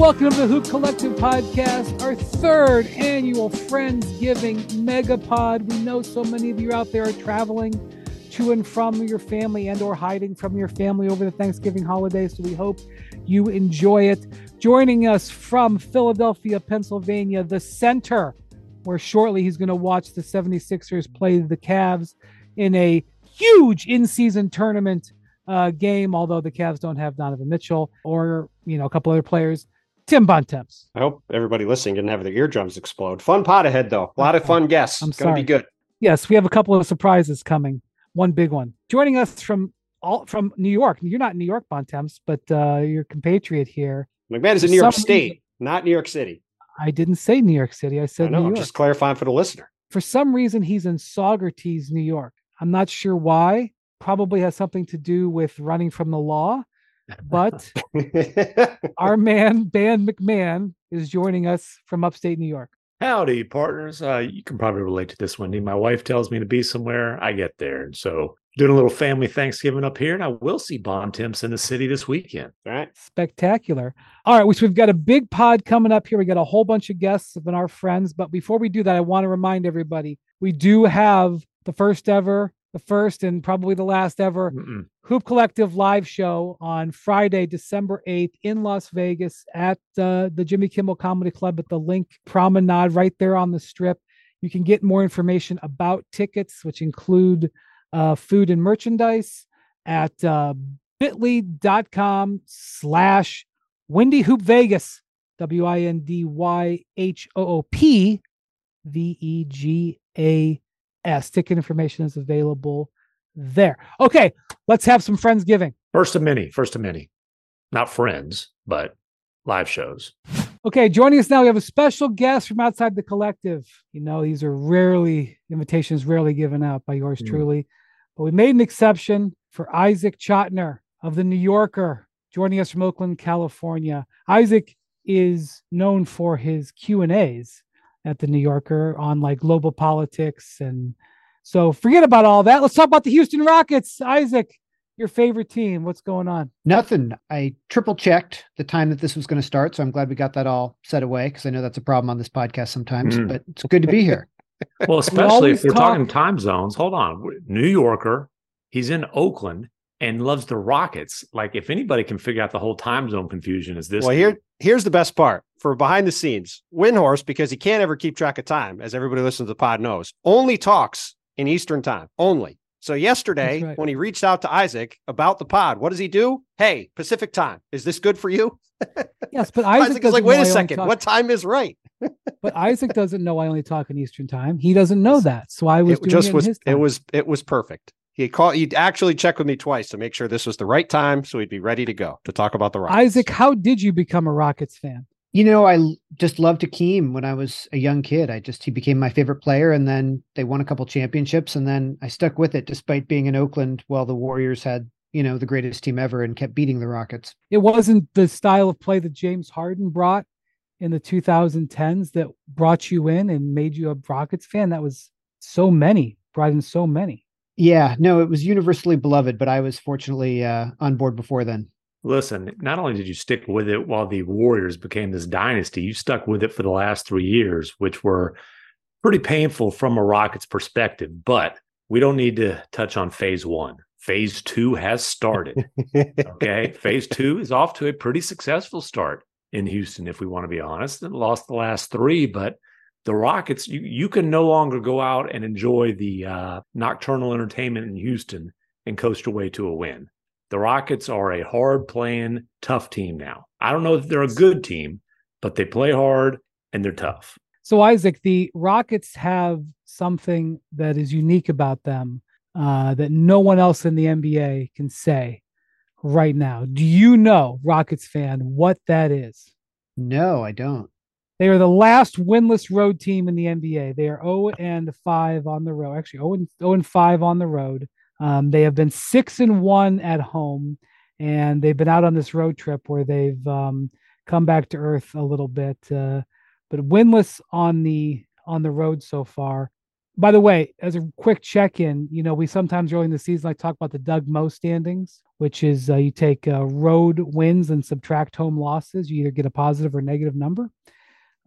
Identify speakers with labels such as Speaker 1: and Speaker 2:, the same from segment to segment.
Speaker 1: welcome to the Hoop Collective podcast, our third annual Friendsgiving Megapod. We know so many of you out there are traveling to and from your family and or hiding from your family over the Thanksgiving holiday, so we hope you enjoy it. Joining us from Philadelphia, Pennsylvania, the center, where shortly he's going to watch the 76ers play the Cavs in a huge in-season tournament uh, game, although the Cavs don't have Donovan Mitchell or, you know, a couple other players. Tim Bontemps.
Speaker 2: I hope everybody listening didn't have their eardrums explode. Fun pot ahead, though. A lot of fun guests.
Speaker 1: I'm
Speaker 2: It's going to be good.
Speaker 1: Yes, we have a couple of surprises coming. One big one. Joining us from all from New York. You're not in New York, Bontemps, but uh, your compatriot here.
Speaker 2: McMahon is in New York
Speaker 1: some
Speaker 2: State,
Speaker 1: reason-
Speaker 2: not New York City.
Speaker 1: I didn't say New York City. I
Speaker 2: I
Speaker 1: said
Speaker 2: know.
Speaker 1: New
Speaker 2: I'm
Speaker 1: York.
Speaker 2: just clarifying for the listener.
Speaker 1: For some reason, he's in Saugerties, New York. I'm not sure why. Probably has something to do with running from the law. But our man, Dan McMahon, is joining us from upstate New York.
Speaker 3: Howdy, partners. Uh, you can probably relate to this, Wendy. My wife tells me to be somewhere, I get there. And so, doing a little family Thanksgiving up here, and I will see Bontemps in the city this weekend.
Speaker 2: All right.
Speaker 1: Spectacular. All right, so we've got a big pod coming up here. We got a whole bunch of guests and our friends. But before we do that, I want to remind everybody we do have the first ever, the first and probably the last ever
Speaker 3: Mm-mm.
Speaker 1: Hoop Collective live show on Friday, December 8th in Las Vegas at uh, the Jimmy Kimmel Comedy Club at the LINQ Promenade right there on the strip. You can get more information about tickets, which include uh, food and merchandise at uh, bit.ly.com slash Windy Hoop Vegas, W I N D Y H O O P V E G A S. Ticket information is available there. Okay, let's have some Friendsgiving.
Speaker 3: First of many, first of many. Not friends, but live shows.
Speaker 1: Okay, joining us now, we have a special guest from outside the collective. You know, these are rarely, invitations rarely given out by yours
Speaker 3: Mm.
Speaker 1: truly. But we made an exception for Isaac Chotiner of The New Yorker, joining us from Oakland, California. Isaac is known for his Q&As at The New Yorker on like global politics. And so forget about all that. Let's talk about the Houston Rockets. Isaac, your favorite team. What's going on?
Speaker 4: Nothing. I triple checked the time that this was going to start, so I'm glad we got that all set away because I know that's a problem on this podcast sometimes.
Speaker 3: Mm.
Speaker 4: But it's good to be here.
Speaker 3: Well, especially
Speaker 1: always
Speaker 3: if we're
Speaker 1: talk-
Speaker 3: talking time zones. Hold on. New Yorker, he's in Oakland and loves the Rockets. Like, if anybody can figure out the whole time zone confusion, is this
Speaker 2: well, here, here's the best part for behind the scenes. Windhorst, because he can't ever keep track of time, as everybody listening to the pod knows, only talks in Eastern time, only. So yesterday,
Speaker 1: right.
Speaker 2: when he reached out to Isaac about the pod, what does he do? Hey, Pacific time. Is this good for you?
Speaker 1: Yes, but Isaac,
Speaker 2: Isaac is like, wait a second.
Speaker 1: talk-
Speaker 2: What time is right?
Speaker 1: But Isaac doesn't know I only talk in Eastern time. He doesn't know that. So I was
Speaker 2: it
Speaker 1: doing
Speaker 2: just
Speaker 1: it in
Speaker 2: was
Speaker 1: his
Speaker 2: it was it was perfect. He called he'd actually check with me twice to make sure this was the right time so he'd be ready to go to talk about the Rockets.
Speaker 1: Isaac, how did you become a Rockets fan?
Speaker 4: You know, I just loved Akeem when I was a young kid. I just he became my favorite player, and then they won a couple championships, and then I stuck with it despite being in Oakland while the Warriors had you know the greatest team ever and kept beating the Rockets.
Speaker 1: It wasn't the style of play that James Harden brought in the 2010s that brought you in and made you a Rockets fan. That was so many, brought in so many.
Speaker 4: Yeah, no, it was universally beloved, but I was fortunately uh, on board before then.
Speaker 3: Listen, not only did you stick with it while the Warriors became this dynasty, you stuck with it for the last three years, which were pretty painful from a Rockets perspective. But we don't need to touch on phase one. Phase two has started. Okay. phase two is off to a pretty successful start in Houston, if we want to be honest, and lost the last three. But the Rockets, you, you can no longer go out and enjoy the uh, nocturnal entertainment in Houston and coast your way to a win. The Rockets are a hard playing, tough team now. I don't know if they're a good team, but they play hard and they're tough.
Speaker 1: So, Isaac, the Rockets have something that is unique about them uh, that no one else in the NBA can say right now. Do you know, Rockets fan, what that is?
Speaker 4: No, I don't.
Speaker 1: They are the last winless road team in the NBA. They are 0 and 5 on the road. Actually, 0 and, 0 and 5 on the road. Um, they have been 6 and 1 at home, and they've been out on this road trip where they've um, come back to earth a little bit. Uh, but winless on the on the road so far. By the way, as a quick check in, you know, we sometimes early in the season I talk about the Doug Moe standings, which is uh, you take uh, road wins and subtract home losses. You either get a positive or negative number.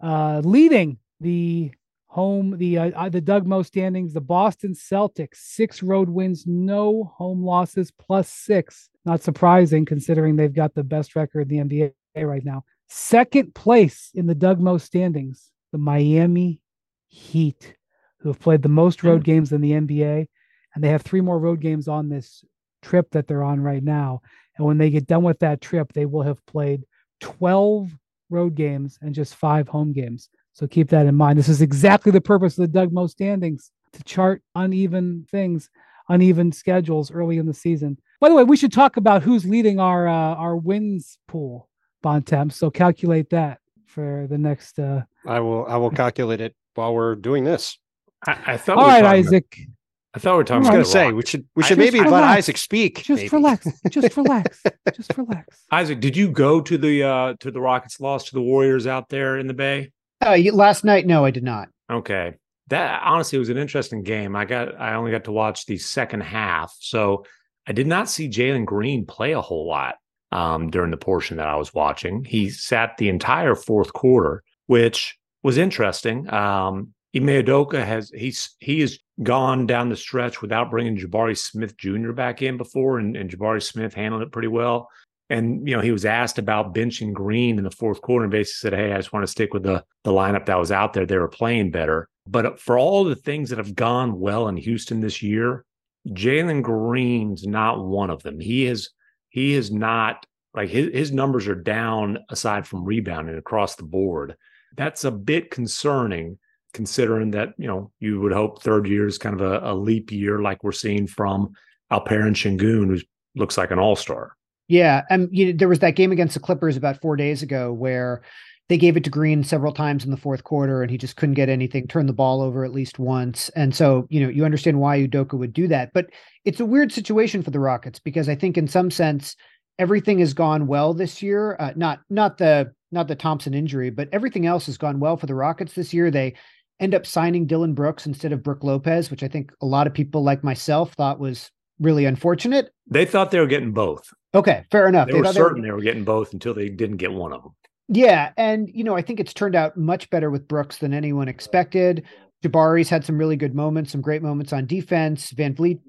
Speaker 1: Uh, leading the home the uh, uh, the Doug Moe standings, the Boston Celtics, six road wins, no home losses, plus six. Not surprising considering they've got the best record in the NBA right now. Second place in the Doug Moe standings, the Miami Heat, who have played the most road games in the NBA, and they have three more road games on this trip that they're on right now. And when they get done with that trip, they will have played 12 road games and just five home games. So keep that in mind. This is exactly the purpose of the Doug Moe standings to chart uneven things, uneven schedules early in the season. By the way, we should talk about who's leading our uh, our wins pool, Bontemps. So calculate that for the next. Uh...
Speaker 2: I will. I will calculate it while we're doing this.
Speaker 3: I, I thought.
Speaker 1: All right, Isaac.
Speaker 3: About, I thought we were talking.
Speaker 2: I was
Speaker 3: going
Speaker 2: to say we should we should maybe relax. let Isaac speak.
Speaker 1: Just
Speaker 2: maybe.
Speaker 1: relax. Just relax. Just relax.
Speaker 3: Isaac, did you go to the uh to the Rockets' loss to the Warriors out there in the Bay?
Speaker 4: Uh, last night, no, I did not.
Speaker 3: Okay, that honestly was an interesting game. I got I only got to watch the second half, so I did not see Jalen Green play a whole lot um, during the portion that I was watching. He sat the entire fourth quarter, which was interesting. Um, Ime Udoka has he's he has gone down the stretch without bringing Jabari Smith Jr. back in before, and, and Jabari Smith handled it pretty well. And you know, he was asked about benching Green in the fourth quarter and basically said, Hey, I just want to stick with the the lineup that was out there. They were playing better. But for all the things that have gone well in Houston this year, Jalen Green's not one of them. He is he is not like his, his numbers are down aside from rebounding across the board. That's a bit concerning considering that, you know, you would hope third year is kind of a, a leap year like we're seeing from Alperen Sengun, who looks like an all-star.
Speaker 4: Yeah, and you know, there was that game against the Clippers about four days ago where they gave it to Green several times in the fourth quarter, and he just couldn't get anything, turn the ball over at least once. And so, you know, you understand why Udoka would do that. But it's a weird situation for the Rockets because I think, in some sense, everything has gone well this year. Uh, not not the not the Thompson injury, but everything else has gone well for the Rockets this year. They end up signing Dillon Brooks instead of Brook Lopez, which I think a lot of people like myself thought was really unfortunate.
Speaker 3: They thought they were getting both.
Speaker 4: Okay, fair enough.
Speaker 3: They, they were certain they were... they were getting both until they didn't get one of them.
Speaker 4: Yeah, and you know, I think it's turned out much better with Brooks than anyone expected. Jabari's had some really good moments, some great moments on defense. VanVleet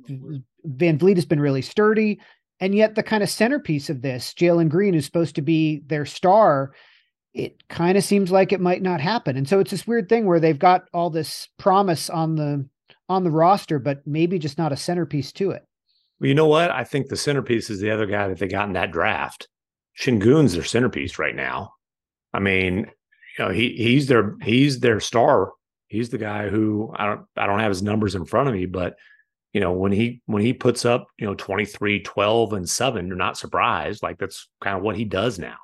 Speaker 4: VanVleet has been really sturdy. And yet the kind of centerpiece of this, Jalen Green, is supposed to be their star, it kind of seems like it might not happen. And so it's this weird thing where they've got all this promise on the on the roster, but maybe just not a centerpiece to it.
Speaker 3: Well, you know what? I think the centerpiece is the other guy that they got in that draft. Sengun's their centerpiece right now. I mean, you know, he he's their he's their star. He's the guy who I don't I don't have his numbers in front of me, but you know, when he when he puts up, you know, 23, 12 and 7, you're not surprised. Like that's kind of what he does now.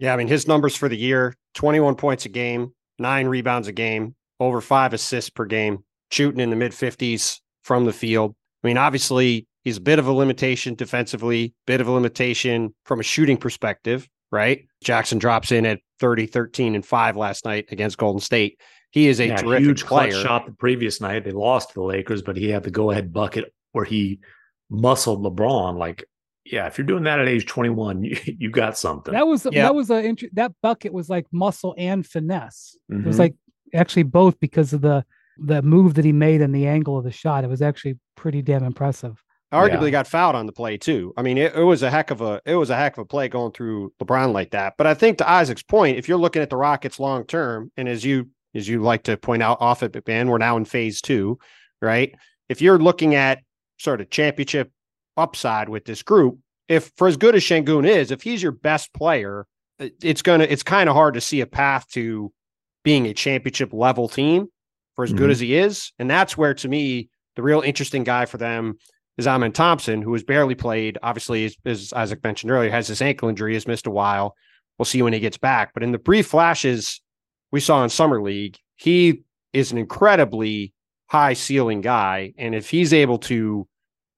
Speaker 2: Yeah, I mean, his numbers for the year, 21 points a game, 9 rebounds a game, over 5 assists per game, shooting in the mid 50s from the field. I mean, obviously, he's a bit of a limitation defensively, bit of a limitation from a shooting perspective, right? Jackson drops in at 30, 13, and 5 last night against Golden State. He is a yeah, terrific
Speaker 3: huge
Speaker 2: player.
Speaker 3: shot the previous night. They lost to the Lakers, but he had the go ahead bucket where he muscled LeBron. Like, yeah, if you're doing that at age 21, you, you got something.
Speaker 1: That was that was a that bucket was like muscle and finesse. Mm-hmm. It was mm-hmm. like actually both because of the the move that he made and the angle of the shot. It was actually pretty damn impressive
Speaker 2: arguably yeah. got fouled on the play too. I mean, it, it, was a heck of a it was a heck of a play going through LeBron like that. But I think to Isaac's point, if you're looking at the Rockets long term, and as you as you like to point out off at Ben, we're now in phase two, right? If you're looking at sort of championship upside with this group, if for as good as Sengun is, if he's your best player, it's gonna it's kind of hard to see a path to being a championship level team for as mm-hmm. good as he is. And that's where to me, the real interesting guy for them is Amen Thompson, who has barely played. Obviously, as, as Isaac mentioned earlier, has this ankle injury, has missed a while. We'll see when he gets back. But in the brief flashes we saw in summer league, he is an incredibly high ceiling guy, and if he's able to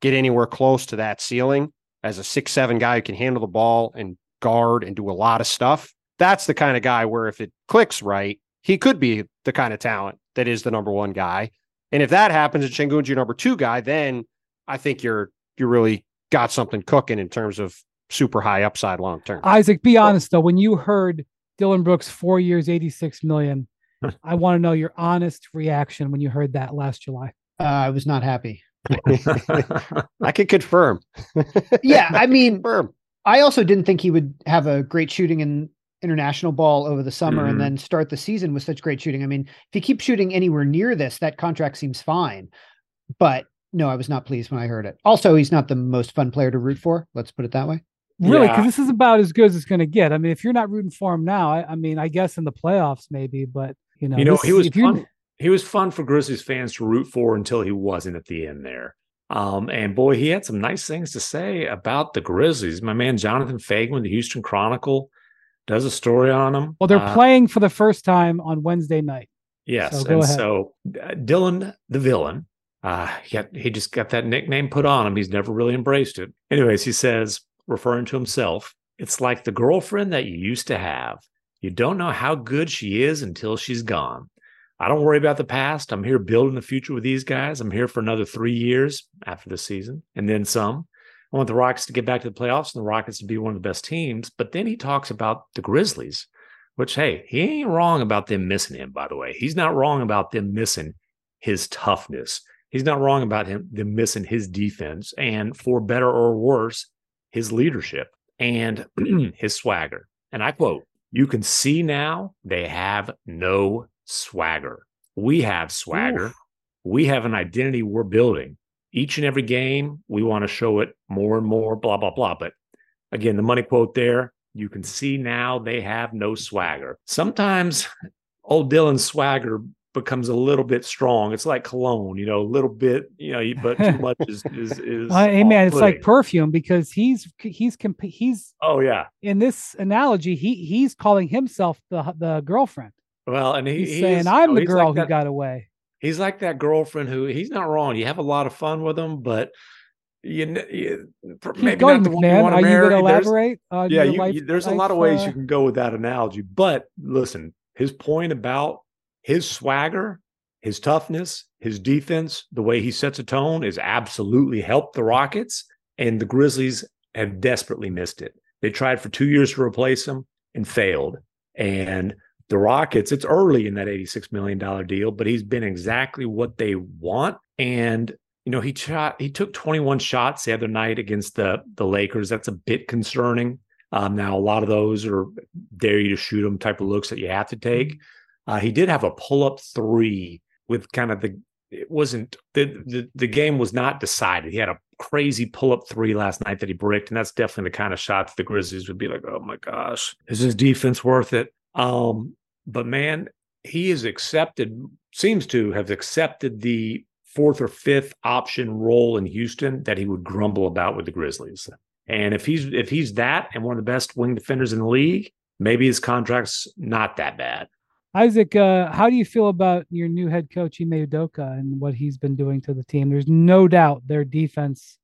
Speaker 2: get anywhere close to that ceiling as a six seven guy who can handle the ball and guard and do a lot of stuff, that's the kind of guy where if it clicks right, he could be the kind of talent that is the number one guy. And if that happens and Sengun's your number two guy, then I think you're you really got something cooking in terms of super high upside long term.
Speaker 1: Isaac, be honest though, when you heard Dillon Brooks four years, 86 million, I want to know your honest reaction when you heard that last July.
Speaker 4: Uh, I was not happy.
Speaker 2: I can confirm.
Speaker 4: yeah, I mean,
Speaker 2: confirm.
Speaker 4: I also didn't think he would have a great shooting in international ball over the summer
Speaker 3: Mhm.
Speaker 4: and then start the season with such great shooting. I mean, if he keeps shooting anywhere near this, that contract seems fine. But no, I was not pleased when I heard it. Also, he's not the most fun player to root for. Let's put it that way.
Speaker 1: Really,
Speaker 3: Yeah.
Speaker 1: because this is about as good as it's going to get. I mean, if you're not rooting for him now, I, I mean, I guess in the playoffs maybe, but you know,
Speaker 3: you know,
Speaker 1: this-
Speaker 3: he was
Speaker 1: if you're-
Speaker 3: fun. He was fun for Grizzlies fans to root for until he wasn't at the end there. Um, and boy, he had some nice things to say about the Grizzlies. My man Jonathan Feigen the Houston Chronicle does a story on them.
Speaker 1: Well, they're
Speaker 3: Uh,
Speaker 1: playing for the first time on Wednesday night.
Speaker 3: Yes,
Speaker 1: So go
Speaker 3: and
Speaker 1: ahead.
Speaker 3: so uh, Dillon the villain, uh, he, got- he just got that nickname put on him. He's never really embraced it. Anyways, he says, referring to himself, it's like the girlfriend that you used to have. You don't know how good she is until she's gone. I don't worry about the past. I'm here building the future with these guys. I'm here for another three years after the season and then some. I want the Rockets to get back to the playoffs and the Rockets to be one of the best teams. But then he talks about the Grizzlies, which, hey, he ain't wrong about them missing him, by the way. He's not wrong about them missing his toughness. He's not wrong about him them missing his defense and for better or worse, his leadership and his swagger. And I quote, you can see now they have no swagger. We have swagger.
Speaker 1: Oof.
Speaker 3: We have an identity we're building. Each and every game, we want to show it more and more, blah, blah, blah. But again, the money quote there, you can see now they have no swagger. Sometimes old Dillon's swagger becomes a little bit strong. It's like cologne, you know, a little bit, you know, but too much is is is.
Speaker 1: Well, hey man, it's like perfume because he's he's comp- he's
Speaker 3: oh yeah.
Speaker 1: in this analogy he he's calling himself the the girlfriend.
Speaker 3: Well, and he,
Speaker 1: He's
Speaker 3: he
Speaker 1: saying I'm
Speaker 3: oh,
Speaker 1: the
Speaker 3: he's
Speaker 1: girl
Speaker 3: like
Speaker 1: who
Speaker 3: that-
Speaker 1: got away.
Speaker 3: He's like that girlfriend who he's not wrong. You have a lot of fun with him, but you, you maybe
Speaker 1: going,
Speaker 3: not the one you
Speaker 1: McMahon.
Speaker 3: want
Speaker 1: Are
Speaker 3: to
Speaker 1: you going to
Speaker 3: There's-
Speaker 1: elaborate on
Speaker 3: yeah,
Speaker 1: your
Speaker 3: you,
Speaker 1: life?
Speaker 3: you- there's a lot of ways
Speaker 1: uh,
Speaker 3: you can go with that analogy. But listen, his point about his swagger, his toughness, his defense, the way he sets a tone is absolutely helped the Rockets. And the Grizzlies have desperately missed it. They tried for two years to replace him and failed. And the Rockets, it's early in that $86 million deal, but he's been exactly what they want. And you know, he shot, he took 21 shots the other night against the the Lakers. That's a bit concerning. Um, now, a lot of those are dare you to shoot them type of looks that you have to take. Uh, he did have a pull up three with kind of the it wasn't the, the the game was not decided. He had a crazy pull up three last night that he bricked, and that's definitely the kind of shot that the Grizzlies would be like, oh my gosh, is his defense worth it? Um, but man, he has accepted, seems to have accepted the fourth or fifth option role in Houston that he would grumble about with the Grizzlies. And if he's if he's that and one of the best wing defenders in the league, maybe his contract's not that bad.
Speaker 1: Isaac, uh, how do you feel about your new head coach Ime Udoka and what he's been doing to the team? There's no doubt their defense,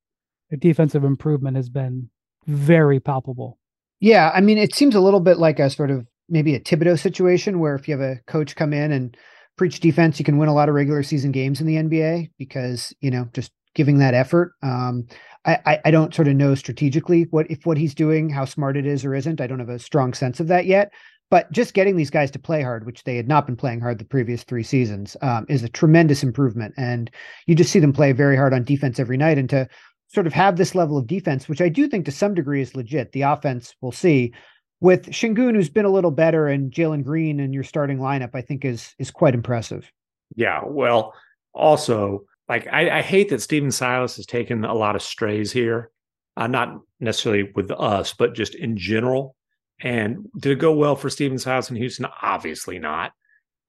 Speaker 1: their defensive improvement has been very palpable.
Speaker 4: Yeah, I mean, it seems a little bit like a sort of maybe a Thibodeau situation where if you have a coach come in and preach defense, you can win a lot of regular season games in the NBA because you know just giving that effort. Um, I, I don't sort of know strategically what if what he's doing, how smart it is or isn't. I don't have a strong sense of that yet. But just getting these guys to play hard, which they had not been playing hard the previous three seasons, um, is a tremendous improvement. And you just see them play very hard on defense every night. And to sort of have this level of defense, which I do think to some degree is legit. The offense, we'll see. With Sengun, who's been a little better, and Jalen Green in your starting lineup, I think is is quite impressive.
Speaker 3: Yeah. Well, also, like I, I hate that Stephen Silas has taken a lot of strays here. Uh, not necessarily with us, but just in general. And did it go well for Stephen Silas in Houston? Obviously not.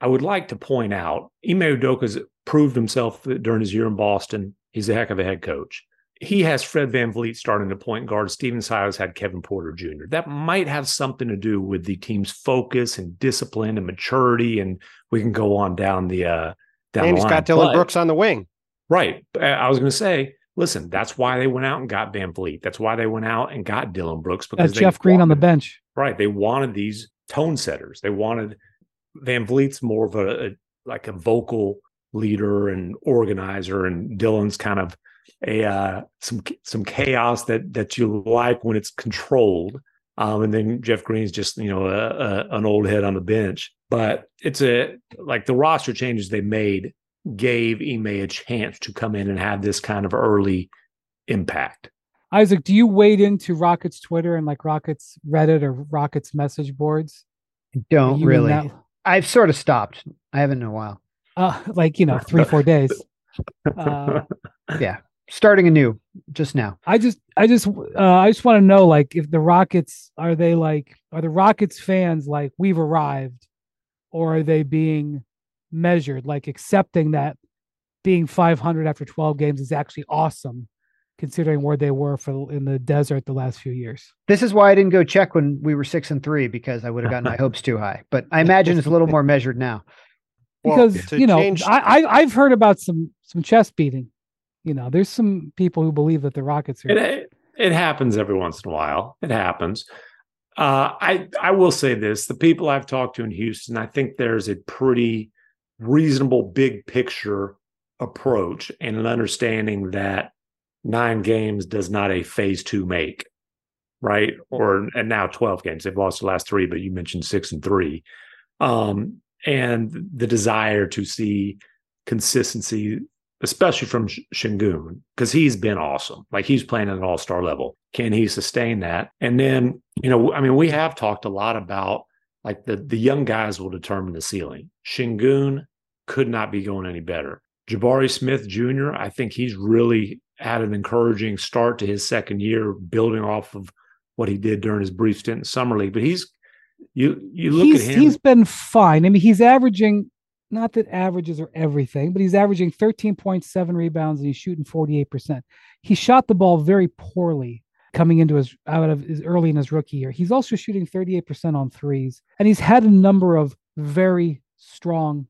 Speaker 3: I would like to point out Ime Udoka's proved himself during his year in Boston. He's a heck of a head coach. He has Fred VanVleet starting the point guard. Stephen Silas had Kevin Porter Jr. That might have something to do with the team's focus and discipline and maturity. And we can go on down the uh down
Speaker 2: and
Speaker 3: the
Speaker 2: he's
Speaker 3: line.
Speaker 2: got Dillon
Speaker 3: But-
Speaker 2: Brooks on the wing.
Speaker 3: Right. I was going to say, listen, that's why they went out and got VanVleet. That's why they went out and got Dillon Brooks because
Speaker 1: That's
Speaker 3: they
Speaker 1: Jeff Green on the bench.
Speaker 3: Right. They wanted these tone setters. They wanted VanVleet's more of a, a like a vocal leader and organizer, and Dillon's kind of a uh, some some chaos that that you like when it's controlled. Um, and then Jeff Green's just you know a, a, an old head on the bench. But it's a like the roster changes they made gave Ime a chance to come in and have this kind of early impact.
Speaker 1: Isaac, do you wade into Rockets Twitter and like Rockets Reddit or Rockets message boards?
Speaker 4: Don't really. I've sort of stopped. I haven't in a while.
Speaker 1: Uh, like you know, three four days. Uh,
Speaker 4: yeah, starting anew just now.
Speaker 1: I just, I just, uh, I just want to know, like, if the Rockets are they like, are the Rockets fans like we've arrived, or are they being measured, like accepting that being 500 after 12 games is actually awesome, considering where they were for in the desert the last few years.
Speaker 4: This is why I didn't go check when we were six and three because I would have gotten my hopes too high. But I imagine it's a little more measured now.
Speaker 1: Because well, you know, change... I, I have heard about some some chest beating. You know, there's some people who believe that the Rockets are.
Speaker 3: It, it happens every once in a while. It happens. Uh, I I will say this: the people I've talked to in Houston, I think there's a pretty reasonable big picture approach and an understanding that nine games does not a phase two make, right? Or and now 12 games. They've lost the last three, but you mentioned six and three. Um, and the desire to see consistency, especially from Sengun, because he's been awesome. Like he's playing at an all-star level. Can he sustain that? And then, you know, I mean, we have talked a lot about like the the young guys will determine the ceiling. Sengun could not be going any better. Jabari Smith Jr., I think he's really had an encouraging start to his second year, building off of what he did during his brief stint in summer league. But he's you you look
Speaker 1: he's,
Speaker 3: at him.
Speaker 1: He's been fine. I mean, he's averaging not that averages are everything, but he's averaging 13.7 rebounds and he's shooting 48%. He shot the ball very poorly coming into his out of his early in his rookie year. He's also shooting 38% on threes, and he's had a number of very strong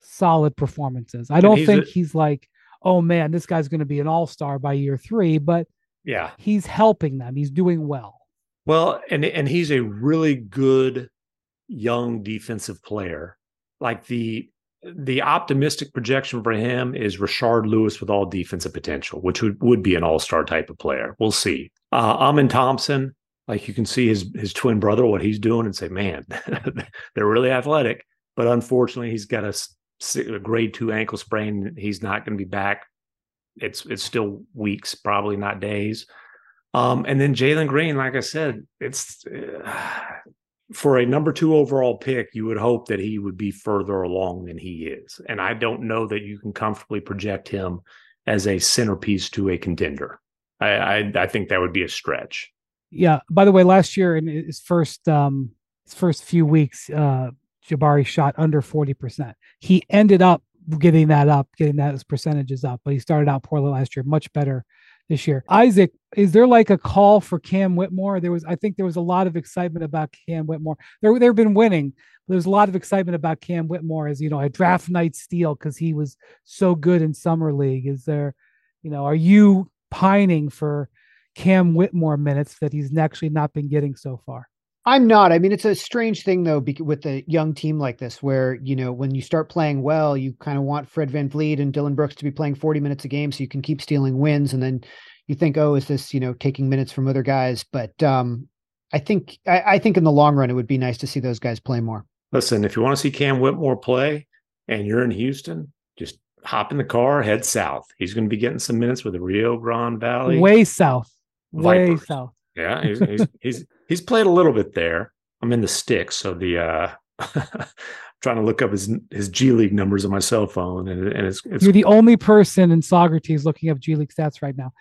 Speaker 1: solid performances. I don't he's think a, he's like, oh man, this guy's going to be an all star by year three, but
Speaker 3: yeah,
Speaker 1: he's helping them. He's doing well.
Speaker 3: Well, and and he's a really good young defensive player. Like the the optimistic projection for him is Rashard Lewis with all defensive potential, which would, would be an all star type of player. We'll see. Uh, Amen Thompson, like you can see his his twin brother, what he's doing, and say, man, they're really athletic. But unfortunately, he's got a a grade two ankle sprain. He's not going to be back. It's it's still weeks, probably not days. Um, and then Jalen Green, like I said, it's uh, for a number two overall pick. You would hope that he would be further along than he is, and I don't know that you can comfortably project him as a centerpiece to a contender. I I, I think that would be a stretch.
Speaker 1: Yeah. By the way, last year in his first um his first few weeks, uh, Jabari shot under 40%. He ended up getting that up, getting that those percentages up, but he started out poorly last year, much better this year. Isaac, is there like a call for Cam Whitmore? There was, I think there was a lot of excitement about Cam Whitmore. There, they've been winning. There's a lot of excitement about Cam Whitmore as, you know, a draft night steal because he was so good in summer league. Is there, you know, are you pining for Cam Whitmore minutes that he's actually not been getting so far?
Speaker 4: I'm not. I mean, it's a strange thing though, with a young team like this, where you know when you start playing well, you kind of want Fred Van VanVleet and Dillon Brooks to be playing 40 minutes a game, so you can keep stealing wins, and then you think, oh, is this you know taking minutes from other guys? But um, I think I, I think in the long run, it would be nice to see those guys play more.
Speaker 3: Listen, if you want to see Cam Whitmore play, and you're in Houston, just hop in the car, head south. He's going to be getting some minutes with the Rio Grande Valley,
Speaker 1: way south, way south.
Speaker 3: Yeah, he's, he's, he's he's played a little bit there. I'm in the sticks, so the uh trying to look up his his G League numbers on my cell phone, and, and it's, it's
Speaker 1: you're the only person in Saugerties looking up G League stats right now.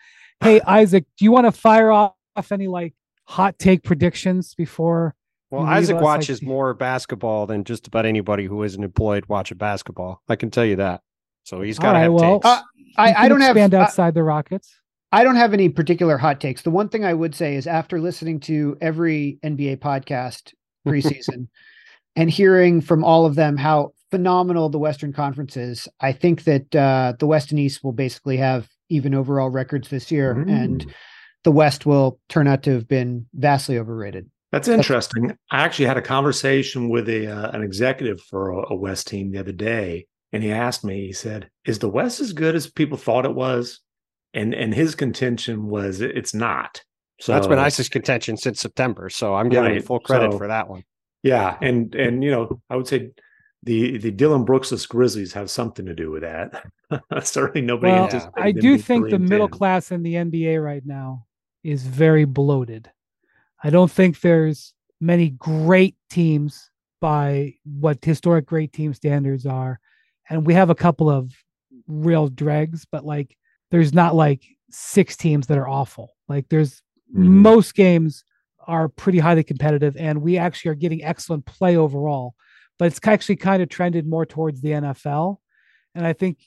Speaker 1: Hey Isaac, do you want to fire off any like hot take predictions before?
Speaker 2: Well, Isaac watches like, more basketball than just about anybody who isn't employed watching basketball. I can tell you that. So he's got to right, have well, takes. Uh,
Speaker 4: I, I don't
Speaker 1: expand
Speaker 4: have
Speaker 1: outside uh, the Rockets.
Speaker 4: I don't have any particular hot takes. The one thing I would say is after listening to every NBA podcast preseason and hearing from all of them how phenomenal the Western Conference is, I think that uh, the West and East will basically have even overall records this year, mm. and the West will turn out to have been vastly overrated.
Speaker 3: That's interesting. I actually had a conversation with a uh, an executive for a, a West team the other day, and he asked me, he said, "Is the West as good as people thought it was?" And and his contention was, it's not.
Speaker 2: So that's been Isaac's contention since September. So I'm giving right. him full credit so, for that one.
Speaker 3: Yeah, and and you know, I would say the the Dillon Brooksless Grizzlies have something to do with that. Certainly nobody.
Speaker 1: Well, I do think the middle class in the NBA right now is very bloated. I don't think there's many great teams by what historic great team standards are, and we have a couple of real dregs, but like there's not like six teams that are awful. Like there's mm-hmm. most games are pretty highly competitive, and we actually are getting excellent play overall but it's actually kind of trended more towards the NFL. And I think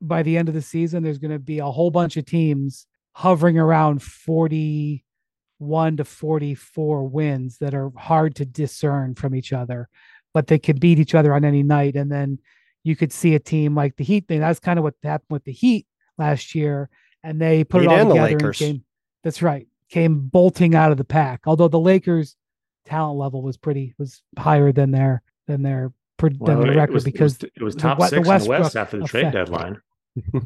Speaker 1: by the end of the season, there's going to be a whole bunch of teams hovering around 41 to 44 wins that are hard to discern from each other, but they could beat each other on any night. And then you could see a team like the Heat. Thing. That's kind of what happened with the Heat last year. And they put Heat it all together and came, that's right, came bolting out of the pack. Although the Lakers talent level was pretty was higher than their than their well, than the record
Speaker 3: was,
Speaker 1: because
Speaker 3: it was, it was top the, six the in the West after the trade deadline.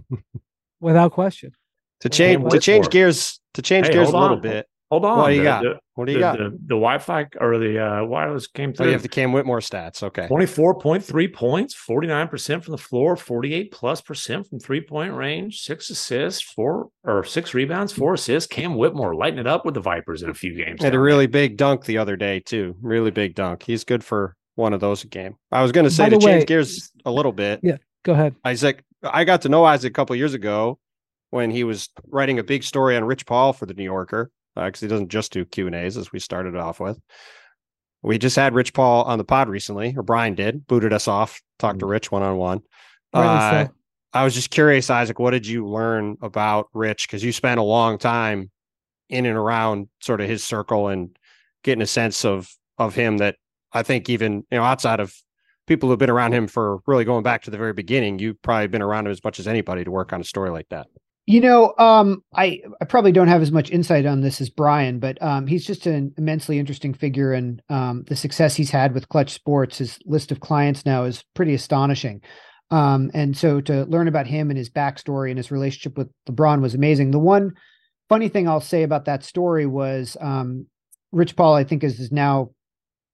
Speaker 1: Without question.
Speaker 2: To change to change gears to change hey, gears a little bit.
Speaker 3: Hold on.
Speaker 2: What do you the, got? The, what do you
Speaker 3: the,
Speaker 2: got?
Speaker 3: The, the Wi-Fi or the uh, wireless came through.
Speaker 2: Oh, you have the Cam Whitmore stats. Okay.
Speaker 3: 24.3 points, 49% from the floor, 48 plus percent from three-point range, six assists, four or six rebounds, four assists. Cam Whitmore lighting it up with the Vipers in a few games.
Speaker 2: Had a really big dunk the other day, too. Really big dunk. He's good for one of those a game. I was going to say to way, change gears a little bit.
Speaker 1: Yeah, go ahead.
Speaker 2: Isaac, I got to know Isaac a couple years ago when he was writing a big story on Rich Paul for the New Yorker because uh, he doesn't just do Q and A's as we started off with. We just had Rich Paul on the pod recently, or Brian did, booted us off, talked to mm. Rich one on one. I was just curious, Isaac, what did you learn about Rich? Because you spent a long time in and around sort of his circle and getting a sense of of him that I think even you know outside of people who've been around him for really going back to the very beginning, you've probably been around him as much as anybody to work on a story like that.
Speaker 4: You know, um, I I probably don't have as much insight on this as Brian, but um, he's just an immensely interesting figure, and um, the success he's had with Clutch Sports, his list of clients now is pretty astonishing. Um, and so to learn about him and his backstory and his relationship with LeBron was amazing. The one funny thing I'll say about that story was um, Rich Paul, I think, is, is now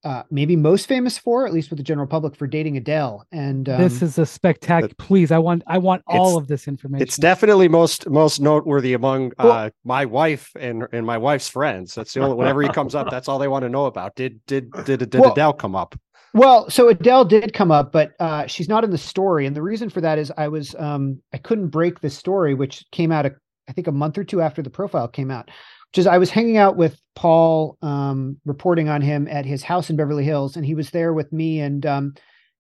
Speaker 4: uh, maybe most famous for, at least with the general public, for dating Adele. And um,
Speaker 1: this is a spectacular. Please, I want I want all of this information.
Speaker 2: It's definitely most most noteworthy among uh, well, my wife and and my wife's friends. That's the only whenever he comes up, that's all they want to know about. Did did did, did well, Adele come up?
Speaker 4: Well, so Adele did come up, but uh, she's not in the story, and the reason for that is I was um, I couldn't break the story, which came out a, I think a month or two after the profile came out is I was hanging out with Paul, um, reporting on him at his house in Beverly Hills, and he was there with me and um,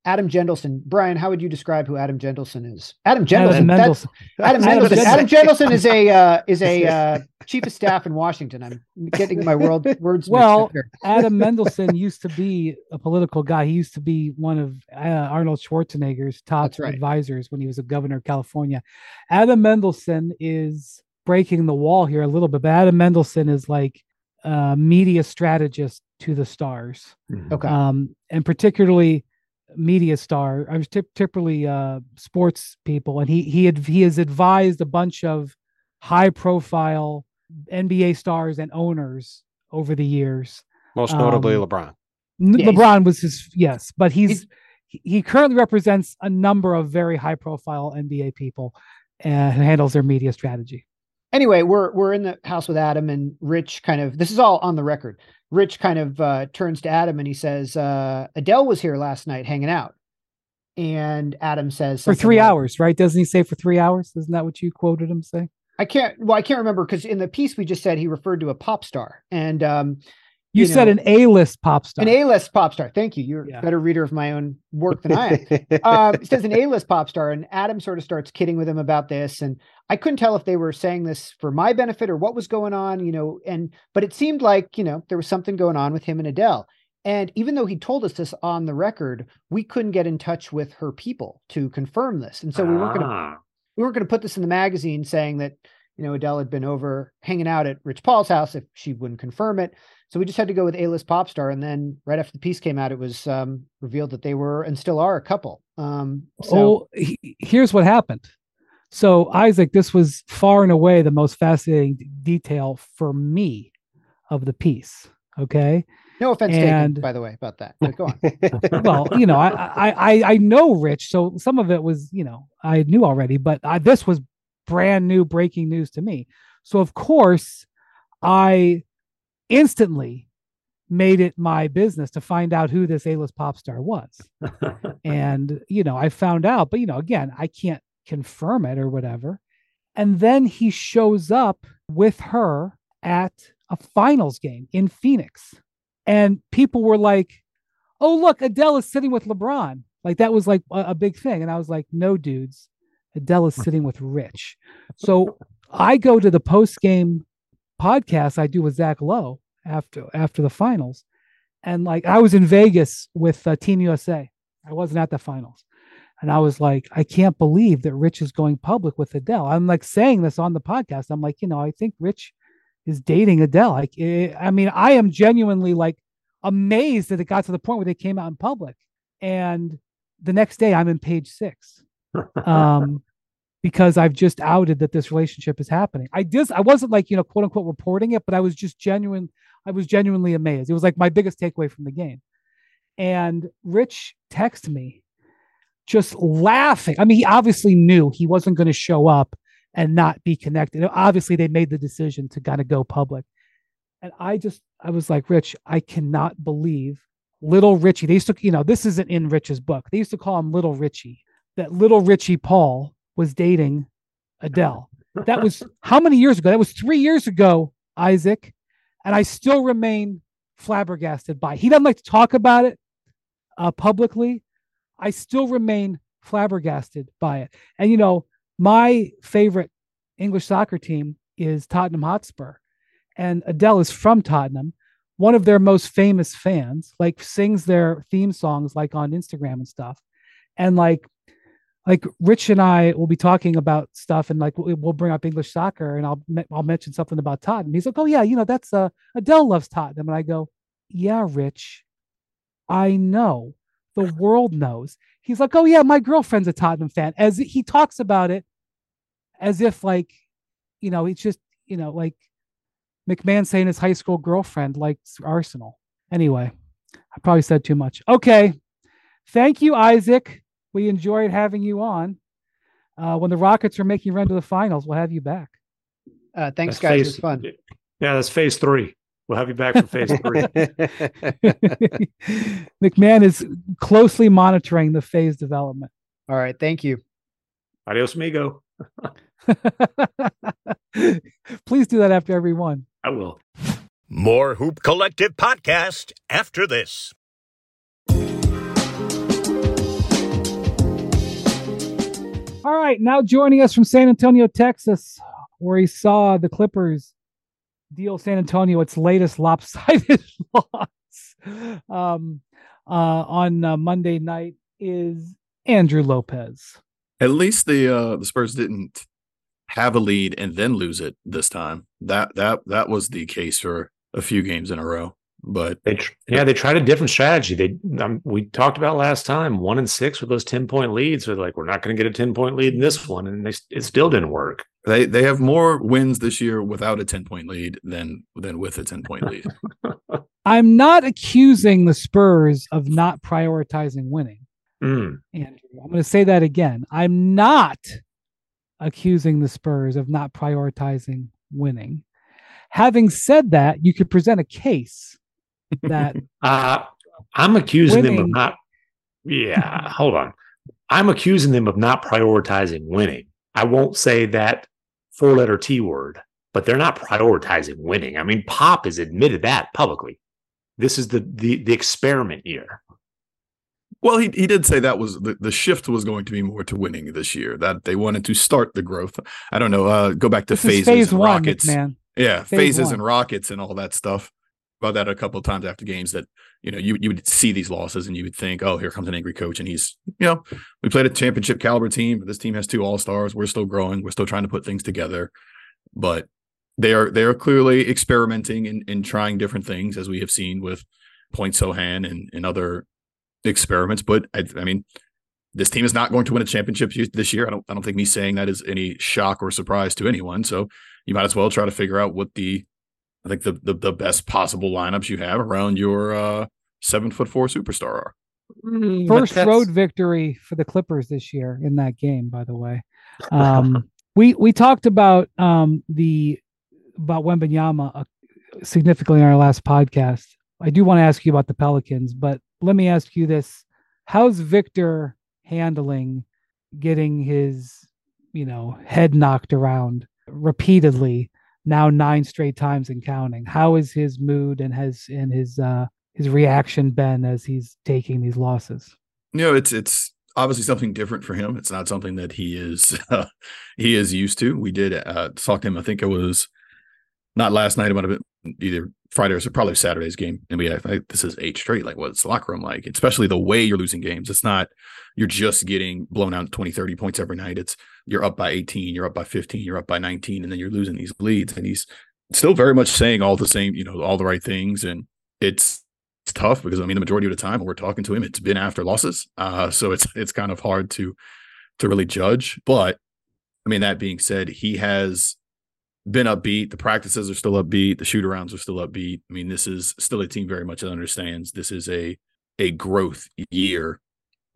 Speaker 4: Adam Gendelson. Brian, how would you describe who Adam Gendelson is? Adam Gendelson. Adam, Adam Mendelsohn. Adam Gendelson is a uh, is a uh, chief of staff in Washington. I'm getting my world words.
Speaker 1: Well, Adam Mendelsohn used to be a political guy. He used to be one of uh, Arnold Schwarzenegger's top right. advisors when he was a governor of California. Adam Mendelsohn is breaking the wall here a little bit, but Adam Mendelsohn is like a media strategist to the stars.
Speaker 4: Mm-hmm. Okay.
Speaker 1: Um, and particularly media star. I was typically uh, sports people, and he he had he has advised a bunch of high profile NBA stars and owners over the years.
Speaker 2: Most notably, um, LeBron.
Speaker 1: LeBron was his yes, but he's, he's he currently represents a number of very high profile NBA people and handles their media strategy
Speaker 4: anyway, we're we're in the house with Adam and Rich. Kind of this is all on the record. Rich kind of uh, turns to Adam and he says, uh, "Adele was here last night hanging out." And Adam says
Speaker 1: for three like, hours, right? Doesn't he say for three hours? Isn't that what you quoted him say?
Speaker 4: I can't. Well, I can't remember because in the piece we just said he referred to a pop star, and um,
Speaker 1: you, you said know, an A-list pop star.
Speaker 4: An A-list pop star. Thank you. You're yeah. a better reader of my own work than I am. uh, it says an A-list pop star, and Adam sort of starts kidding with him about this, and I couldn't tell if they were saying this for my benefit or what was going on, you know. And but it seemed like you know there was something going on with him and Adele. And even though he told us this on the record, we couldn't get in touch with her people to confirm this, and so we weren't going to ah. we weren't going to put this in the magazine saying that you know, Adele had been over hanging out at Rich Paul's house if she wouldn't confirm it. So we just had to go with A-list pop star. And then right after the piece came out, it was um, revealed that they were and still are a couple. Um, so
Speaker 1: oh, he, here's what happened. So Isaac, this was far and away the most fascinating detail for me of the piece. Okay.
Speaker 4: No offense and, taken, by the way, about that. But go
Speaker 1: on. well, you know, I, I I know Rich, so some of it was, you know, I knew already, but I, this was brand new breaking news to me. So of course, I instantly made it my business to find out who this A-list pop star was. and you know, I found out, but you know, again, I can't confirm it or whatever. And then he shows up with her at a finals game in Phoenix. And people were like, oh, look, Adele is sitting with LeBron. Like that was like a, a big thing. And I was like, no, dudes, Adele is sitting with Rich. So I go to the post game podcast I do with Zach Lowe after after the finals, and like I was in Vegas with uh, Team USA. I wasn't at the finals, and I was like, I can't believe that Rich is going public with Adele. I'm like saying this on the podcast. I'm like, you know, I think Rich is dating Adele. Like, it, I mean, I am genuinely like amazed that it got to the point where they came out in public. And the next day, I'm in page six, um, because I've just outed that this relationship is happening. I just, I wasn't like you know, quote unquote, reporting it, but I was just genuine. I was genuinely amazed. It was like my biggest takeaway from the game. And Rich texted me just laughing. I mean, he obviously knew he wasn't going to show up and not be connected. Obviously, they made the decision to kind of go public. And I just, I was like, Rich, I cannot believe little Richie. They used to, you know, this isn't in Rich's book. They used to call him little Richie, that little Richie Paul was dating Adele. That was how many years ago? That was three years ago, Isaac. And I still remain flabbergasted by it. He doesn't like to talk about it uh, publicly. I still remain flabbergasted by it. And, you know, my favorite English soccer team is Tottenham Hotspur, and Adele is from Tottenham. One of their most famous fans, like sings their theme songs like on Instagram and stuff, and like like Rich and I will be talking about stuff, and like we'll bring up English soccer, and I'll I'll mention something about Tottenham. He's like, "Oh yeah, you know that's uh Adele loves Tottenham," and I go, "Yeah, Rich, I know, the world knows." He's like, "Oh yeah, my girlfriend's a Tottenham fan." As he talks about it, as if like, you know, it's just you know like McMahon saying his high school girlfriend likes Arsenal. Anyway, I probably said too much. Okay, thank you, Isaac. We enjoyed having you on. Uh, when the Rockets are making run to the finals, we'll have you back.
Speaker 4: Uh, thanks, that's guys. Phase, it was fun.
Speaker 3: Yeah, that's phase three. We'll have you back for phase three.
Speaker 1: McMahon is closely monitoring the phase development.
Speaker 4: All right. Thank you.
Speaker 3: Adios, amigo.
Speaker 1: Please do that after every one.
Speaker 3: I will.
Speaker 5: More Hoop Collective podcast after this.
Speaker 1: All right, now joining us from San Antonio, Texas, where he saw the Clippers deal San Antonio its latest lopsided loss um, uh, on uh, Monday night is Andrew Lopez.
Speaker 6: At least the uh, the Spurs didn't have a lead and then lose it this time. That that that was the case for a few games in a row. But
Speaker 3: they, yeah, they tried a different strategy. They, um, we talked about last time, one and six with those ten point leads. So like, we're not going to get a ten point lead in this one, and they, it still didn't work.
Speaker 6: They they have more wins this year without a ten point lead than than with a ten point lead.
Speaker 1: I'm not accusing the Spurs of not prioritizing winning.
Speaker 3: Mm.
Speaker 1: Andrew, I'm going to say that again. I'm not accusing the Spurs of not prioritizing winning. Having said that, you could present a case that
Speaker 3: uh, I'm accusing winning, them of not. Yeah, hold on. I'm accusing them of not prioritizing winning. I won't say that four letter T word, but they're not prioritizing winning. I mean, Pop has admitted that publicly. This is the the, the experiment year.
Speaker 6: Well, he, he did say that was the, the shift was going to be more to winning this year. That they wanted to start the growth. I don't know. Uh, go back to this phases, phase one, rockets, man. Yeah, phase phases one. and rockets and all that stuff about that a couple of times after games that you know you you would see these losses and you would think, oh, here comes an angry coach, and he's you know we played a championship caliber team. But this team has two all stars. We're still growing. We're still trying to put things together. but they are they are clearly experimenting and, and trying different things as we have seen with Point Sochan and, and other experiments. But I, I mean, this team is not going to win a championship this year. I don't I don't think me saying that is any shock or surprise to anyone. So you might as well try to figure out what the I think the the, the best possible lineups you have around your uh, seven foot four superstar are.
Speaker 1: Mm, First road victory for the Clippers this year in that game, by the way. Um, we we talked about um, the about Wembanyama uh, significantly in our last podcast. I do want to ask you about the Pelicans, but let me ask you this: How's Victor handling getting his, you know, head knocked around repeatedly now nine straight times and counting? How is his mood and has and his uh his reaction been as he's taking these losses?
Speaker 6: You know, it's it's obviously something different for him. It's not something that he is uh, he is used to. We did uh, talk to him. I think it was not last night. It might have been either Friday or so, probably Saturday's game. And we, I think this is eight straight. Like, what's the locker room like? Especially the way you're losing games. It's not you're just getting blown out 20, 30 points every night. It's you're up by 18, you're up by 15, you're up by 19, and then you're losing these leads. And he's still very much saying all the same, you know, all the right things. And it's it's tough because I mean the majority of the time when we're talking to him, it's been after losses. Uh, so it's it's kind of hard to to really judge. But I mean, that being said, he has been upbeat. The practices are still upbeat. The shoot arounds are still upbeat. I mean, this is still a team very much that understands this is a a growth year,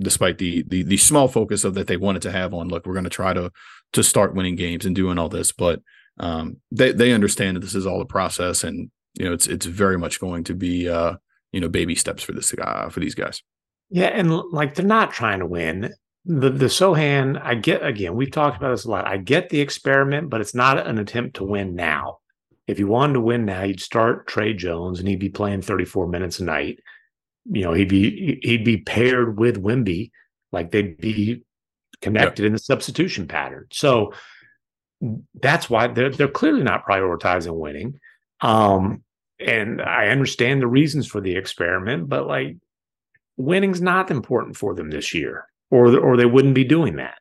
Speaker 6: despite the the the small focus of that they wanted to have on look, we're going to try to to start winning games and doing all this, but um, they they understand that this is all a process, and you know it's it's very much going to be uh, you know baby steps for this uh, for these guys.
Speaker 3: Yeah, and like they're not trying to win the the Sochan, I get again, we've talked about this a lot. I get the experiment, but it's not an attempt to win now. If you wanted to win now, you'd start Tre Jones and he'd be playing 34 minutes a night. You know, he'd be he'd be paired with Wemby, like they'd be connected in the substitution pattern. So that's why they're they're clearly not prioritizing winning. Um, and I understand the reasons for the experiment, but like winning's not important for them this year or or they wouldn't be doing that.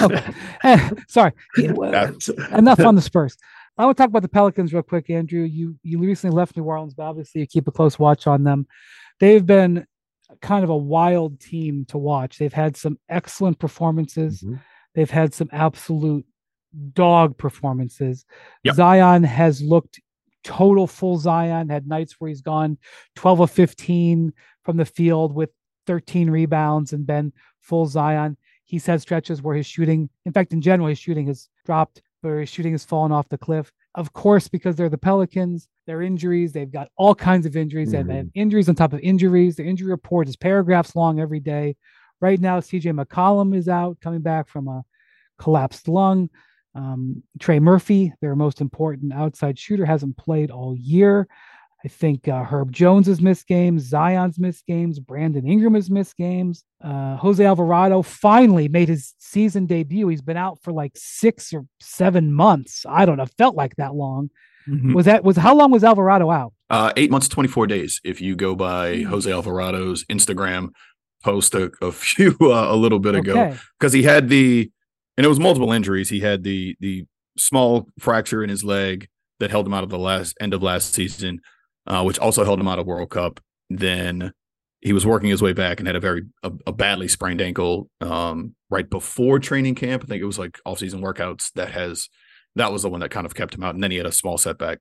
Speaker 1: okay. Eh, sorry. Enough on the Spurs. I want to talk about the Pelicans real quick, Andrew. You you recently left New Orleans, but obviously you keep a close watch on them. They've been kind of a wild team to watch. They've had some excellent performances. Mm-hmm. They've had some absolute dog performances. Yep. Zion has looked total full Zion, had nights where he's gone 12 of 15 from the field with 13 rebounds and been full Zion. He's had stretches where his shooting, in fact, in general, his shooting has dropped, where his shooting has fallen off the cliff. Of course, because they're the Pelicans, their injuries, they've got all kinds of injuries. Mm-hmm. They've injuries on top of injuries. The injury report is paragraphs long every day. Right now, CJ McCollum is out, coming back from a collapsed lung. Um, Trey Murphy, their most important outside shooter, hasn't played all year. I think uh, Herb Jones has missed games, Zion's missed games, Brandon Ingram has missed games. Uh, Jose Alvarado finally made his season debut. He's been out for like six or seven months. I don't know, felt like that long. Mm-hmm. Was that was how long was Alvarado out?
Speaker 6: Uh, eight months, twenty four days. If you go by mm-hmm. Jose Alvarado's Instagram post a, a few uh, a little bit ago, because he had the and it was multiple injuries. He had the the small fracture in his leg that held him out of the last end of last season uh, which also held him out of World Cup. Then he was working his way back and had a very a, a badly sprained ankle um, right before training camp. I think it was like off season workouts that has that was the one that kind of kept him out. And then he had a small setback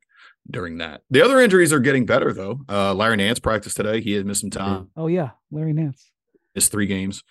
Speaker 6: during that. The other injuries are getting better though. Uh, Larry Nance practiced today. He had missed some time.
Speaker 1: Oh yeah, Larry Nance
Speaker 6: missed three games.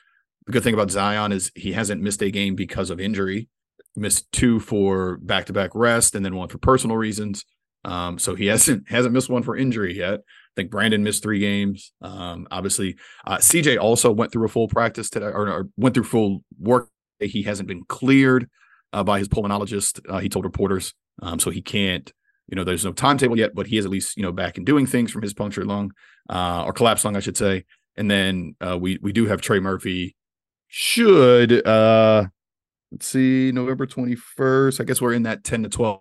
Speaker 6: The good thing about Zion is he hasn't missed a game because of injury. Missed two for back to back rest and then one for personal reasons. Um, so he hasn't hasn't missed one for injury yet. I think Brandon missed three games. Um, obviously, uh, CJ also went through a full practice today, or, or went through full work. He hasn't been cleared uh, by his pulmonologist. Uh, he told reporters, um, so he can't. You know, there's no timetable yet, but he is at least you know back and doing things from his punctured lung uh, or collapsed lung, I should say. And then uh, we we do have Trey Murphy. Should uh, let's see, November 21st. I guess we're in that 10 to 12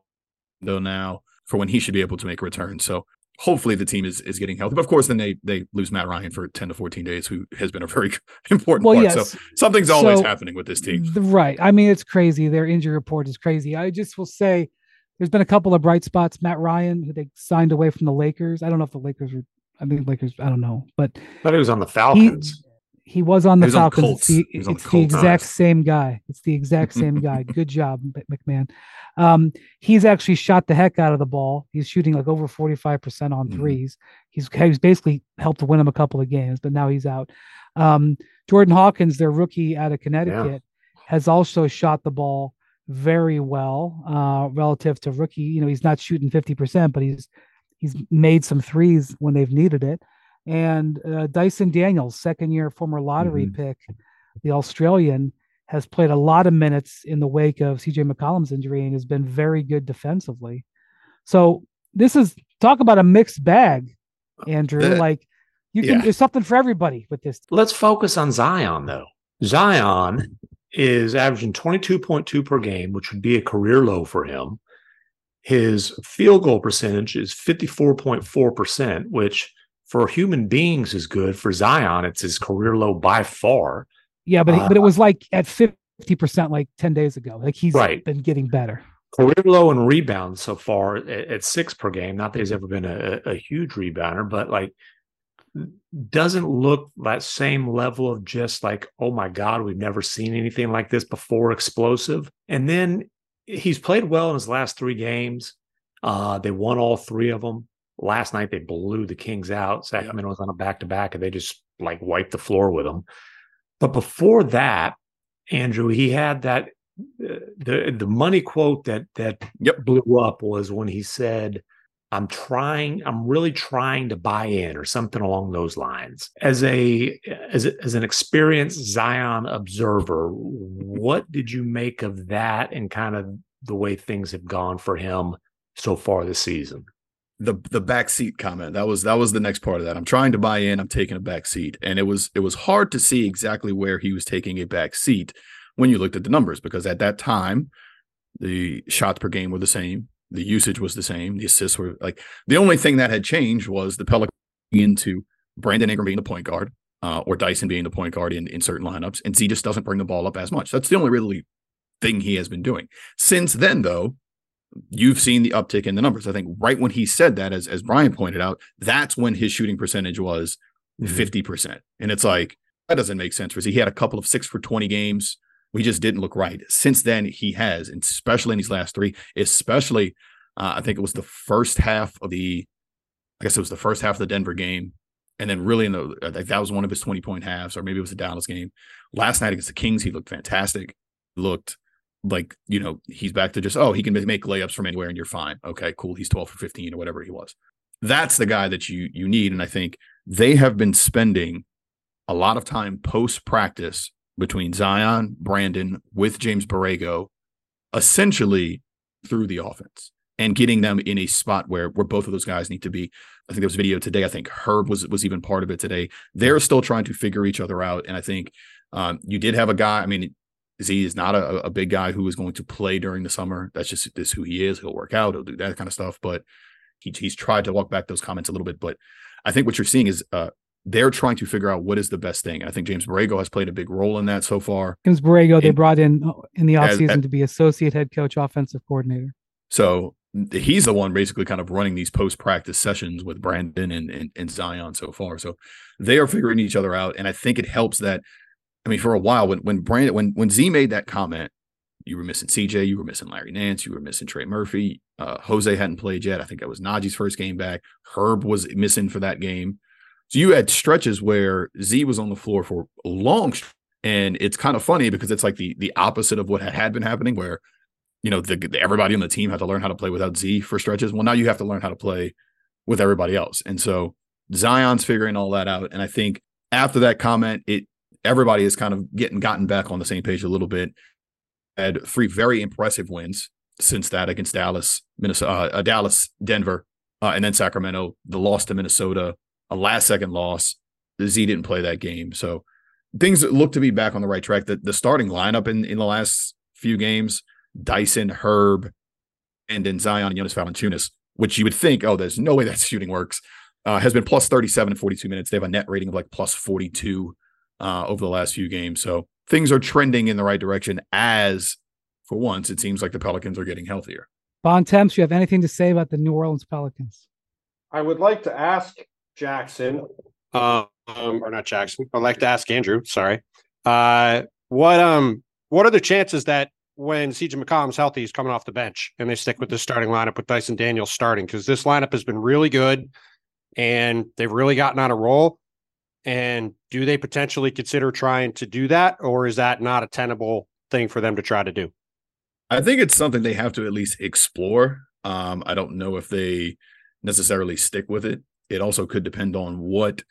Speaker 6: window now for when he should be able to make a return. So hopefully the team is is getting healthy. But of course, then they they lose Matt Ryan for ten to fourteen days, who has been a very important well, part. Yes. So something's always so, happening with this team.
Speaker 1: Right. I mean, it's crazy. Their injury report is crazy. I just will say there's been a couple of bright spots. Matt Ryan, who they signed away from the Lakers. I don't know if the Lakers were. I think Lakers. I don't know, but
Speaker 3: but he was on the Falcons.
Speaker 1: He, was on the Falcons. On it's the, it's the, the exact same guy. It's the exact same guy. Good job, MacMahon. Um, he's actually shot the heck out of the ball. He's shooting like over 45% on 3s mm-hmm. He's, he's basically helped to win him a couple of games, but now he's out. Um, Jordan Hawkins, their rookie out of Connecticut, yeah. has also shot the ball very well uh, relative to rookie. You know, he's not shooting 50%, but he's he's made some threes when they've needed it. And uh, Dyson Daniels, second year former lottery mm-hmm. pick, the Australian, has played a lot of minutes in the wake of CJ McCollum's injury and has been very good defensively. So this is talk about a mixed bag, Andrew. The, like you can yeah. there's something for everybody with this.
Speaker 3: Let's focus on Zion though. Zion is averaging 22.2 per game, which would be a career low for him. His field goal percentage is 54.4%, which for human beings is good. For Zion, it's his career low by far.
Speaker 1: Yeah, but uh, but it was like at 50% like 10 days ago. Like he's right. been getting better.
Speaker 3: Career low in rebounds so far at, at six per game. Not that he's ever been a, a huge rebounder, but like doesn't look that same level of just like, oh my God, we've never seen anything like this before, explosive. And then he's played well in his last three games. Uh, they won all three of them. Last night they blew the Kings out. Sacramento was on a back to back and they just like wiped the floor with them. But before that, Andrew, he had that uh, the the money quote that that yep. blew up was when he said, "I'm trying, I'm really trying to buy in," or something along those lines. As a as a, as an experienced Zion observer, what did you make of that and kind of the way things have gone for him so far this season?
Speaker 6: The the back seat comment. That was that was the next part of that. I'm trying to buy in. I'm taking a back seat. And it was it was hard to see exactly where he was taking a back seat when you looked at the numbers because at that time the shots per game were the same. The usage was the same. The assists were like the only thing that had changed was the pelican into brandon ingram being the point guard uh, or dyson being the point guard in, in certain lineups and z just doesn't bring the ball up as much. That's the only really thing he has been doing. Since then though you've seen the uptick in the numbers. I think right when he said that, as as Brian pointed out, that's when his shooting percentage was mm-hmm. 50 mm-hmm. percent, and it's like that doesn't make sense. Because he had a couple of six for twenty games, we just didn't look right. Since then, he has, and especially in these last three, especially uh, I think it was the first half of the, I guess it was the first half of the Denver game. And then really in the that was one of his 20 point halves, or maybe it was the Dallas game. Last night against the Kings, he looked fantastic. Looked like you know he's back to just oh he can make layups from anywhere and you're fine. Okay cool. He's 12 for 15 or whatever he was. That's the guy that you you need and i think they have been spending a lot of time post practice between zion brandon with james borrego essentially through the offense and getting them in a spot where where both of those guys need to be. I think there was a video today i think herb was was even part of it today. They're still trying to figure each other out and i think um, you did have a guy i mean Z is not a, a big guy who is going to play during the summer. That's just this who he is. He'll work out. He'll do that kind of stuff. But he, he's tried to walk back those comments a little bit. But I think what you're seeing is uh, they're trying to figure out what is the best thing. And I think James Borrego has played a big role in that so far.
Speaker 1: James Borrego, they brought in uh, in the offseason to be associate head coach, offensive coordinator.
Speaker 6: So he's the one basically kind of running these post practice sessions with Brandon and, and, and Zion so far. So they are figuring each other out. And I think it helps that I mean, for a while when when Brandon when when Z made that comment, you were missing CJ, you were missing Larry Nance, you were missing Trey Murphy. Uh, Jose hadn't played yet. I think that was Naji's first game back. Herb was missing for that game. So you had stretches where Z was on the floor for long, and it's kind of funny because it's like the the opposite of what had been happening, where you know the, the, everybody on the team had to learn how to play without Z for stretches. Well, now you have to learn how to play with everybody else, and so Zion's figuring all that out. And I think after that comment, it everybody is kind of getting gotten back on the same page a little bit. Had three very impressive wins since that against Dallas, Minnesota, uh, uh, Dallas, Denver, uh, and then Sacramento. The loss to Minnesota, a last second loss. The Z didn't play that game, so things look to be back on the right track. The, the starting lineup in in the last few games: Dyson, Herb, and then Zion and Jonas Valanciunas, which you would think, oh, there's no way that shooting works. Uh, has been plus 37 in 42 minutes. They have a net rating of like plus 42 uh, over the last few games. So things are trending in the right direction as, for once, it seems like the Pelicans are getting healthier.
Speaker 1: Bontemps, you have anything to say about the New Orleans Pelicans?
Speaker 2: I would like to ask Jackson, um, or not Jackson. I'd like to ask Andrew. Sorry, uh, what um, what are the chances that when CJ McCollum's healthy, he's coming off the bench and they stick with the starting lineup with Dyson Daniels starting? Because this lineup has been really good, and they've really gotten on a roll. And do they potentially consider trying to do that, or is that not a tenable thing for them to try to do?
Speaker 6: I think it's something they have to at least explore. Um, I don't know if they necessarily stick with it. It also could depend on what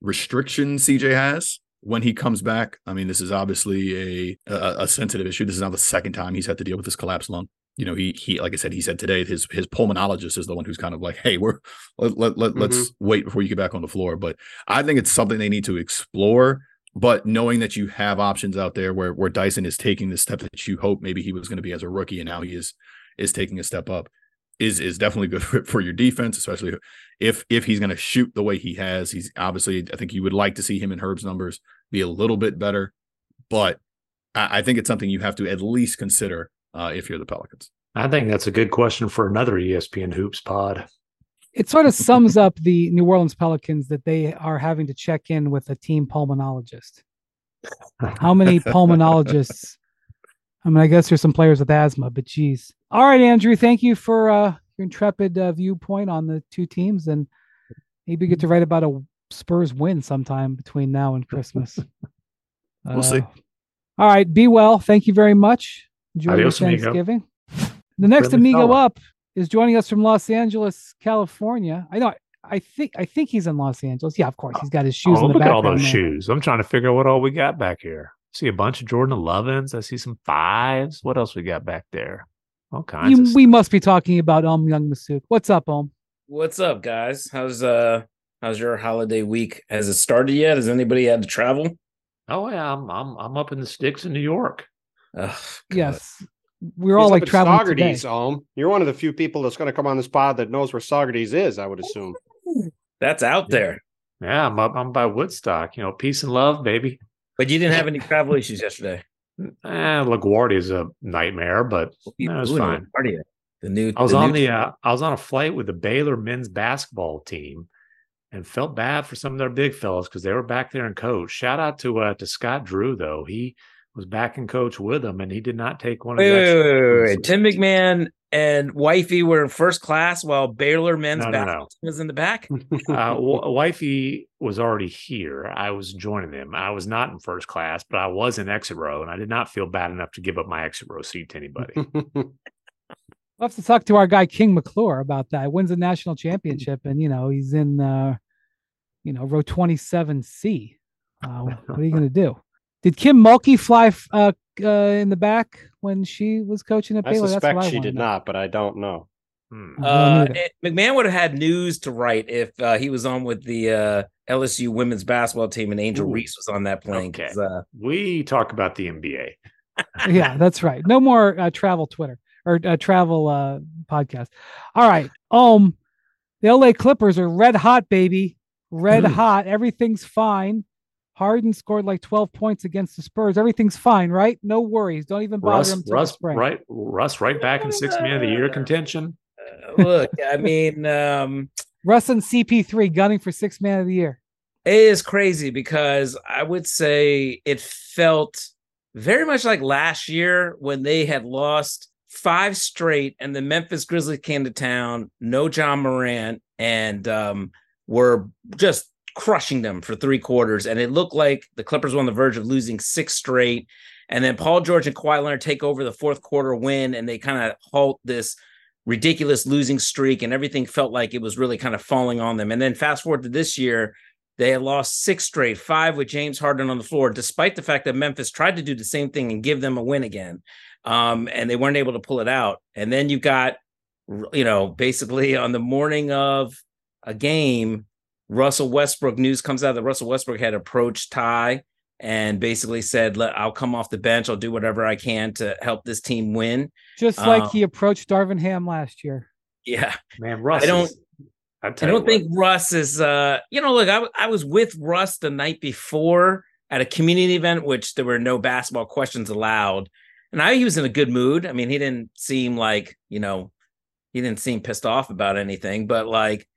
Speaker 6: restrictions CJ has when he comes back. I mean, this is obviously a, a, a sensitive issue. This is now the second time he's had to deal with this collapsed lung. You know, he he like I said, he said today his his pulmonologist is the one who's kind of like, hey, we're let let, let mm-hmm. let's wait before you get back on the floor. But I think it's something they need to explore but knowing that you have options out there where where Dyson is taking the step that you hope maybe he was going to be as a rookie and now he is is taking a step up is is definitely good for, for your defense, especially if if he's going to shoot the way he has. He's obviously I think you would like to see him in Herb's numbers be a little bit better, but I, I think it's something you have to at least consider uh, if you're the Pelicans.
Speaker 3: I think that's a good question for another ESPN Hoops pod
Speaker 1: it sort of sums up the New Orleans Pelicans that they are having to check in with a team pulmonologist. How many pulmonologists? I mean, I guess there's some players with asthma, but geez. All right, Andrew, thank you for uh, your intrepid uh, viewpoint on the two teams, and maybe get to write about a Spurs win sometime between now and Christmas.
Speaker 6: we'll uh, see.
Speaker 1: All right, be well. Thank you very much. Enjoy Adios, your Thanksgiving. Amigo. The next amigo up is joining us from Los Angeles, California. I know. I think I think he's in Los Angeles. Yeah, of course. He's got his shoes. Oh,
Speaker 3: look at all those there. shoes. I'm trying to figure out what all we got back here. I see a bunch of Jordan 11s. I see some fives. What else we got back there? All kinds.
Speaker 1: You, we must be talking about Ohm Youngmisuk. What's up, Ohm?
Speaker 7: What's up, guys? How's uh how's your holiday week? Has it started yet? Has anybody had to travel?
Speaker 3: Oh yeah, I'm I'm I'm up in the sticks in New York.
Speaker 1: Oh, yes, we're all like traveling Saugerties, today.
Speaker 2: Home. You're one of the few people that's going to come on this pod that knows where Saugerties is. I would assume.
Speaker 7: That's out there.
Speaker 3: Yeah, I'm up, I'm by Woodstock. You know, peace and love, baby.
Speaker 7: But you didn't have any travel issues yesterday.
Speaker 3: Eh, LaGuardia is a nightmare, but no, it was fine. LaGuardia,
Speaker 7: the new.
Speaker 3: I was
Speaker 7: the
Speaker 3: on
Speaker 7: new...
Speaker 3: the. Uh, I was on a flight with the Baylor men's basketball team, and felt bad for some of their big fellas because they were back there and coach. Shout out to uh, to Scott Drew though. He was back in coach with him, and he did not take one of
Speaker 7: wait, wait, wait, wait, Tim MacMahon and Wifey were in first class while Baylor men's no, basketball no, no. was in the back.
Speaker 3: uh, Wifey was already here. I was joining them. I was not in first class, but I was in exit row, and I did not feel bad enough to give up my exit row seat to anybody.
Speaker 1: We'll have to talk to our guy King McClure about that. Wins a national championship, and you know he's in, uh, you know, row twenty seven C. Uh, what are you going to do? Did Kim Mulkey fly uh, uh, in the back when she was coaching at Baylor?
Speaker 2: I suspect I she did not, but I don't know.
Speaker 7: Hmm. Uh, MacMahon would have had news to write if uh, he was on with the uh, LSU women's basketball team and Angel Ooh. Reese was on that plane.
Speaker 3: Okay. Uh, we talk about the NBA.
Speaker 1: yeah, that's right. No more uh, travel Twitter or travel podcast. All right. Um, the LA Clippers are red hot, baby. Red mm. hot. Everything's fine. Harden scored like 12 points against the Spurs. Everything's fine, right? No worries. Don't even bother Russ, him.
Speaker 3: Russ, right, Russ, right back in six man of the year contention.
Speaker 7: Uh, look, I mean, um,
Speaker 1: Russ and CP3 gunning for six man of the year.
Speaker 7: It is crazy because I would say it felt very much like last year when they had lost five straight and the Memphis Grizzlies came to town, no Ja Morant, and um, were just crushing them for three quarters. And it looked like the Clippers were on the verge of losing six straight. And then Paul George and Kawhi Leonard take over the fourth quarter win, and they kind of halt this ridiculous losing streak. And everything felt like it was really kind of falling on them. And then fast forward to this year, they had lost six straight, five with James Harden on the floor, despite the fact that Memphis tried to do the same thing and give them a win again. Um, and they weren't able to pull it out. And then you got, you know, basically on the morning of a game, Russell Westbrook news comes out that Russell Westbrook had approached Ty and basically said, Let, I'll come off the bench. I'll do whatever I can to help this team win.
Speaker 1: Just like um, he approached Darvin Ham last year.
Speaker 7: Yeah.
Speaker 3: Man, Russ.
Speaker 7: I don't is, I don't think Russ is uh you know, look, I, I was with Russ the night before at a community event, which there were no basketball questions allowed. And I he was in a good mood. I mean, he didn't seem like, you know, he didn't seem pissed off about anything. But like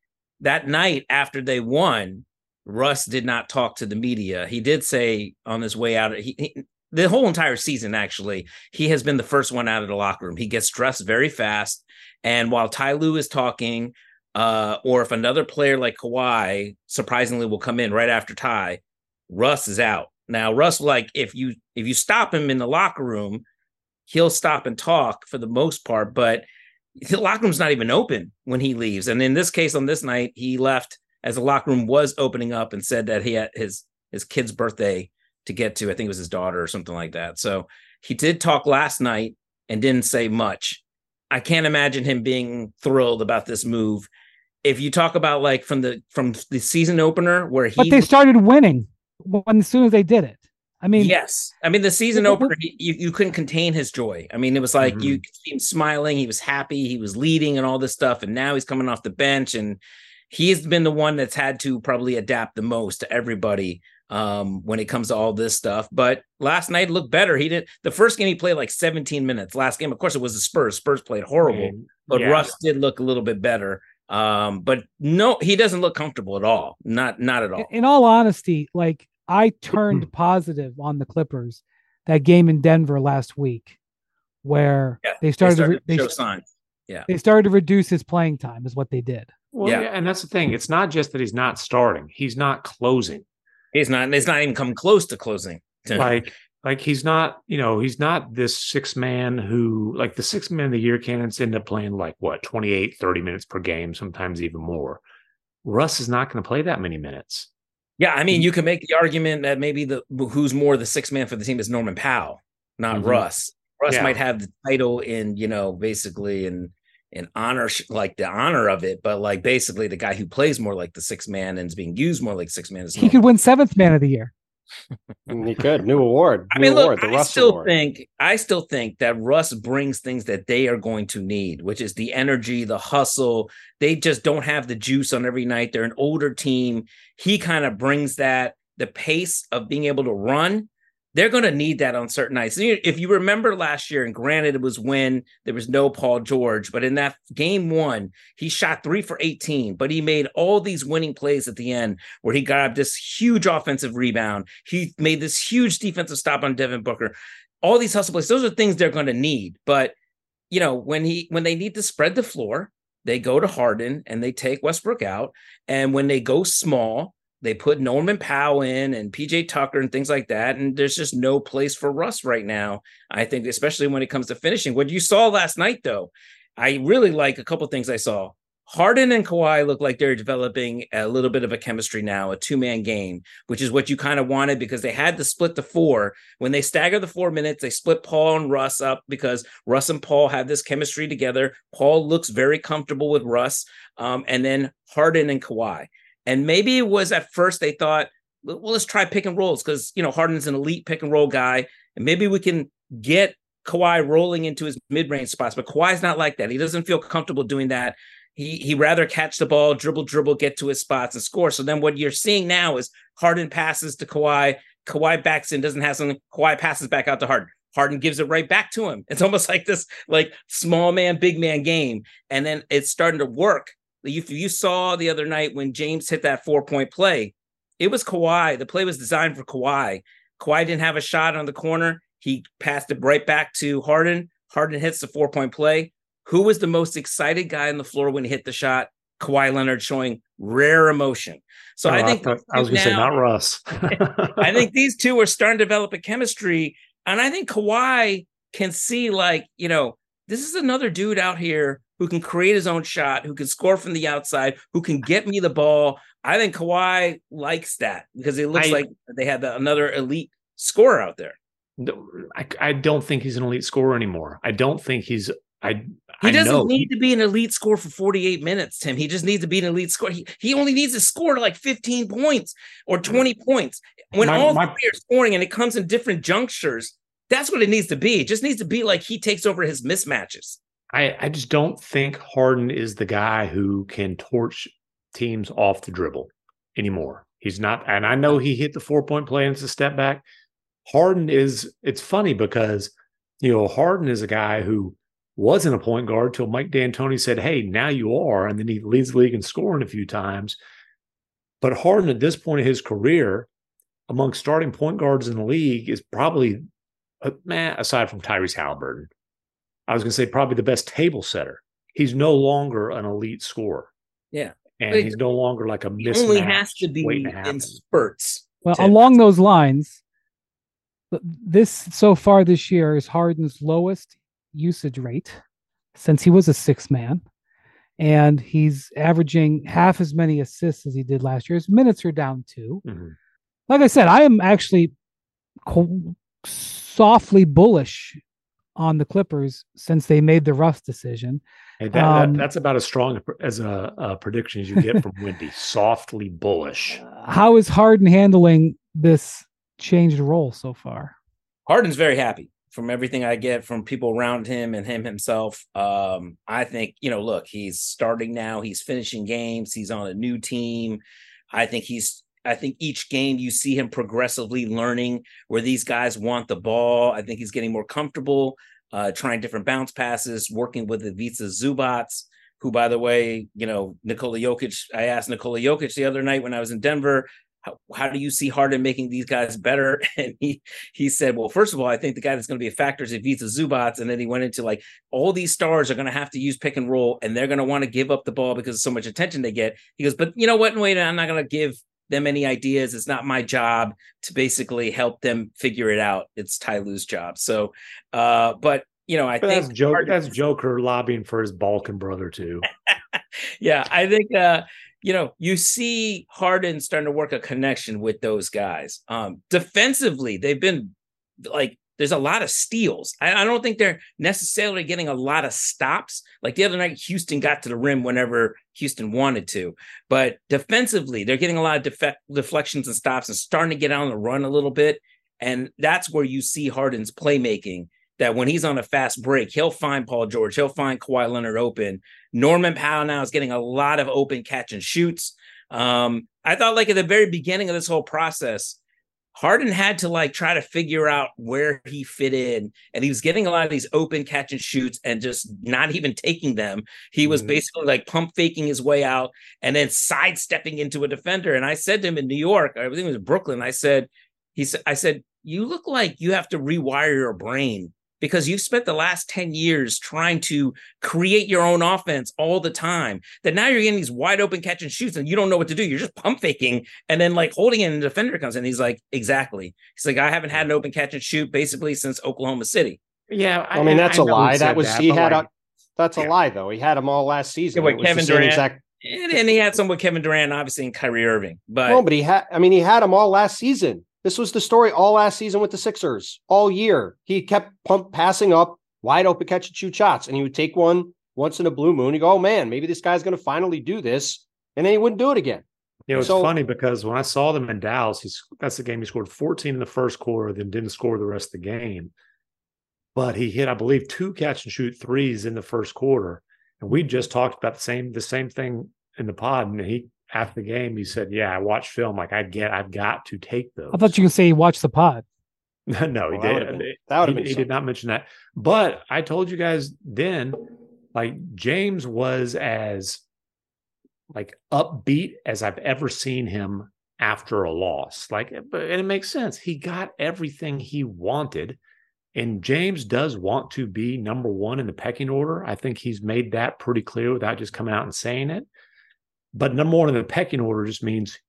Speaker 7: that night after they won, Russ did not talk to the media. He did say on his way out, he, he, the whole entire season, actually, he has been the first one out of the locker room. He gets dressed very fast. And while Ty Lue is talking, uh, or if another player like Kawhi surprisingly will come in right after Ty, Russ is out. Now, Russ, like if you if you stop him in the locker room, he'll stop and talk for the most part, but the locker room's not even open when he leaves. And in this case, on this night, he left as the locker room was opening up and said that he had his his kid's birthday to get to. I think it was his daughter or something like that. So he did talk last night and didn't say much. I can't imagine him being thrilled about this move if you talk about like from the from the season opener where he
Speaker 1: but they started winning when as soon as they did it i mean
Speaker 7: yes i mean the season opener you, you couldn't contain his joy i mean it was like mm-hmm. you see him smiling he was happy he was leading and all this stuff and now he's coming off the bench and he's been the one that's had to probably adapt the most to everybody um, when it comes to all this stuff. But last night looked better. He did the first game he played like 17 minutes. Last game, of course, it was the Spurs. Spurs played horrible, but yeah. Russ did look a little bit better. Um, but no, he doesn't look comfortable at all. Not not at all.
Speaker 1: In all honesty, like I turned hmm. positive on the Clippers that game in Denver last week, where yeah, they started, they started to, show signs. Yeah, they started to reduce his playing time, is what they did.
Speaker 3: Well, yeah. yeah, and that's the thing. It's not just that he's not starting; he's not closing.
Speaker 7: He's not. He's not even come close to closing.
Speaker 3: like like he's not, you know, he's not this six man who like the six man of the year candidates end up playing like what 28, 30 minutes per game, sometimes even more. Russ is not going to play that many minutes.
Speaker 7: Yeah, I mean, you can make the argument that maybe the who's more the six man for the team is Norman Powell, not mm-hmm. Russ. Russ yeah. might have the title in, you know, basically in in honor like the honor of it, but like basically the guy who plays more like the six man and is being used more like six man is
Speaker 1: he could win seventh man of the year.
Speaker 2: Mm, he could new award.
Speaker 7: I mean, look, I still award. think I still think that Russ brings things that they are going to need, which is the energy, the hustle. They just don't have the juice on every night. They're an older team. He kind of brings that the pace of being able to run they're going to need that on certain nights. If you remember last year, and granted, it was when there was no Paul George, but in that game one, he shot three for 18, but he made all these winning plays at the end where he grabbed this huge offensive rebound. He made this huge defensive stop on Devin Booker. All these hustle plays, those are things they're going to need. But, you know, when he when they need to spread the floor, they go to Harden and they take Westbrook out. And when they go small, they put Norman Powell in and PJ Tucker and things like that. And there's just no place for Russ right now. I think, especially when it comes to finishing. What you saw last night, though, I really like a couple things I saw. Harden and Kawhi look like they're developing a little bit of a chemistry now, a two man game, which is what you kind of wanted because they had to split the four. When they stagger the four minutes, they split Paul and Russ up because Russ and Paul have this chemistry together. Paul looks very comfortable with Russ. Um, and then Harden and Kawhi. And maybe it was at first they thought, well, let's try pick and rolls because you know Harden's an elite pick and roll guy, and maybe we can get Kawhi rolling into his mid range spots. But Kawhi's not like that. He doesn't feel comfortable doing that. He he rather catch the ball, dribble, dribble, get to his spots and score. So then what you're seeing now is Harden passes to Kawhi. Kawhi backs in, doesn't have something. Kawhi passes back out to Harden. Harden gives it right back to him. It's almost like this like small man, big man game. And then it's starting to work if you saw the other night when James hit that four point play, it was Kawhi. The play was designed for Kawhi. Kawhi didn't have a shot on the corner. He passed it right back to Harden. Harden hits the four point play. Who was the most excited guy on the floor when he hit the shot? Kawhi Leonard showing rare emotion. So oh, I think
Speaker 3: I, I was going to say not Russ.
Speaker 7: I think these two are starting to develop a chemistry, and I think Kawhi can see like you know this is another dude out here who can create his own shot, who can score from the outside, who can get me the ball. I think Kawhi likes that because it looks I, like they had the, another elite scorer out there.
Speaker 3: I, I, don't think he's an elite scorer anymore. I don't think he's. I
Speaker 7: he doesn't need to be an elite scorer for 48 minutes, Tim. He just needs to be an elite scorer. He, he only needs to score like 15 points or 20 points. When my, all my, three are scoring and it comes in different junctures, that's what it needs to be. It just needs to be like he takes over his mismatches.
Speaker 3: I, I just don't think Harden is the guy who can torch teams off the dribble anymore. He's not, and I know he hit the four point play and it's a step back. Harden is, it's funny because, you know, Harden is a guy who wasn't a point guard till Mike D'Antoni said, "Hey, now you are," and then he leads the league in scoring a few times. But Harden, at this point of his career, among starting point guards in the league, is probably, uh, man, aside from Tyrese Haliburton, I was going to say probably the best table setter. He's no longer an elite scorer.
Speaker 7: Yeah,
Speaker 3: and he's no longer like a mismatch.
Speaker 7: Only has to be to in spurts.
Speaker 1: Well, along those lines, this so far this year is Harden's lowest usage rate since he was a six man. And he's averaging half as many assists as he did last year. His minutes are down too. Mm-hmm. Like I said, I am actually co- softly bullish on the Clippers since they made the Russ decision.
Speaker 3: Hey, that, um, that, that's about as strong as a, a prediction as you get from Windy. Softly bullish.
Speaker 1: How is Harden handling this changed role so far?
Speaker 7: Harden's very happy from everything I get from people around him and him himself. Um, I think, you know, look, he's starting now, he's finishing games, he's on a new team. I think he's I think each game you see him progressively learning where these guys want the ball. I think he's getting more comfortable, uh, trying different bounce passes, working with Ivica Zubac, who, by the way, you know, Nikola Jokic. I asked Nikola Jokic the other night when I was in Denver, how, how do you see Harden making these guys better? And he he said, well, first of all, I think the guy that's going to be a factor is Ivica Zubac. And then he went into like all these stars are going to have to use pick and roll, and they're going to want to give up the ball because of so much attention they get. He goes, but you know what? And wait, I'm not going to give them any ideas. It's not my job to basically help them figure it out. It's Ty Lue's job. So, uh, but you know, I but think
Speaker 3: that's Joker, that's Joker lobbying for his Balkan brother too.
Speaker 7: yeah, I think uh, you know, you see Harden starting to work a connection with those guys. Um, defensively, they've been like there's a lot of steals. I, I, don't think they're necessarily getting a lot of stops. Like the other night, Houston got to the rim whenever Houston wanted to. But defensively, they're getting a lot of def- deflections and stops and starting to get on the run a little bit. And that's where you see Harden's playmaking. That when he's on a fast break, he'll find Paul George, he'll find Kawhi Leonard open. Norman Powell now is getting a lot of open catch and shoots. Um, I thought, like at the very beginning of this whole process, Harden had to like try to figure out where he fit in, and he was getting a lot of these open catch and shoots and just not even taking them. He was mm-hmm. basically like pump faking his way out and then sidestepping into a defender. And I said to him in New York, I think it was Brooklyn, I said, he said, I said, you look like you have to rewire your brain because you've spent the last 10 years trying to create your own offense all the time that now you're getting these wide open catch and shoots and you don't know what to do. You're just pump faking and then like holding it and the defender comes in. He's like, exactly. He's like, I haven't had an open catch and shoot basically since Oklahoma City.
Speaker 3: Yeah.
Speaker 2: I, I mean, that's I a lie. That was, that, he had like, a, that's yeah. a lie though. He had them all last season.
Speaker 7: Yeah, with Kevin Durant. Exact... And, and, he had some with Kevin Durant, obviously, and Kyrie Irving. But
Speaker 2: no, but he had, I mean, he had them all last season. This was the story all last season with the Sixers, all year. He kept pump passing up, wide open catch and shoot shots, and he would take one once in a blue moon. He go, oh man, maybe this guy's going to finally do this, and then he wouldn't do it again.
Speaker 3: You know, it's so, funny because when I saw them in Dallas, he's that's the game he scored 14 in the first quarter, then didn't score the rest of the game. But he hit, I believe, two catch and shoot threes in the first quarter. And we just talked about the same the same thing in the pod, and he after the game, he said, "Yeah, I watched film. Like I get, I've got to take those."
Speaker 1: I thought you could say he watched the pod.
Speaker 3: no, he well, did. That would he, he did not mention that. But I told you guys then, like James was as like upbeat as I've ever seen him after a loss. Like, eh, and it makes sense. He got everything he wanted. And James does want to be number one in the pecking order. I think he's made that pretty clear without just coming out and saying it. But number one in the pecking order just means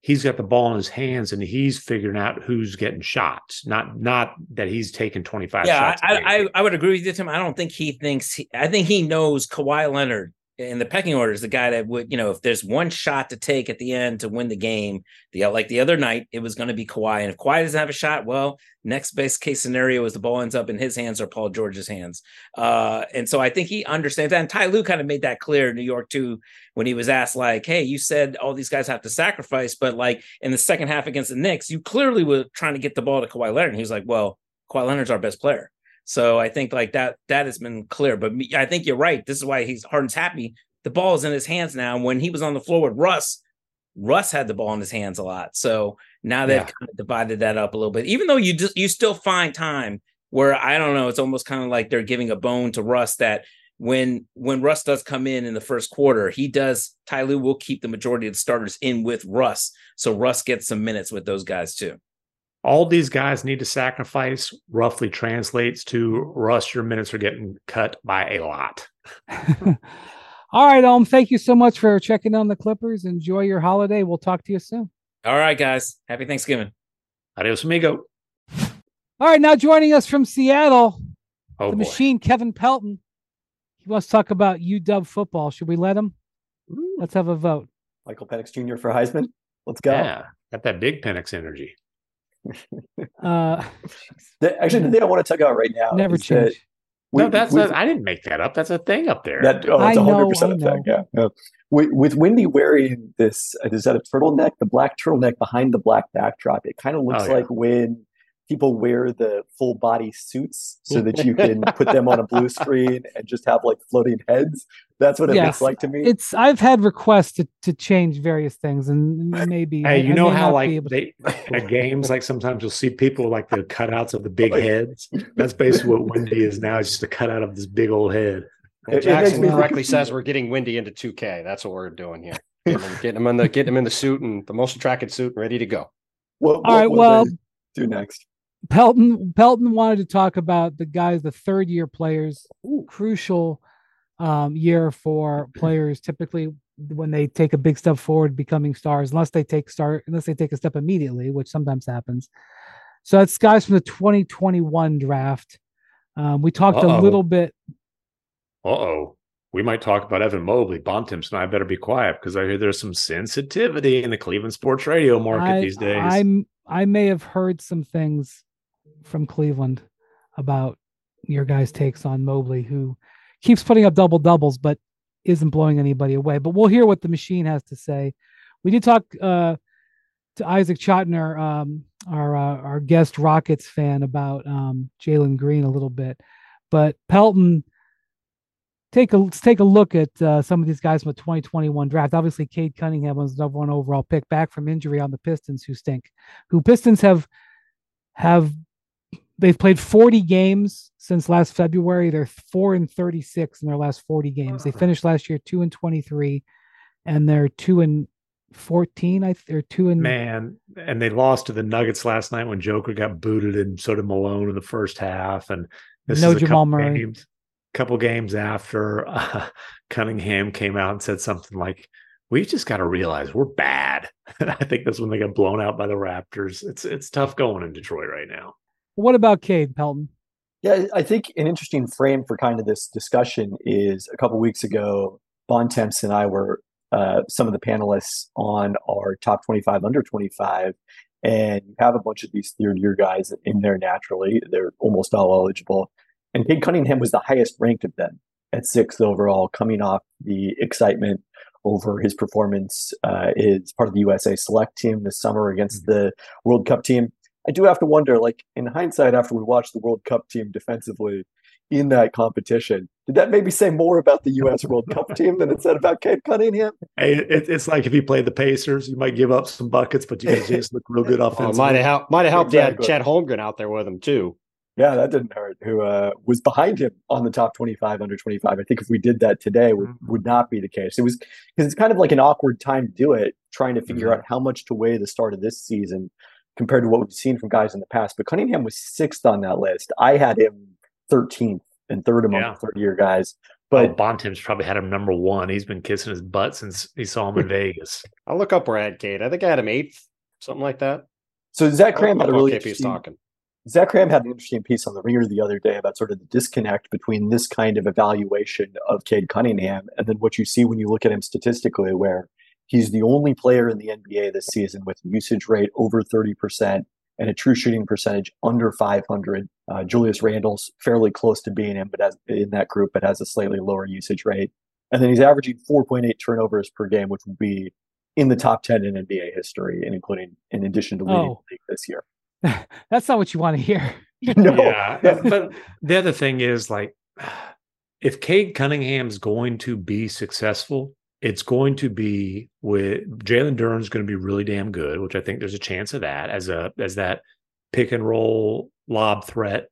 Speaker 3: he's got the ball in his hands and he's figuring out who's getting shots, not not that he's taking 25
Speaker 7: yeah,
Speaker 3: shots.
Speaker 7: I, I, I would agree with you, Tim. I don't think he thinks he, I think he knows Kawhi Leonard in the pecking order is the guy that would, you know, if there's one shot to take at the end to win the game, the like the other night, it was going to be Kawhi. And if Kawhi doesn't have a shot, well, next best case scenario is the ball ends up in his hands or Paul George's hands. Uh, and so I think he understands that. And Ty Lue kind of made that clear in New York too, when he was asked, like, hey, you said all these guys have to sacrifice, but like in the second half against the Knicks, you clearly were trying to get the ball to Kawhi Leonard. And he was like, well, Kawhi Leonard's our best player. So I think like that that has been clear. But me, I think you're right. This is why he's Harden's happy the ball is in his hands now. When he was on the floor with Russ, Russ had the ball in his hands a lot. So now they've yeah. kind of divided that up a little bit. Even though you just you still find time where I don't know, it's almost kind of like they're giving a bone to Russ that when when Russ does come in in the first quarter, he does. Ty Lue will keep the majority of the starters in with Russ, so Russ gets some minutes with those guys too.
Speaker 3: All these guys need to sacrifice roughly translates to Russ. Your minutes are getting cut by a lot.
Speaker 1: All right, um, thank you so much for checking on the Clippers. Enjoy your holiday. We'll talk to you soon.
Speaker 7: All right, guys. Happy Thanksgiving.
Speaker 3: Adios, amigo.
Speaker 1: All right, now joining us from Seattle,
Speaker 3: oh,
Speaker 1: the
Speaker 3: boy.
Speaker 1: machine, Kevin Pelton. He wants to talk about UW football. Should we let him? Ooh. Let's have a vote.
Speaker 8: Michael Penix Jr. for Heisman. Let's go.
Speaker 3: Yeah, got that big Penix energy.
Speaker 1: Uh,
Speaker 8: the, actually, the thing I want to talk about right now
Speaker 1: never change.
Speaker 3: We, no, that's I didn't make that up. That's a thing up there. That,
Speaker 8: oh, it's hundred percent a thing. Yeah. yeah. With, with Windy wearing this, is that a turtleneck? The black turtleneck behind the black backdrop. It kind of looks oh, yeah. like when people wear the full body suits so that you can put them on a blue screen and just have like floating heads. That's what it yes, looks like to me.
Speaker 1: It's I've had requests to, to change various things and maybe
Speaker 3: Hey, you I know how like they at games like sometimes you'll see people like the cutouts of the big heads. That's basically what Windy is now, it's just a cutout of this big old head.
Speaker 2: Well, Jackson correctly says we're getting Windy into 2K. That's what we're doing here. Getting him, getting him in the getting him in the suit and the motion tracking suit and ready to go.
Speaker 8: What, what All right, well do next?
Speaker 1: Pelton Pelton wanted to talk about the guys, the third year players, Ooh. crucial um, year for players. Typically, when they take a big step forward, becoming stars, unless they take start, unless they take a step immediately, which sometimes happens. So that's guys from the 2021 draft. Um, we talked Uh-oh. a little bit.
Speaker 3: Uh oh. We might talk about Evan Mobley. Bontemps and I better be quiet because I hear there's some sensitivity in the Cleveland sports radio market I, these days.
Speaker 1: I'm I may have heard some things from Cleveland about your guys' takes on Mobley, who keeps putting up double doubles, but isn't blowing anybody away. But we'll hear what the machine has to say. We did talk uh, to Isaac Chotiner, um, our uh, our guest Rockets fan, about um, Jalen Green a little bit, but Pelton. Take a let's take a look at uh, some of these guys from the 2021 draft. Obviously, Cade Cunningham was the number one overall pick, back from injury on the Pistons, who stink. Who Pistons have have they've played 40 games since last February. They're four and 36 in their last 40 games. They finished last year two and 23, and they're two and 14. I they're two and
Speaker 3: man, and they lost to the Nuggets last night when Joker got booted, and so did Malone in the first half. And
Speaker 1: this no Jamal Murray.
Speaker 3: Games, couple games after uh, Cunningham came out and said something like. We've just got to realize we're bad. I think that's when they got blown out by the Raptors. It's it's tough going in Detroit right now.
Speaker 1: What about Cade Pelton?
Speaker 8: Yeah, I think an interesting frame for kind of this discussion is a couple weeks ago, Bontemps and I were uh, some of the panelists on our top 25 under 25. And you have a bunch of these third year guys in there naturally. They're almost all eligible. And Cade Cunningham was the highest ranked of them at sixth overall, coming off the excitement over his performance uh, is part of the USA select team this summer against mm-hmm. the World Cup team. I do have to wonder, like in hindsight, after we watched the World Cup team defensively in that competition, did that maybe say more about the U.S. World Cup team than it said about Cade Cunningham?
Speaker 3: Hey, it, it's like if you play the Pacers, you might give up some buckets, but you guys just look real good offensively.
Speaker 2: Oh, might have helped. Might have helped. Exactly. Chet Holmgren out there with him too.
Speaker 8: Yeah, that didn't hurt. Who uh, was behind him on the top twenty-five under twenty-five? I think if we did that today, would mm-hmm. would not be the case. It was because it's kind of like an awkward time to do it, trying to figure mm-hmm. out how much to weigh the start of this season compared to what we've seen from guys in the past. But Cunningham was sixth on that list. I had him 13th and third among yeah. third year guys. Oh, but
Speaker 3: oh, Bontemps probably had him number one. He's been kissing his butt since he saw him in Vegas.
Speaker 2: I'll look up Brad Cade. I think I had him eighth, something like that.
Speaker 8: So Zach Kram had a really interesting, talking. Zach Kram had an interesting piece on the Ringer the other day about sort of the disconnect between this kind of evaluation of Cade Cunningham and then what you see when you look at him statistically, where He's the only player in the NBA this season with usage rate over 30% and a true shooting percentage under 500. Uh, Julius Randle's fairly close to being in, but as, in that group, but has a slightly lower usage rate. And then he's averaging 4.8 turnovers per game, which would be in the top 10 in NBA history, and including in addition to leading oh. the league this year.
Speaker 1: That's not what you want to hear.
Speaker 3: no. Yeah, but the other thing is like, if Cade Cunningham's going to be successful, it's going to be with Jalen Duren's going to be really damn good, which I think there's a chance of that as a as that pick and roll lob threat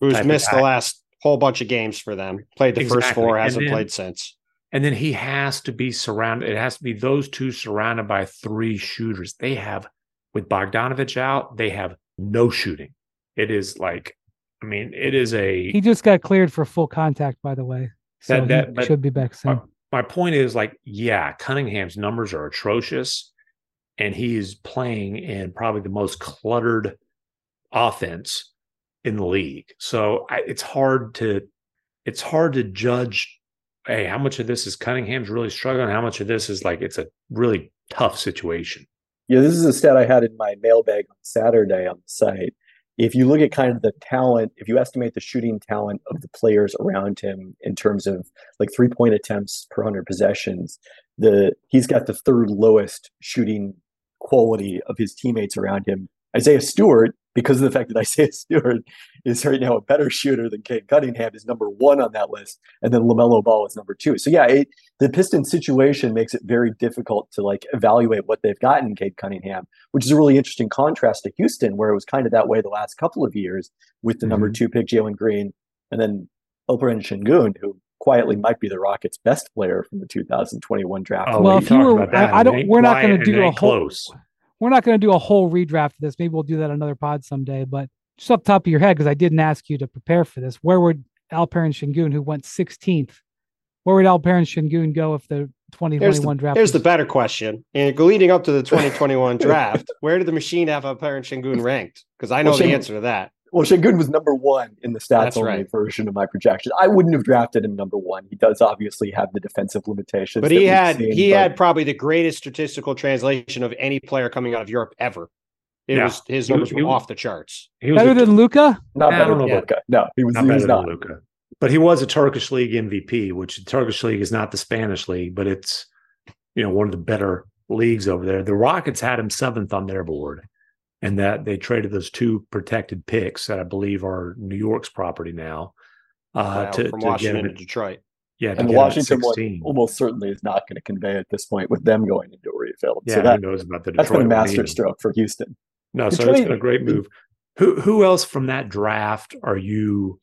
Speaker 2: Who's missed the last whole bunch of games for them. Played the exactly. first four, hasn't then, played since.
Speaker 3: And then he has to be surrounded. It has to be those two surrounded by three shooters. They have, with Bogdanovich out, they have no shooting. It is like, I mean, it is a.
Speaker 1: He just got cleared for full contact, by the way. So that, that should be back soon.
Speaker 3: Uh, My, point is like, yeah, Cunningham's numbers are atrocious, and he's playing in probably the most cluttered offense in the league. So I, it's hard to it's hard to judge. Hey, how much of this is Cunningham's really struggling? How much of this is like it's a really tough situation?
Speaker 8: Yeah, this is a stat I had in my mailbag on Saturday on the site. If you look at kind of the talent, if you estimate the shooting talent of the players around him in terms of like three point attempts per hundred possessions, the he's got the third lowest shooting quality of his teammates around him. Isaiah Stewart because of the fact that Isaiah Stewart is right now a better shooter than Cade Cunningham is number one on that list, and then LaMelo Ball is number two. So yeah, it, the Pistons situation makes it very difficult to like evaluate what they've gotten in Cade Cunningham, which is a really interesting contrast to Houston, where it was kind of that way the last couple of years with the mm-hmm. number two pick Jalen Green, and then Alperen Sengun, who quietly might be the Rockets' best player from the 2021 draft.
Speaker 1: Oh, well, if you were, I, I, don't. We're not going to do a whole. Close we're not going to do a whole redraft of this. Maybe we'll do that another pod someday. But just off the top of your head, because I didn't ask you to prepare for this, where would Alperen Sengun, who went 16th, where would Alperen Sengun go if the 2021 here's
Speaker 2: the,
Speaker 1: draft?
Speaker 2: Here's was... the better question. And leading up to the 2021 draft, where did the machine have Alperen Sengun ranked? Because I know well, the answer to that.
Speaker 8: Well, Sengun was number one in the stats only right. version of my projection. I wouldn't have drafted him number one. He does obviously have the defensive limitations.
Speaker 2: But he had seen, he but... had probably the greatest statistical translation of any player coming out of Europe ever. It yeah. was his numbers he, were off the charts.
Speaker 1: He was better a, than Luka?
Speaker 8: Not better than Luka. No, he was not he better was not. than
Speaker 3: Luka. But he was a Turkish league MVP, which the Turkish league is not the Spanish league, but it's you know one of the better leagues over there. The Rockets had him seventh on their board and that they traded those two protected picks that I believe are New York's property now.
Speaker 2: Uh, wow, to, from to Washington to Detroit.
Speaker 3: Yeah,
Speaker 8: and the Washington one almost certainly is not going to convey at this point with them going into a refill.
Speaker 3: Yeah, so that, knows about the Detroit
Speaker 8: that's been a masterstroke for Houston.
Speaker 3: No, Detroit, so it's been a great move. Who who else from that draft are you?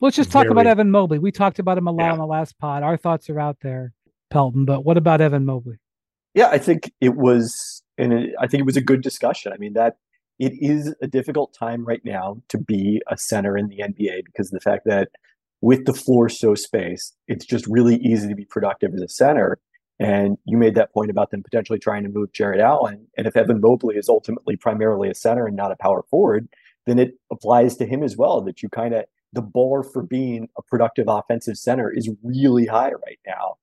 Speaker 1: Let's just talk very... about Evan Mobley. We talked about him a lot yeah. on the last pod. Our thoughts are out there, Pelton. But what about Evan Mobley?
Speaker 8: Yeah, I think it was and it, I think it was a good discussion. I mean, that it is a difficult time right now to be a center in the NBA because the fact that with the floor so spaced, it's just really easy to be productive as a center. And you made that point about them potentially trying to move Jarrett Allen. And if Evan Mobley is ultimately primarily a center and not a power forward, then it applies to him as well that you kind of the bar for being a productive offensive center is really high right now.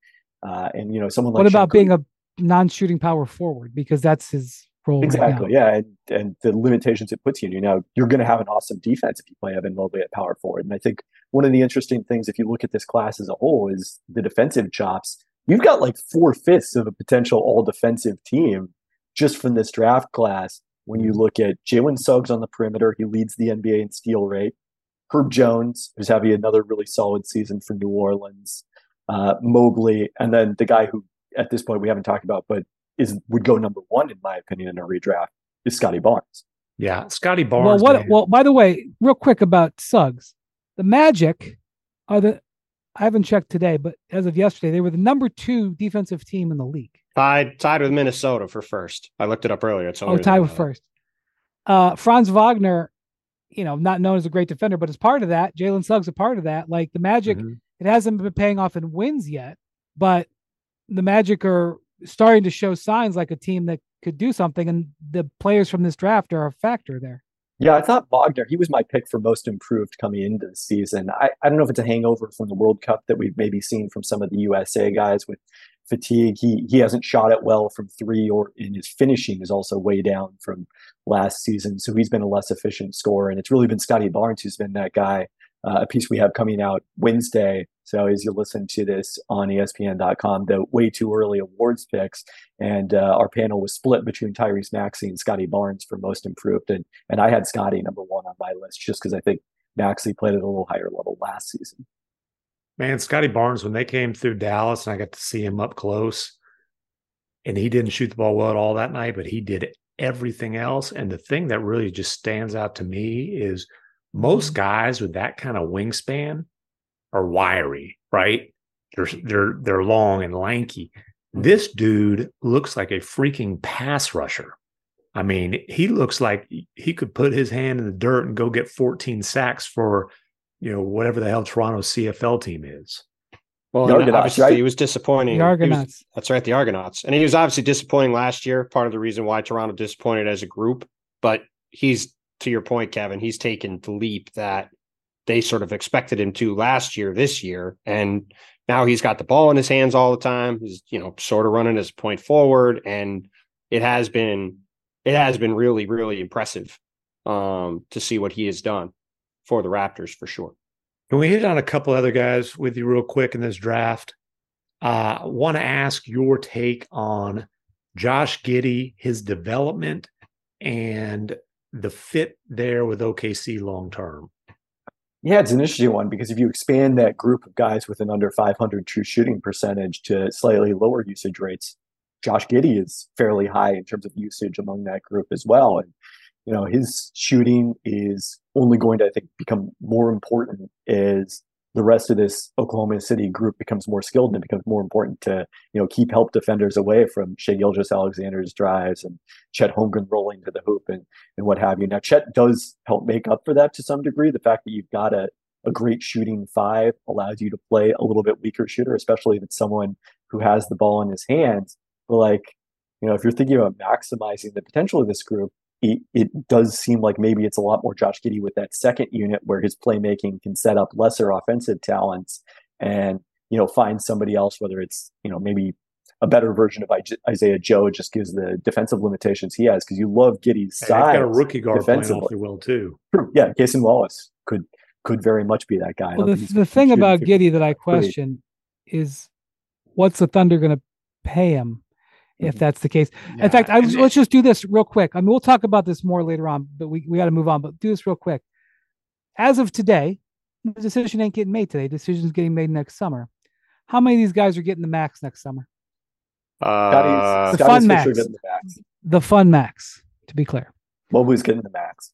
Speaker 8: Uh, and you know, someone like
Speaker 1: what about being a non-shooting power forward because that's his role.
Speaker 8: Exactly. Right yeah, and, and the limitations it puts you in. You know, you're going to have an awesome defense if you play Evan Mobley at power forward. And I think one of the interesting things, if you look at this class as a whole, is the defensive chops. You've got like four fifths of a potential all defensive team just from this draft class. When you look at Jalen Suggs on the perimeter, he leads the NBA in steal rate. Herb Jones, who's having another really solid season for New Orleans. Uh, Mobley, and then the guy who at this point we haven't talked about, but is would go number one in my opinion in a redraft is Scottie Barnes.
Speaker 3: Yeah, Scottie Barnes.
Speaker 1: Well, what? Well, by the way, real quick about Suggs, the Magic are the. I haven't checked today, but as of yesterday, they were the number two defensive team in the league.
Speaker 2: Tied, tied with Minnesota for first. I looked it up earlier. It's
Speaker 1: oh, tied with first. Uh, Franz Wagner, you know, not known as a great defender, but as part of that, Jalen Suggs a part of that. Like the Magic, mm-hmm. it hasn't been paying off in wins yet, but the Magic are starting to show signs like a team that could do something, and the players from this draft are a factor there.
Speaker 8: Yeah, I thought Wagner, he was my pick for most improved coming into the season. I, I don't know if it's a hangover from the World Cup that we've maybe seen from some of the USA guys with fatigue. He he hasn't shot it well from three, or in his finishing is also way down from last season. So he's been a less efficient scorer. And it's really been Scottie Barnes who's been that guy uh, a piece we have coming out Wednesday. So as you listen to this on ESPN.com, the way too early awards picks, and uh, our panel was split between Tyrese Maxey and Scottie Barnes for most improved, and and I had Scottie number one on my list just because I think Maxey played at a little higher level last season.
Speaker 3: Man, Scottie Barnes, when they came through Dallas and I got to see him up close, and he didn't shoot the ball well at all that night, but he did everything else. And the thing that really just stands out to me is Most guys with that kind of wingspan are wiry, right? They're they're they're long and lanky. This dude looks like a freaking pass rusher. I mean, he looks like he could put his hand in the dirt and go get 14 sacks for, you know, whatever the hell Toronto's CFL team is.
Speaker 2: Well, obviously right? he was disappointing.
Speaker 1: The Argonauts.
Speaker 2: Was, that's right, the Argonauts. And he was obviously disappointing last year. Part of the reason why Toronto disappointed as a group, but he's to your point, Kevin. He's taken the leap that they sort of expected him to last year, this year, and now he's got the ball in his hands all the time. He's you know sort of running a point forward, and it has been it has been really really impressive um, to see what he has done for the Raptors for sure.
Speaker 3: Can we hit on a couple other guys with you real quick in this draft? I uh, want to ask your take on Josh Giddey, his development, and the fit there with OKC long term.
Speaker 8: Yeah, it's an interesting one because if you expand that group of guys with an under 500 true shooting percentage to slightly lower usage rates, Josh Giddey is fairly high in terms of usage among that group as well. And you know his shooting is only going to I think become more important as the rest of this Oklahoma City group becomes more skilled and it becomes more important to you know keep help defenders away from Shai Gilgeous-Alexander's drives and Chet Holmgren rolling to the hoop and and what have you. Now Chet does help make up for that to some degree. The fact that you've got a a great shooting five allows you to play a little bit weaker shooter, especially if it's someone who has the ball in his hands. But like, you know, if you're thinking about maximizing the potential of this group, it, it does seem like maybe it's a lot more Josh Giddey with that second unit where his playmaking can set up lesser offensive talents and you know find somebody else, whether it's you know maybe a better version of Isaiah Joe just gives the defensive limitations he has because you love Giddey's size.
Speaker 3: got a rookie guard playing awfully well too.
Speaker 8: True. Yeah, Cason Wallace could could very much be that guy.
Speaker 1: Well, the, the thing about Giddey that I question is what's the Thunder going to pay him if mm-hmm. that's the case. Yeah. In fact, I, let's just do this real quick. I mean, we'll talk about this more later on, but we, we got to move on. But do this real quick. As of today, the decision ain't getting made today. Decision's getting made next summer. How many of these guys are getting the max next summer?
Speaker 2: Uh,
Speaker 1: the fun max. The, max. the fun max, to be clear.
Speaker 8: Mobley's getting the max.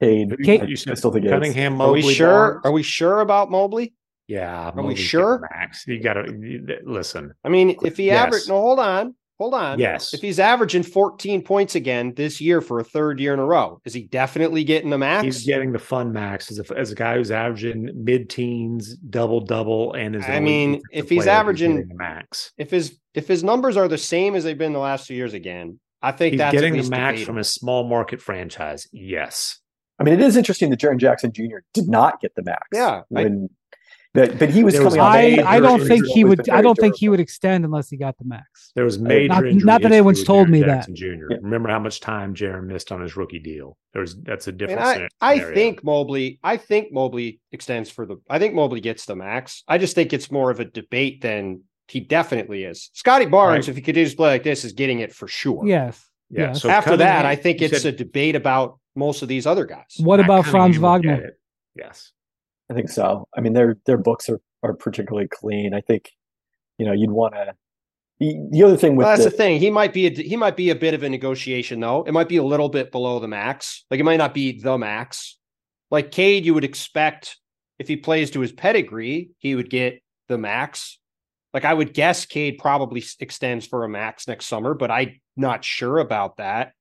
Speaker 8: Cade, Cade,
Speaker 3: you said, I still think Cunningham.
Speaker 2: Mobley, are we sure? Barnes? Are we sure about Mobley?
Speaker 3: Yeah,
Speaker 2: are Mobley's we sure?
Speaker 3: Max, you got to listen.
Speaker 2: I mean, if he yes. averaged, no, hold on. Hold on.
Speaker 3: Yes.
Speaker 2: If he's averaging 14 points again this year for a third year in a row, is he definitely getting the max?
Speaker 3: He's getting the fun max as a, as a guy who's averaging mid teens, double double, and is.
Speaker 2: I mean, if he's averaging the max, if his if his numbers are the same as they've been the last two years again, I think
Speaker 3: he's
Speaker 2: that's
Speaker 3: getting the max from a small market franchise. Yes.
Speaker 8: I mean, it is interesting that Jaren Jackson Jr. did not get the max.
Speaker 2: Yeah.
Speaker 8: When but but he was coming.
Speaker 1: I, I don't think he would. I don't think he would extend unless he got the max.
Speaker 3: There was major.
Speaker 1: Not, not that anyone's told me Jackson
Speaker 3: that. Jr. Yeah. Remember how much time Jaren missed on his rookie deal? There was that's a different.
Speaker 2: I, I, think Mobley. I think Mobley extends for the. I think Mobley gets the max. I just think it's more of a debate than he definitely is. Scottie Barnes, right. if he could just play like this, is getting it for sure.
Speaker 1: Yes.
Speaker 3: Yeah.
Speaker 2: So after that, I think it's said, a debate about most of these other guys.
Speaker 1: What about Franz Wagner?
Speaker 3: Yes.
Speaker 8: I think so. I mean, their their books are are particularly clean. I think, you know, you'd want to. The, other thing with
Speaker 2: well, that's
Speaker 8: the,
Speaker 2: the, thing. He might be a he might be a bit of a negotiation though. It might be a little bit below the max. Like it might not be the max. Like Cade, you would expect if he plays to his pedigree, he would get the max. Like I would guess Cade probably extends for a max next summer, but I'm not sure about that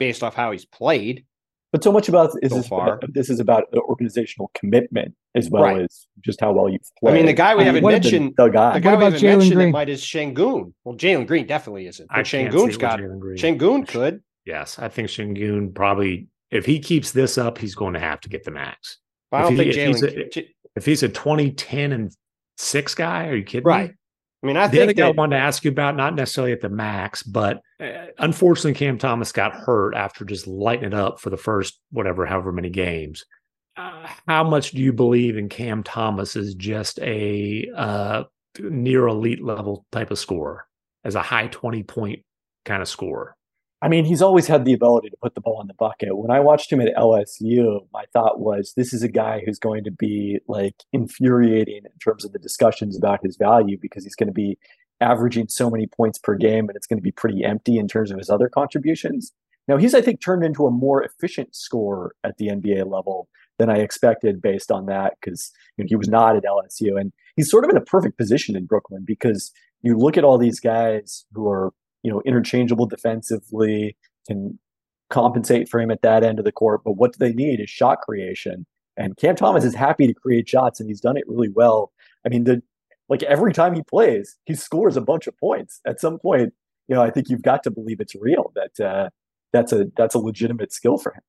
Speaker 2: based off how he's played.
Speaker 8: But so much about is so this, far. this is about organizational commitment as well right. as just how well you've played.
Speaker 2: I mean, the guy we I haven't mentioned, the, the guy, the guy
Speaker 1: we haven't mentioned Green?
Speaker 2: that might is Sengun. Well, Jalen Green definitely isn't. But Sengun's got Sengun could.
Speaker 3: Yes, I think Sengun probably if he keeps this up, he's going to have to get the max.
Speaker 2: I don't if he, think
Speaker 3: Jalen. If he's a 2010 and six guy, are you kidding
Speaker 2: right. me? I mean, I
Speaker 3: the
Speaker 2: think
Speaker 3: other guy I wanted to ask you about, not necessarily at the max, but uh, unfortunately, Cam Thomas got hurt after just lighting it up for the first whatever, however many games. Uh, how much do you believe in Cam Thomas as just a uh, near elite level type of scorer, as a high twenty point kind of scorer?
Speaker 8: I mean, he's always had the ability to put the ball in the bucket. When I watched him at LSU, my thought was this is a guy who's going to be like infuriating in terms of the discussions about his value because he's going to be averaging so many points per game and it's going to be pretty empty in terms of his other contributions. Now, he's, I think, turned into a more efficient scorer at the NBA level than I expected based on that because you know, he was not at LSU. And he's sort of in a perfect position in Brooklyn because you look at all these guys who are, you know, interchangeable defensively, can compensate for him at that end of the court. But what do they need is shot creation. And Cam Thomas is happy to create shots and he's done it really well. I mean, the like every time he plays, he scores a bunch of points. At some point, you know, I think you've got to believe it's real that uh, that's a that's a legitimate skill for him.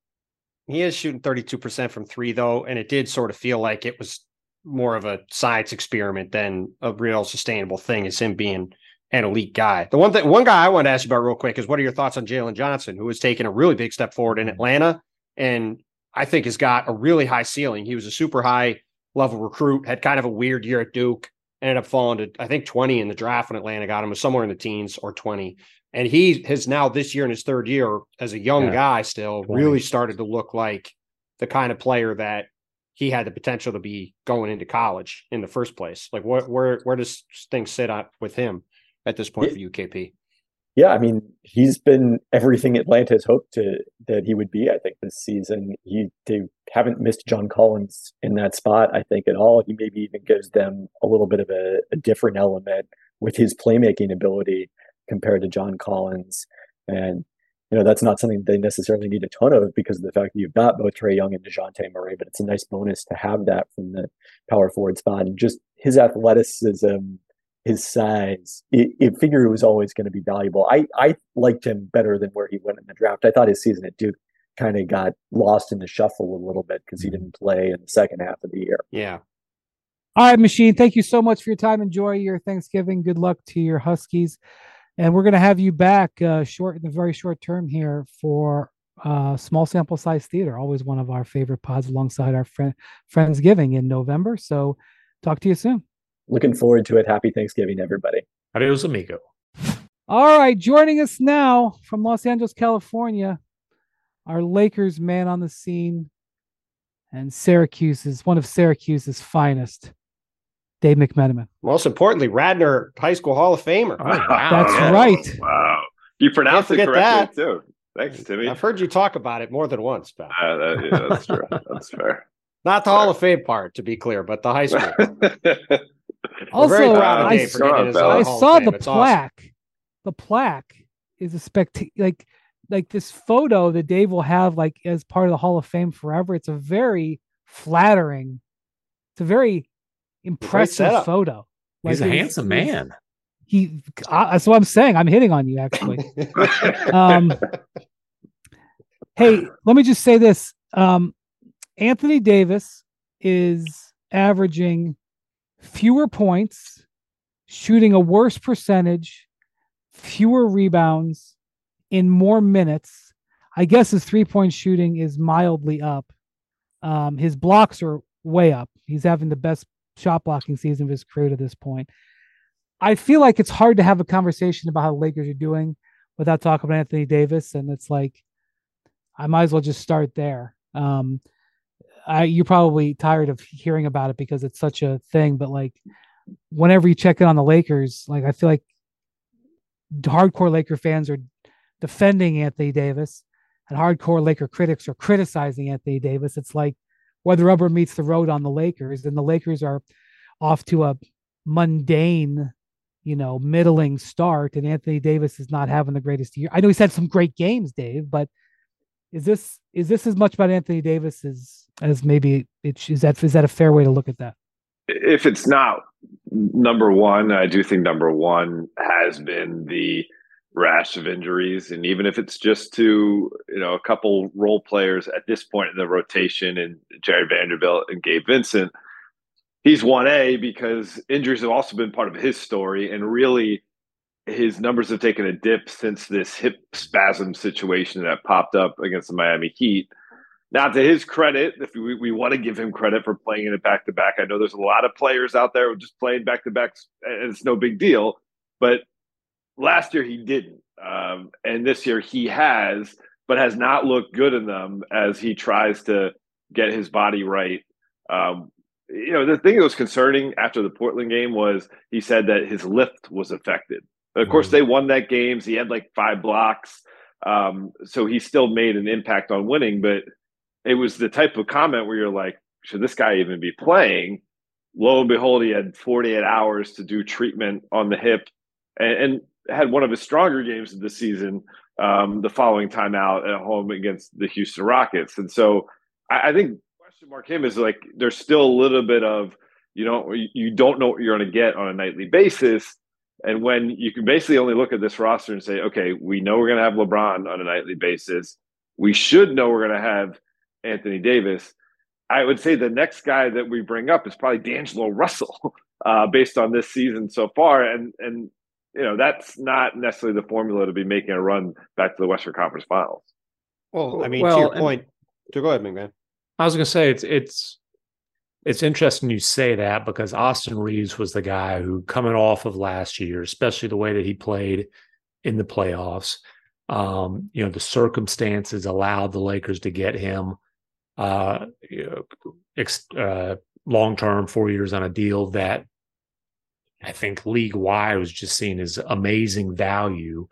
Speaker 2: He is shooting 32% from three, though, and it did sort of feel like it was more of a science experiment than a real sustainable thing. Is him being an elite guy. The one thing, one guy I want to ask you about real quick is what are your thoughts on Jalen Johnson, who has taken a really big step forward in mm-hmm. Atlanta, and I think has got a really high ceiling. He was a super high level recruit, had kind of a weird year at Duke, ended up falling to I think 20 in the draft when Atlanta got him, was somewhere in the teens or 20. And he has now this year in his third year as a young yeah. guy still 20. really started to look like the kind of player that he had the potential to be going into college in the first place. Like where where where does things sit at, with him at this point yeah. for UKP?
Speaker 8: Yeah, I mean, he's been everything Atlanta has hoped to that he would be. I think this season, he they haven't missed John Collins in that spot. I think at all. He maybe even gives them a little bit of a, a different element with his playmaking ability compared to John Collins. And, you know, that's not something they necessarily need a ton of because of the fact that you've got both Trae Young and DeJounte Murray, but it's a nice bonus to have that from the power forward spot. And just his athleticism, his size, it, it figured it was always going to be valuable. I, I liked him better than where he went in the draft. I thought his season at Duke kind of got lost in the shuffle a little bit because he mm-hmm. didn't play in the second half of the year.
Speaker 2: Yeah.
Speaker 1: All right, Machine. Thank you so much for your time. Enjoy your Thanksgiving. Good luck to your Huskies and we're going to have you back uh, short in the very short term here for uh, small sample size theater. Always one of our favorite pods alongside our friend Friendsgiving in November. So talk to you soon.
Speaker 8: Looking forward to it. Happy Thanksgiving, everybody.
Speaker 3: Adios, amigo.
Speaker 1: All right, joining us now from Los Angeles, California, our Lakers man on the scene, and Syracuse is one of Syracuse's finest. Dave McMenamin.
Speaker 2: Most importantly, Radnor High School Hall of Famer.
Speaker 1: Oh, wow. That's yeah. right.
Speaker 9: Wow. You pronounced it correctly that. too. Thanks, Timmy.
Speaker 2: I've heard you talk about it more than once,
Speaker 9: Pat. Uh, that, yeah, that's true. that's fair.
Speaker 2: Not the fair. Hall of Fame part, to be clear, but the high school.
Speaker 1: also, I, saw, I saw the it's plaque. Awesome. The plaque is a spect like like this photo that Dave will have like as part of the Hall of Fame forever. It's a very flattering. It's a very impressive photo.
Speaker 3: Like He's a handsome man.
Speaker 1: He, uh, that's what I'm saying. I'm hitting on you, actually. um, hey, let me just say this. Um, Anthony Davis is averaging fewer points, shooting a worse percentage, fewer rebounds in more minutes. I guess his three point shooting is mildly up. Um, his blocks are way up. He's having the best shot blocking season of his career to this point. I feel like it's hard to have a conversation about how the Lakers are doing without talking about Anthony Davis, and it's like I might as well just start there. Um, I, you're probably tired of hearing about it because it's such a thing, but like whenever you check in on the Lakers, like I feel like hardcore Laker fans are defending Anthony Davis and hardcore Laker critics are criticizing Anthony Davis. It's like where the rubber meets the road on the Lakers, and the Lakers are off to a mundane, you know, middling start, and Anthony Davis is not having the greatest year. I know he's had some great games, Dave, but is this is this as much about Anthony Davis as as maybe it is that is that a fair way to look at that?
Speaker 9: If it's not number one, I do think number one has been the rash of injuries. And even if it's just to you know a couple role players at this point in the rotation and Jarred Vanderbilt and Gabe Vincent he's 1A because injuries have also been part of his story. And really his numbers have taken a dip since this hip spasm situation that popped up against the Miami Heat now to his credit if we, we want to give him credit for playing in it back to back I know there's a lot of players out there just playing back to backs and it's no big deal but last year he didn't, um, and this year he has, but has not looked good in them as he tries to get his body right. Um, you know, the thing that was concerning after the Portland game was he said that his lift was affected. Of course, mm-hmm. they won that game. So he had like five blocks. Um, so he still made an impact on winning, but it was the type of comment where you're like, should this guy even be playing? Lo and behold, he had 48 hours to do treatment on the hip and, and had one of his stronger games of the season um, the following time out at home against the Houston Rockets. And so I, I think question mark him is like there's still a little bit of you know you don't know what you're going to get on a nightly basis. And when you can basically only look at this roster and say, okay, we know we're going to have LeBron on a nightly basis. We should know we're going to have Anthony Davis. I would say the next guy that we bring up is probably D'Angelo Russell, uh, based on this season so far. And and you know that's not necessarily the formula to be making a run back to the Western Conference Finals.
Speaker 2: Well, I mean, well, to your point, to go ahead, MacMahon.
Speaker 3: I was going to say it's it's it's interesting you say that because Austin Reaves was the guy who, coming off of last year, especially the way that he played in the playoffs, um, you know, the circumstances allowed the Lakers to get him uh, ex, uh, long term, four years on a deal that I think league wide was just seen as amazing value.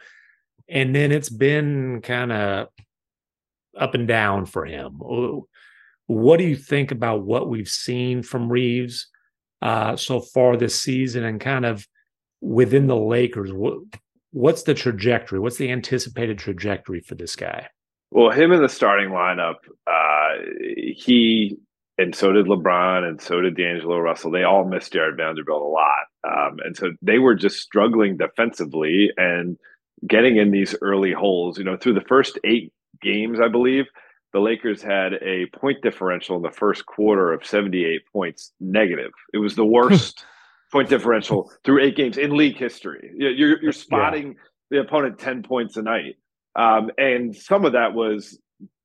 Speaker 3: And then it's been kind of up and down for him. What do you think about what we've seen from Reaves uh, so far this season and kind of within the Lakers? What, what's the trajectory? What's the anticipated trajectory for this guy?
Speaker 9: Well, him in the starting lineup, uh, he and so did LeBron and so did D'Angelo Russell. They all missed Jarred Vanderbilt a lot. Um, and so they were just struggling defensively and getting in these early holes. You know, through the first eight games, I believe, the Lakers had a point differential in the first quarter of 78 points negative. It was the worst point differential through eight games in league history. You're, you're spotting yeah. the opponent 10 points a night. Um, and some of that was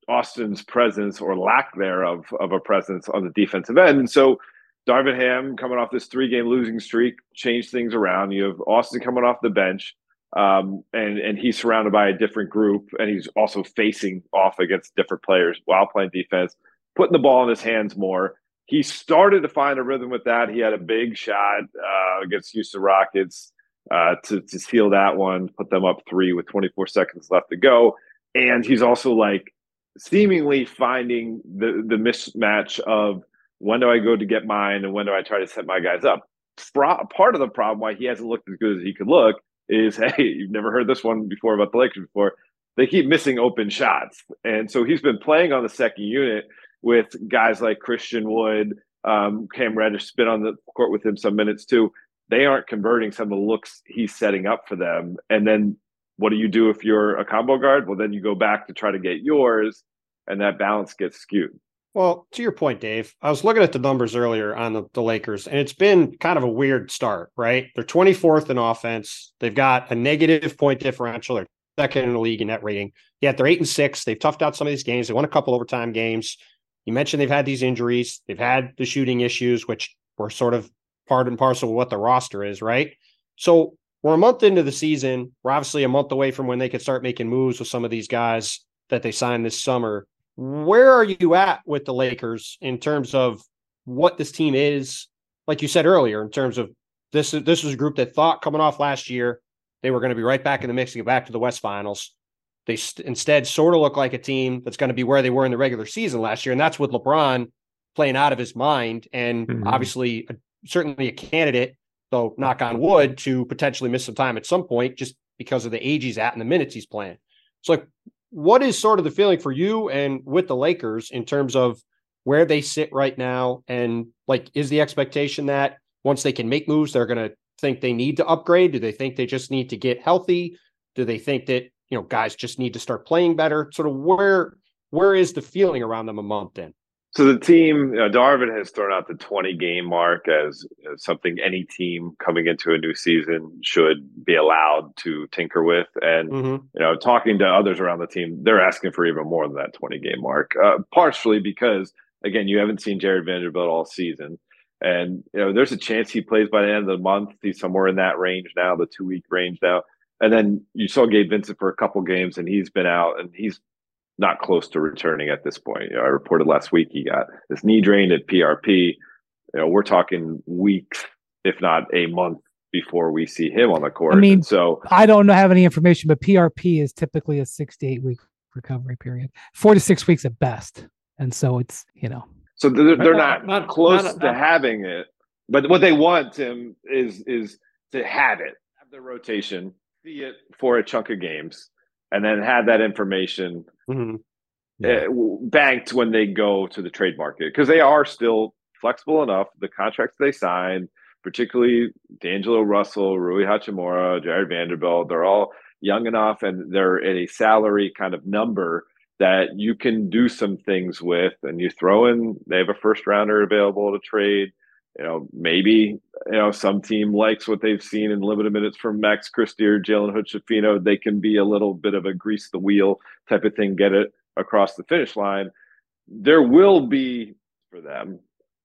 Speaker 9: Austin's presence or lack thereof of a presence on the defensive end. And so Darvin Ham coming off this three game losing streak changed things around. You have Austin coming off the bench, um, and and he's surrounded by a different group, and he's also facing off against different players while playing defense, putting the ball in his hands more. He started to find a rhythm with that. He had a big shot uh, against Houston Rockets uh, to to seal that one, put them up three with 24 seconds left to go, and he's also like seemingly finding the the mismatch of when do I go to get mine and when do I try to set my guys up. Part of the problem why he hasn't looked as good as he could look is hey, you've never heard this one before about the Lakers before. They keep missing open shots, and so he's been playing on the second unit with guys like Christian Wood, um, Cam Reddish, been on the court with him some minutes too. They aren't converting some of the looks he's setting up for them, and then what do you do if you're a combo guard? Well, then you go back to try to get yours, and that balance gets skewed.
Speaker 2: Well, to your point, Dave, I was looking at the numbers earlier on the, the, Lakers, and it's been kind of a weird start, right? They're 24th in offense. They've got a negative point differential. They're second in the league in net rating. Yet they're eight and six. They've toughed out some of these games. They won a couple overtime games. You mentioned they've had these injuries. They've had the shooting issues, which were sort of part and parcel of what the roster is, right? So we're a month into the season. We're obviously a month away from when they could start making moves with some of these guys that they signed this summer. Where are you at with the Lakers in terms of what this team is? Like you said earlier, in terms of this, this was a group that thought coming off last year they were going to be right back in the mix to get back to the West Finals. They st- instead sort of look like a team that's going to be where they were in the regular season last year, and that's with LeBron playing out of his mind, and mm-hmm. obviously, certainly a candidate though knock on wood, to potentially miss some time at some point just because of the age he's at and the minutes he's playing. So, like, what is sort of the feeling for you and with the Lakers in terms of where they sit right now? And like, is the expectation that once they can make moves, they're going to think they need to upgrade? Do they think they just need to get healthy? Do they think that you know guys just need to start playing better? Sort of where where is the feeling around them a month in?
Speaker 9: So the team, you know, Darvin has thrown out the 20 game mark as, as, something any team coming into a new season should be allowed to tinker with. And mm-hmm. you know, talking to others around the team, they're asking for even more than that 20 game mark. Uh, partially because again, you haven't seen Jarred Vanderbilt all season, and you know, there's a chance he plays by the end of the month. He's somewhere in that range now, the two week range now. And then you saw Gabe Vincent for a couple games, and he's been out, and he's not close to returning at this point. You know, I reported last week he got this knee drained at PRP. You know, we're talking weeks, if not a month, before we see him on the court.
Speaker 1: I mean,
Speaker 9: and so
Speaker 1: I don't have any information, but PRP is typically a six to eight week recovery period, four to six weeks at best. And so it's, you know.
Speaker 9: So they're, they're not, not, not close not, to having it. But what they want, Tim, is is to have it, have the rotation, see it for a chunk of games, and then have that information mm-hmm. yeah. uh, banked when they go to the trade market because they are still flexible enough. The contracts they sign, particularly D'Angelo Russell, Rui Hachimura, Jarred Vanderbilt, they're all young enough and they're at a salary kind of number that you can do some things with and you throw in they have a first rounder available to trade you know maybe you know some team likes what they've seen in limited minutes from max christie or jalen hood they can be a little bit of a grease the wheel type of thing get it across the finish line there will be for them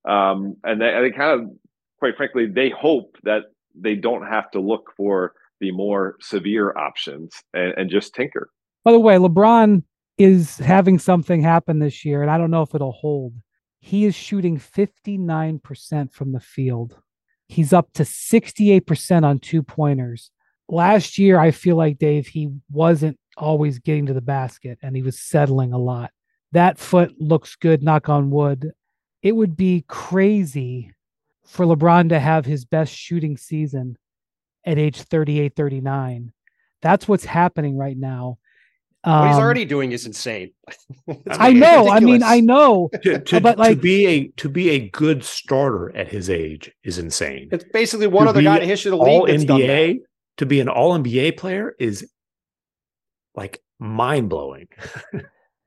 Speaker 9: um, and they, they kind of quite frankly they hope that they don't have to look for the more severe options and, and just tinker.
Speaker 1: By the way, LeBron is having something happen this year, and I don't know if it'll hold. He is shooting 59% from the field. He's up to 68% on two pointers. Last year, I feel like Dave, he wasn't always getting to the basket and he was settling a lot. That foot looks good, knock on wood. It would be crazy for LeBron to have his best shooting season at age 38, 39. That's what's happening right now.
Speaker 2: Um, what he's um, already doing is insane.
Speaker 1: I know. I mean, I know.
Speaker 3: to, to, but like to be a to be a good starter at his age is insane.
Speaker 2: It's basically one to other guy in history of the
Speaker 3: all league. All NBA to be an all NBA player is like mind blowing.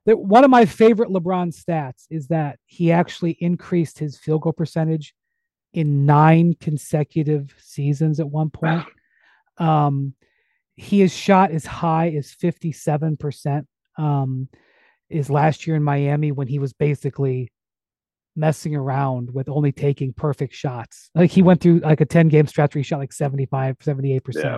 Speaker 1: one of my favorite LeBron stats is that he actually increased his field goal percentage in nine consecutive seasons at one point. Um, he has shot as high as 57% um, is last year in Miami when he was basically messing around with only taking perfect shots. Like he went through like a 10 game stretch where he shot like 75, 78%. Yeah.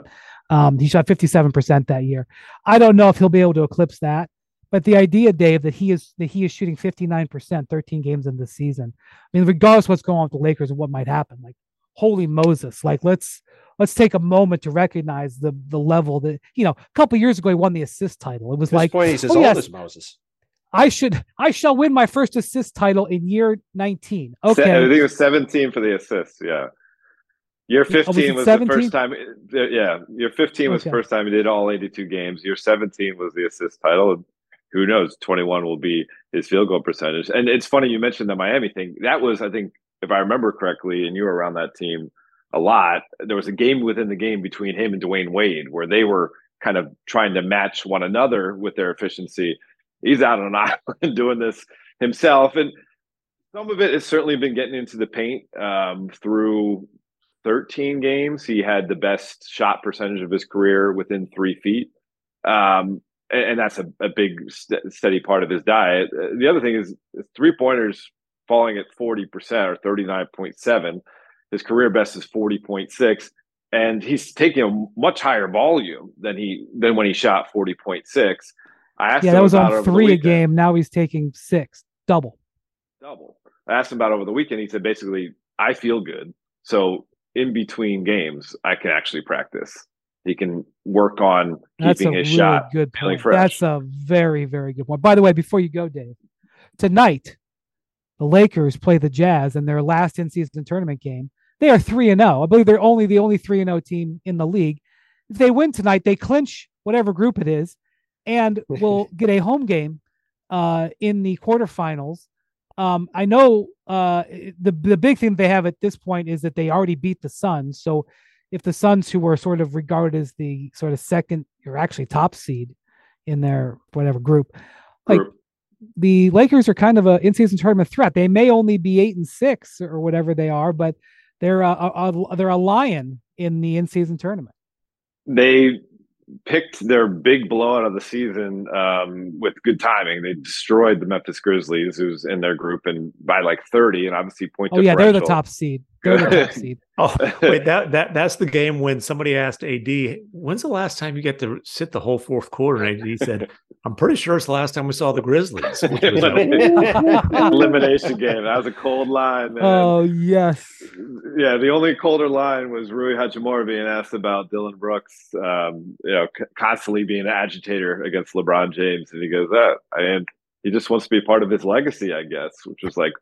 Speaker 1: Um, he shot 57% that year. I don't know if he'll be able to eclipse that. But the idea, Dave, that he is that he is shooting 59%, 13 games in the season. I mean, regardless what's going on with the Lakers and what might happen, like holy Moses, like let's let's take a moment to recognize the the level that you know. A couple years ago, he won the assist title. It was like
Speaker 2: point, he's as oh, old yes, as Moses.
Speaker 1: I should I shall win my first assist title in year 19. Okay. I
Speaker 9: think it was 17 for the assists. Yeah. Year 15 oh, was, was the first time. Uh, yeah. Year 15 was okay. the first time he did all 82 games. Year 17 was the assist title who knows 21 will be his field goal percentage and it's funny you mentioned the miami thing that was i think if i remember correctly and you were around that team a lot there was a game within the game between him and Dwyane wade where they were kind of trying to match one another with their efficiency. He's out on an island doing this himself and some of it has certainly been getting into the paint um, through 13 games. He had the best shot percentage of his career within three feet. Um, and that's a, a big st- steady part of his diet. Uh, the other thing is three pointers falling at 40% or 39.7. His career best is 40.6 and he's taking a much higher volume than he than when he shot 40.6.
Speaker 1: I asked yeah, that was on three a game. Now he's taking six, double.
Speaker 9: Double. I asked him about over the weekend. He said basically, I feel good. So in between games, I can actually practice he can work on That's keeping his really shot good point.
Speaker 1: That's a very, very good one. By the way, before you go, Dave, tonight the Lakers play the Jazz in their last in-season tournament game. They are three and zero. Oh. I believe they're only the only three and zero oh team in the league. If they win tonight, they clinch whatever group it is, and will get a home game uh, in the quarterfinals. Um, I know uh, the the big thing they have at this point is that they already beat the Suns, so if the Suns, who were sort of regarded as the sort of second or actually top seed in their whatever group, like group. The Lakers are kind of a in-season tournament threat. They may only be eight and six or whatever they are, but they're a, a, a they're a lion in the in-season tournament.
Speaker 9: They picked their big blowout of the season um, with good timing. They destroyed the Memphis Grizzlies, who's in their group, and by like thirty, and obviously point.
Speaker 1: Oh yeah, they're the top seed. They're the top seed.
Speaker 3: oh wait, that that that's the game when somebody asked AD, "When's the last time you get to sit the whole fourth quarter?" And AD said, "I'm pretty sure it's the last time we saw the Grizzlies."
Speaker 9: Elimination game. That was a cold line. Man.
Speaker 1: Oh yes.
Speaker 9: Yeah, the only colder line was Rui Hachimura being asked about Dillon Brooks. Um, you know, c- constantly being an agitator against LeBron James, and he goes, "That oh, and he just wants to be part of his legacy, I guess, which was like,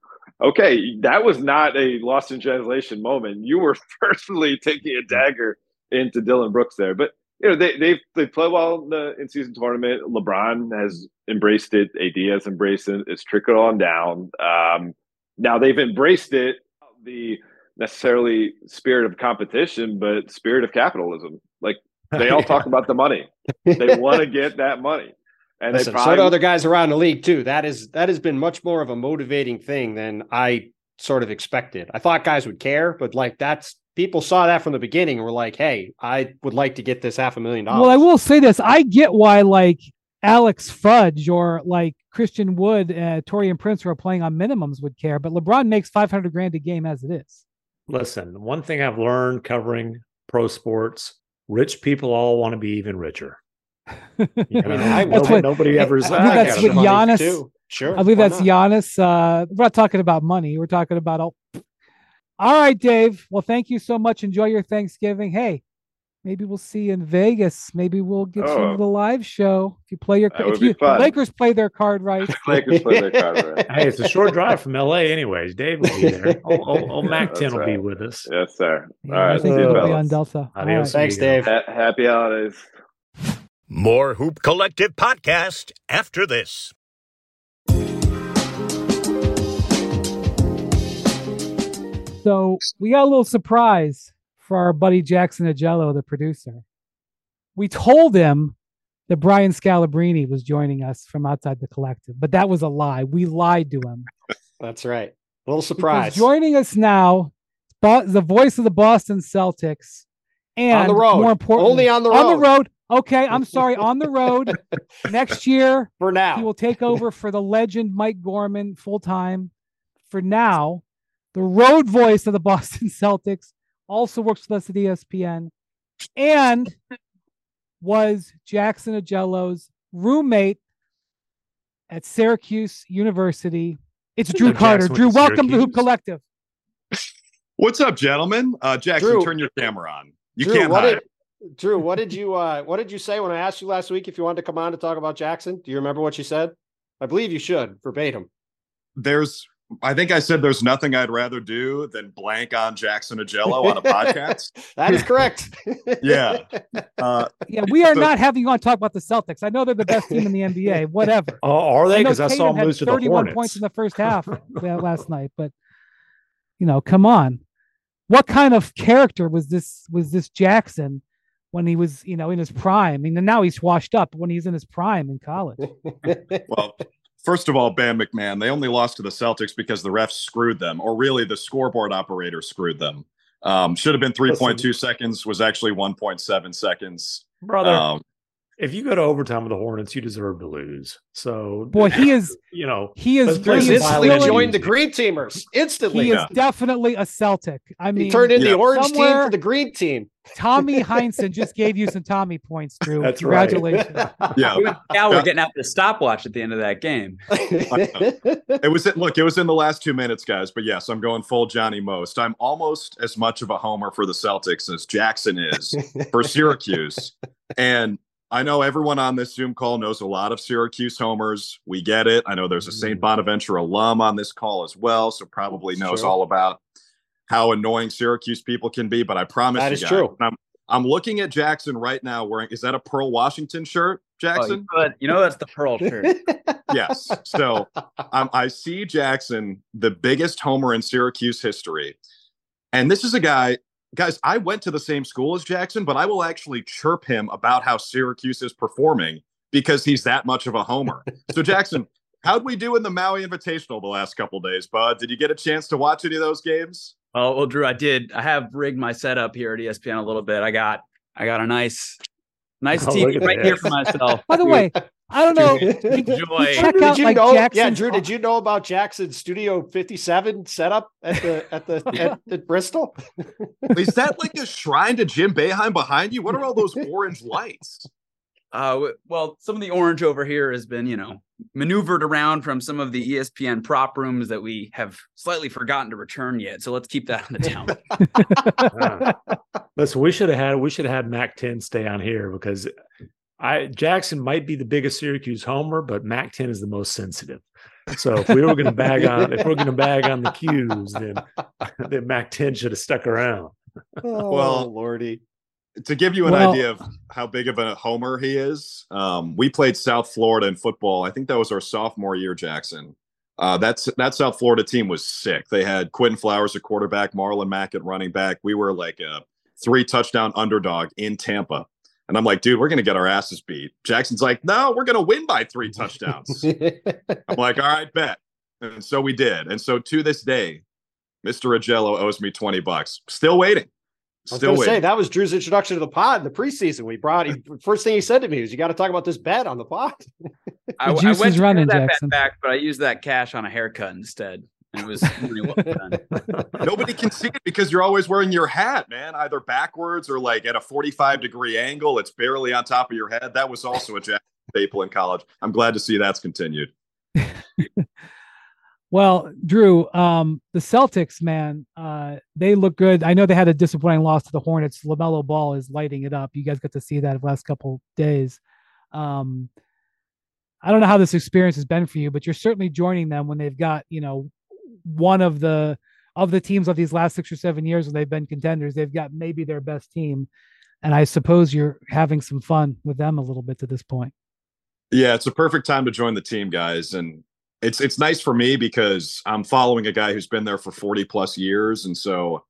Speaker 9: okay, that was not a lost in translation moment. You were personally taking a dagger into Dillon Brooks there, but you know they they they play well in the in season tournament. LeBron has embraced it. AD has embraced it. It's trickled on down. Um, now they've embraced it. The necessarily spirit of competition, but spirit of capitalism. Like they all talk about the money. They want to get that money.
Speaker 2: And Listen, probably, so do other guys around the league too. That is that has been much more of a motivating thing than I sort of expected. I thought guys would care, but like that's people saw that from the beginning and were like, "Hey, I would like to get this half a million dollars."
Speaker 1: Well, I will say this: I get why like Alex Fudge or like Christian Wood, uh, and Prince, who are playing on minimums, would care. But LeBron makes five hundred grand a game as it is.
Speaker 3: Listen, one thing I've learned covering pro sports: rich people all want to be even richer. You know, I,
Speaker 1: that's what, nobody ever. I believe that's what Giannis. Too. Sure, I believe that's not? Giannis. Uh, we're not talking about money. We're talking about all. All right, Dave. Well, thank you so much. Enjoy your Thanksgiving. Hey, maybe we'll see you in Vegas. Maybe we'll get oh, you the live show if you play your. If you Lakers play their card right.
Speaker 9: Lakers play their card right.
Speaker 3: hey, it's a short drive from LA, anyways. Dave will be there. Old, old, old Mac Ten will right. be with us.
Speaker 9: Yes, sir.
Speaker 1: Yeah, All right, I think he'll be on Delta.
Speaker 2: Adios. Thanks, Dave.
Speaker 9: Ha- happy holidays.
Speaker 5: More Hoop Collective podcast after this.
Speaker 1: So we got a little surprise for our buddy Jackson Agello, the producer. We told him that Brian Scalabrine was joining us from outside the collective, but that was a lie. We lied to him.
Speaker 2: That's right. A little surprise.
Speaker 1: Because joining us now, the voice of the Boston Celtics, and
Speaker 2: on the road.
Speaker 1: more important,
Speaker 2: only on the road.
Speaker 1: On the road. Okay, I'm sorry. On the road next year.
Speaker 2: For now,
Speaker 1: he will take over for the legend Mike Gorman full time. For now, the road voice of the Boston Celtics also works with us at ESPN, and was Jackson Agello's roommate at Syracuse University. It's Drew Carter. Drew, welcome to the Hoop Collective.
Speaker 10: What's up, gentlemen? Uh, Jackson, Drew, turn your camera on. You Drew, can't hide.
Speaker 2: Did, Drew, what did you uh, what did you say when I asked you last week if you wanted to come on to talk about Jackson? Do you remember what you said? I believe you should verbatim.
Speaker 10: There's I think I said there's nothing I'd rather do than blank on Jackson Agello on a podcast.
Speaker 2: that is correct.
Speaker 10: yeah.
Speaker 1: Uh, yeah, we are so, not having you on to talk about the Celtics. I know they're the best team in the NBA. Whatever.
Speaker 3: Oh, are they? Because I, I, saw them lose to the Hornets. 31
Speaker 1: points in the first half last night. But you know, come on. What kind of character was this? Was this Jackson? When he was, you know, in his prime. I mean, now he's washed up when he's in his prime in college.
Speaker 10: well, first of all, Bam MacMahon, they only lost to the Celtics because the refs screwed them, or really the scoreboard operator screwed them. Um, should have been 3.2 seconds, was actually 1.7 seconds.
Speaker 3: Brother, um, if you go to overtime with the Hornets, you deserve to lose. So,
Speaker 1: boy, he is,
Speaker 3: you know,
Speaker 1: he is,
Speaker 2: he is instantly joined the green teamers instantly.
Speaker 1: He is definitely a Celtic. I mean,
Speaker 2: he turned in yeah. the orange team for the green team.
Speaker 1: Tommy Heinsohn just gave you some Tommy points, Drew. That's Congratulations.
Speaker 10: Right. yeah.
Speaker 11: Now we're getting out the stopwatch at the end of that game.
Speaker 10: it was look, it was in the last two minutes, guys. But yes, I'm going full Johnny Most. I'm almost as much of a homer for the Celtics as Jackson is for Syracuse. And I know everyone on this Zoom call knows a lot of Syracuse homers. We get it. I know there's a St. Mm. Bonaventure alum on this call as well, so probably knows all about how annoying Syracuse people can be. But I promise
Speaker 2: that
Speaker 10: you
Speaker 2: is
Speaker 10: guys,
Speaker 2: true.
Speaker 10: I'm, I'm looking at Jackson right now wearing is that a Pearl Washington shirt, Jackson?
Speaker 11: Oh, you know that's the Pearl shirt.
Speaker 10: yes. So um, I see Jackson, the biggest homer in Syracuse history. And this is a guy guys, I went to the same school as Jackson, but I will actually chirp him about how Syracuse is performing because he's that much of a homer. so, Jackson, how'd we do in the Maui Invitational the last couple days, bud? Did you get a chance to watch any of those games?
Speaker 11: Oh, well, Drew, I did. I have rigged my setup here at ESPN a little bit. I got, I got a nice, nice oh, TV right here for myself.
Speaker 1: By the way, I don't know.
Speaker 11: Enjoy.
Speaker 1: Check out like
Speaker 2: know,
Speaker 1: Jackson's
Speaker 2: yeah, Drew. Did you know about Jackson's Studio 57 setup at the at the at, at, Bristol?
Speaker 10: Is that like a shrine to Jim Boeheim behind you? What are all those orange lights?
Speaker 11: Uh, well, some of the orange over here has been, you know, maneuvered around from some of the ESPN prop rooms that we have slightly forgotten to return yet. So let's keep that on the down.
Speaker 3: uh, listen, we should have had we should have had Mac 10 stay on here because I Jackson might be the biggest Syracuse homer, but Mac 10 is the most sensitive. So if we were going to bag on, if we're going to bag on the 'Cuse, then then Mac 10 should have stuck around.
Speaker 2: Oh, well, lordy.
Speaker 10: To give you an well, idea of how big of a homer he is, um, we played South Florida in football. I think that was our sophomore year, Jackson. Uh, that's that South Florida team was sick. They had Quinton Flowers at quarterback, Marlon Mack at running back. We were like a three touchdown underdog in Tampa. And I'm like, dude, we're going to get our asses beat. Jackson's like, no, we're going to win by three touchdowns. I'm like, all right, bet. And so we did. And so to this day, Mr. Agello owes me 20 bucks. Still waiting.
Speaker 2: Still I was going to say that was Drew's introduction to the pod in the preseason. We brought he, first thing he said to me was, "You got to talk about this bet on the pod."
Speaker 11: I, I went running, that Jackson. bet back, but I used that cash on a haircut instead it was really well done.
Speaker 10: Nobody can see it because you're always wearing your hat, man, either backwards or like at a 45 degree angle. It's barely on top of your head. That was also a Jack staple in college. I'm glad to see that's continued.
Speaker 1: well, Drew, um, the Celtics, man, uh, they look good. I know they had a disappointing loss to the Hornets. LaMelo Ball is lighting it up. You guys got to see that the last couple days. Um, I don't know how this experience has been for you, but you're certainly joining them when they've got, you know, one of the of the teams of these last six or seven years when they've been contenders. They've got maybe their best team, and I suppose you're having some fun with them a little bit to this point.
Speaker 10: Yeah, it's a perfect time to join the team, guys, and it's it's nice for me because I'm following a guy who's been there for 40 plus years, and so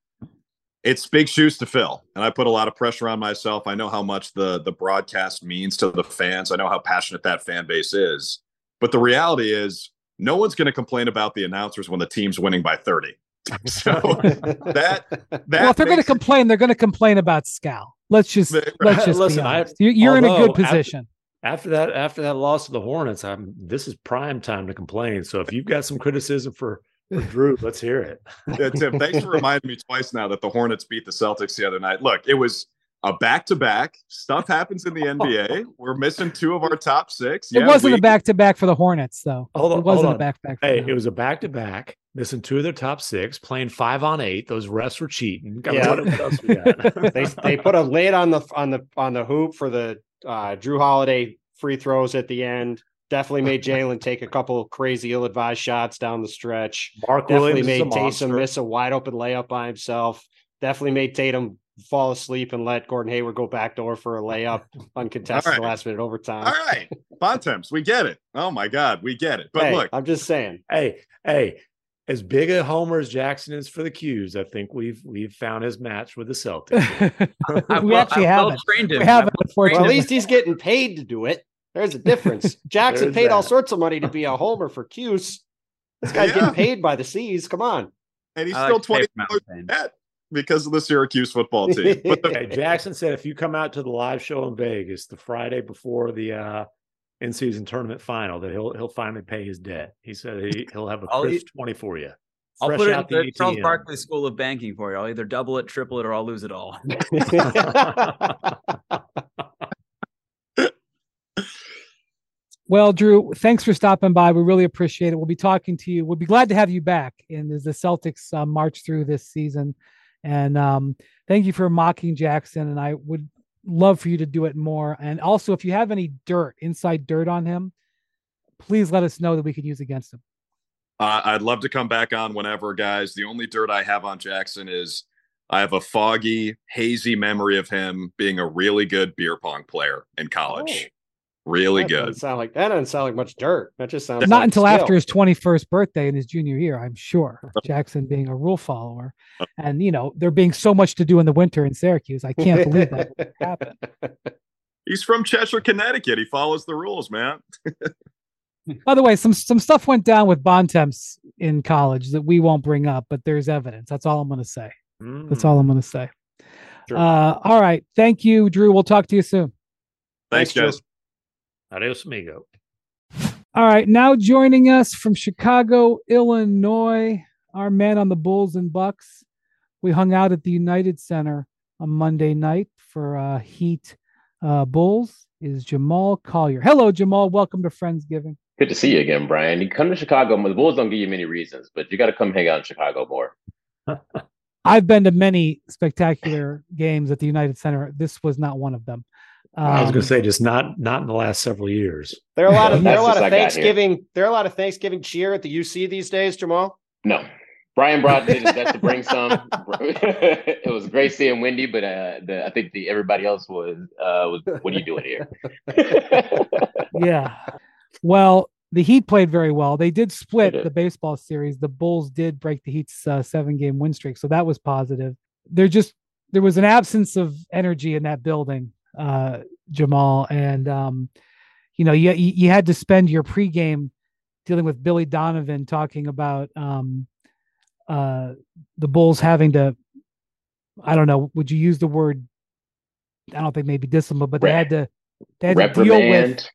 Speaker 10: it's big shoes to fill and i put a lot of pressure on myself i know how much the the broadcast means to the fans i know how passionate that fan base is but the reality is no one's going to complain about the announcers when the team's winning by 30. So that that
Speaker 1: well, if they're going to complain, they're going to complain about Scal. Let's just let's just listen. I, you're, in a good position.
Speaker 3: After, after, that, after that loss to the Hornets, I'm this is prime time to complain. So if you've got some criticism for, for Drew, let's hear it.
Speaker 10: Yeah, Tim, thanks for reminding me twice now that the Hornets beat the Celtics the other night. Look, it was a back to back. Stuff happens in the NBA. We're missing two of our top six.
Speaker 1: Yeah, it wasn't we... a back to back for the Hornets, though.
Speaker 3: Hold on,
Speaker 1: it wasn't
Speaker 3: a
Speaker 1: back to back.
Speaker 3: Hey, it was a back to back. Missing two of their top six, playing five on eight. Those refs were cheating.
Speaker 2: Yeah. they they put a lid on the on the on the hoop for the uh, Jrue Holiday free throws at the end. Definitely made Jalen take a couple crazy ill-advised shots down the stretch. Mark definitely Williams made Taysom miss a wide open layup by himself. Definitely made Tatum fall asleep and let Gordon Hayward go backdoor for a layup uncontested right. last minute overtime.
Speaker 10: All right. Bontemps, we get it. Oh my God, we get it. But
Speaker 2: hey,
Speaker 10: look,
Speaker 2: I'm just saying.
Speaker 3: Hey, hey, as big a homer as Jackson is for the 'Cuse, I think we've we've found his match with the Celtics.
Speaker 1: we well, actually have well We have
Speaker 2: well, at least he's getting paid to do it. There's a difference. Jackson paid that. all sorts of money to be a homer for 'Cuse. This guy's yeah. getting paid by the C's. Come on.
Speaker 10: And he's I still like 20 because of the Syracuse football team. But
Speaker 3: the- okay, Jackson said if you come out to the live show in Vegas the Friday before the uh, in season tournament final, that he'll he'll finally pay his debt. He said he, he'll have a crisp twenty for you.
Speaker 11: I'll put it in the, the Charles Barkley School of Banking for you. I'll either double it, triple it, or I'll lose it all.
Speaker 1: Well, Drew, thanks for stopping by. We really appreciate it. We'll be talking to you. We'll be glad to have you back. And as the Celtics uh, march through this season, and um, thank you for mocking Jackson. And I would love for you to do it more. And also, if you have any dirt, inside dirt on him, please let us know that we can use against him.
Speaker 10: Uh, I'd love to come back on whenever, guys. The only dirt I have on Jackson is I have a foggy, hazy memory of him being a really good beer pong player in college. Really
Speaker 2: that
Speaker 10: good.
Speaker 2: Sound like that doesn't sound like much dirt. That just sounds
Speaker 1: not
Speaker 2: like
Speaker 1: until
Speaker 2: skill.
Speaker 1: after his 21st birthday in his junior year, I'm sure. Jackson being a rule follower, and you know there being so much to do in the winter in Syracuse, I can't believe that happened.
Speaker 10: He's from Cheshire, Connecticut. He follows the rules, man.
Speaker 1: By the way, some some stuff went down with Bontemps in college that we won't bring up, but there's evidence. That's all I'm going to say. Mm. That's all I'm going to say. Sure. Uh, all right. Thank you, Drew. We'll talk to you soon.
Speaker 10: Thanks, Thanks guys.
Speaker 3: Adios, amigo.
Speaker 1: All right, now joining us from Chicago, Illinois, our man on the Bulls and Bucks. We hung out at the United Center on Monday night for uh, Heat uh, Bulls. Is Jamal Collier? Hello, Jamal. Welcome to Friendsgiving.
Speaker 12: Good to see you again, Brian. You come to Chicago. The Bulls don't give you many reasons, but you got to come hang out in Chicago more.
Speaker 1: I've been to many spectacular games at the United Center. This was not one of them.
Speaker 3: Um, I was going to say just not not in the last several years.
Speaker 2: There are a lot of there are a lot of Thanksgiving there are a lot of Thanksgiving cheer at the UC these days, Jamal.
Speaker 12: No, Brian Broad did his best to bring some. it was great seeing Windy, but uh, the, I think the everybody else was uh, was what are you doing here?
Speaker 1: yeah. Well, the Heat played very well. They did split did. the baseball series. The Bulls did break the Heat's uh, seven game win streak, so that was positive. There just there was an absence of energy in that building, uh, Jamal, and um, you know you you had to spend your pregame dealing with Billy Donovan talking about um, uh, the Bulls having to. I don't know. Would you use the word? I don't think maybe discipline, but they had to. They had to deal with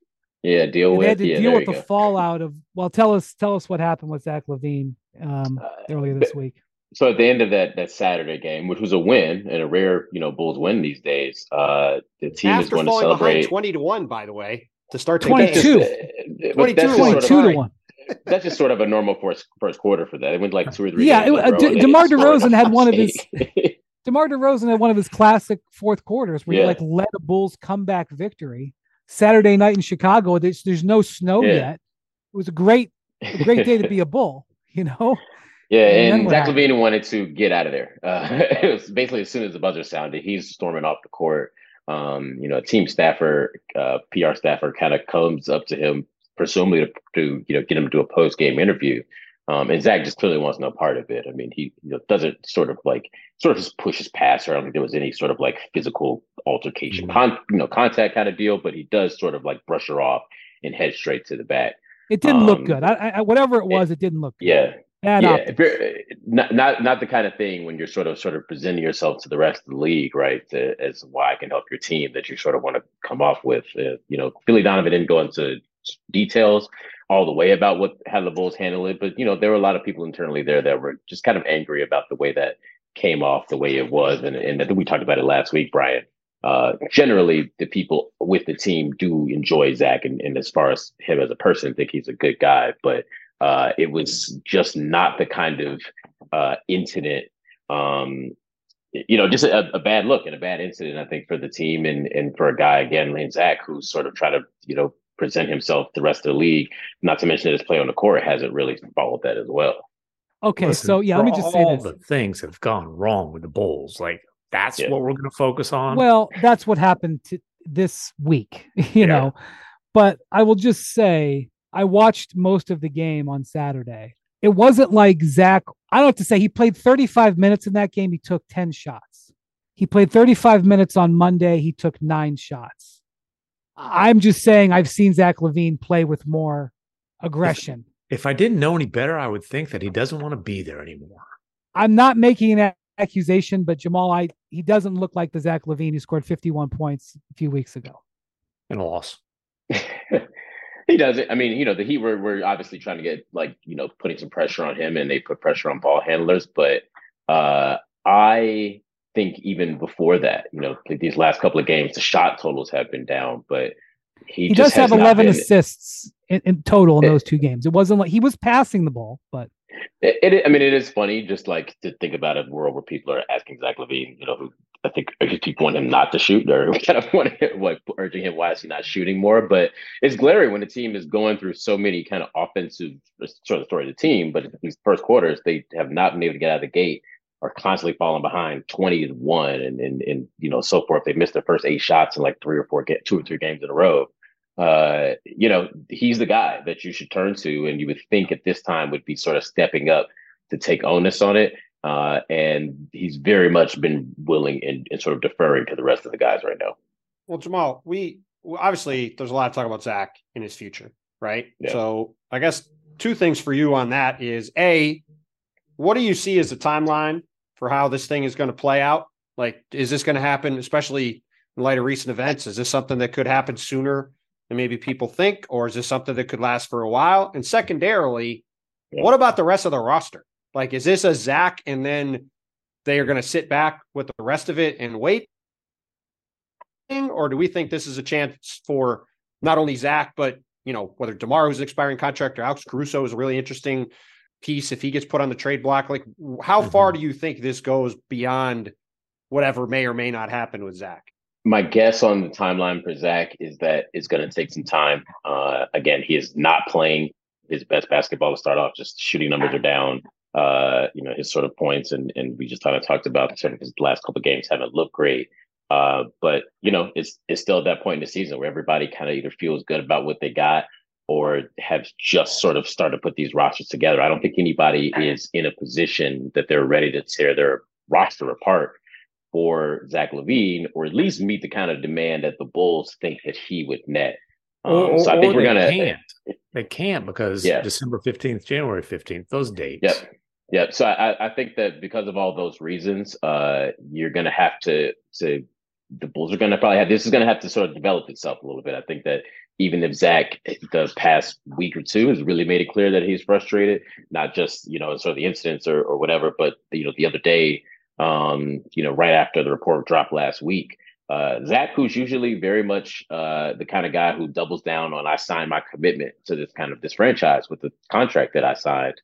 Speaker 12: yeah, deal with.
Speaker 1: They had to
Speaker 12: yeah,
Speaker 1: deal with the go. fallout of. Well, tell us, tell us what happened with Zach LaVine um, uh, earlier this week.
Speaker 12: So at the end of that that Saturday game, which was a win and a rare, you know, Bulls win these days, uh, the team After is going to celebrate
Speaker 2: twenty to one. By the way, to start
Speaker 1: 22.
Speaker 2: Game. 22.
Speaker 1: 22 to one.
Speaker 12: That's just sort of a normal first first quarter for that. It went like two or three.
Speaker 1: Yeah, it, uh, De- DeMar DeRozan had one of his. DeMar DeRozan had one of his classic fourth quarters where yeah. he like led a Bulls comeback victory Saturday night in Chicago. There's, there's no snow yeah. yet. It was a great, a great day to be a bull, you know?
Speaker 12: Yeah, and, and Zach LaVine wanted to get out of there. Uh, it was basically as soon as the buzzer sounded, he's storming off the court. Um, you know, a team staffer, uh, PR staffer kind of comes up to him, presumably to, to, you know get him to do a post game interview. Um, and Zach just clearly wants no part of it. I mean, he you know, doesn't sort of like sort of just pushes past her. I don't think there was any sort of like physical altercation, mm-hmm. con, you know, contact kind of deal, but he does sort of like brush her off and head straight to the back.
Speaker 1: It didn't um, look good. I, I, whatever it was, it, it didn't look good.
Speaker 12: Yeah. Bad yeah, not not not the kind of thing when you're sort of sort of presenting yourself to the rest of the league, right? To, as why I can help your team that you sort of want to come off with. Uh, you know, Billy Donovan didn't go into details all the way about what how the Bulls handle it, but you know, there were a lot of people internally there that were just kind of angry about the way that came off the way it was. And, and I think we talked about it last week, Brian. Uh, generally, the people with the team do enjoy Zach, and, and, as far as him as a person, think he's a good guy. But uh, it was just not the kind of uh, incident, um, you know, just a, a, bad look and a bad incident. I think for the team and and for a guy again, Lane Zach, who's sort of trying to you know present himself to the rest of the league. Not to mention that his play on the court hasn't really followed that as well.
Speaker 1: Okay, Listen, so yeah, let me just say
Speaker 3: all the things have gone wrong with the Bulls. Like that's yeah. what we're going to focus on.
Speaker 1: Well, that's what happened to this week, you yeah. know. But I will just say I watched most of the game on Saturday. It wasn't like Zach. I don't have to say he played 35 minutes in that game. He took 10 shots. He played 35 minutes on Monday. He took nine shots. I'm just saying I've seen Zach LaVine play with more aggression
Speaker 3: if I didn't know any better, I would think that he doesn't want to be there anymore.
Speaker 1: I'm not making an accusation, but Jamal, I he doesn't look like the Zach LaVine who scored 51 points a few weeks ago.
Speaker 3: And a loss.
Speaker 12: he does it. I mean, you know, the Heat were, were obviously trying to get like, you know, putting some pressure on him and they put pressure on ball handlers. But uh I think even before that, you know, these last couple of games, the shot totals have been down, but he,
Speaker 1: he does have 11 assists in, in, total in it, those two games. It wasn't like he was passing the ball, but
Speaker 12: it, it, I mean, it is funny just like to think about a world where people are asking Zach LaVine, you know, who I think people want him not to shoot or kind of want him, like urging him, why is he not shooting more? But it's glaring when the team is going through so many kind of offensive uh, sort of story of the team. But these first quarters, they have not been able to get out of the gate are constantly falling behind 20 to 1 and, and and you know so forth they missed their first eight shots in like three or four get two or three games in a row uh, you know, he's the guy that you should turn to, and you would think at this time would be sort of stepping up to take onus on it. Uh, and he's very much been willing and, and, sort of deferring to the rest of the guys right now.
Speaker 2: Well, Jamal, we obviously there's a lot of talk about Zach in his future, right? Yeah. So I guess two things for you on that is a, what do you see as the timeline for how this thing is going to play out? Like, is this going to happen, especially in light of recent events? Is this something that could happen sooner than maybe people think, or is this something that could last for a while? And secondarily, yeah. what about the rest of the roster? Like, is this a Zach and then they are going to sit back with the rest of it and wait? Or do we think this is a chance for not only Zach, but you know, whether DeMar who's an expiring contract or Alex Caruso is a really interesting piece if he gets put on the trade block. Like, how mm-hmm. far do you think this goes beyond whatever may or may not happen with Zach?
Speaker 12: My guess on the timeline for Zach is that it's going to take some time. Uh, again, he is not playing his best basketball to start off. Just shooting numbers are down. Uh, you know, his sort of points, and and we just kind of talked about sort of his last couple games haven't looked great. Uh, but you know, it's it's still at that point in the season where everybody kind of either feels good about what they got or have just sort of started to put these rosters together. I don't think anybody is in a position that they're ready to tear their roster apart for Zach LaVine, or at least meet the kind of demand that the Bulls think that he would net.
Speaker 3: Um, or, so I think we're gonna can't. they can't because yeah. December fifteenth, January fifteenth, those dates.
Speaker 12: Yep. Yep. So I, I think that because of all those reasons, uh, you're gonna have to to the Bulls are gonna probably have this is gonna have to sort of develop itself a little bit. I think that even if Zach the past week or two has really made it clear that he's frustrated, not just you know sort of the incidents or, or whatever, but you know the other day um, you know, right after the report dropped last week. Uh, Zach, who's usually very much uh, the kind of guy who doubles down on I signed my commitment to this kind of this franchise with the contract that I signed.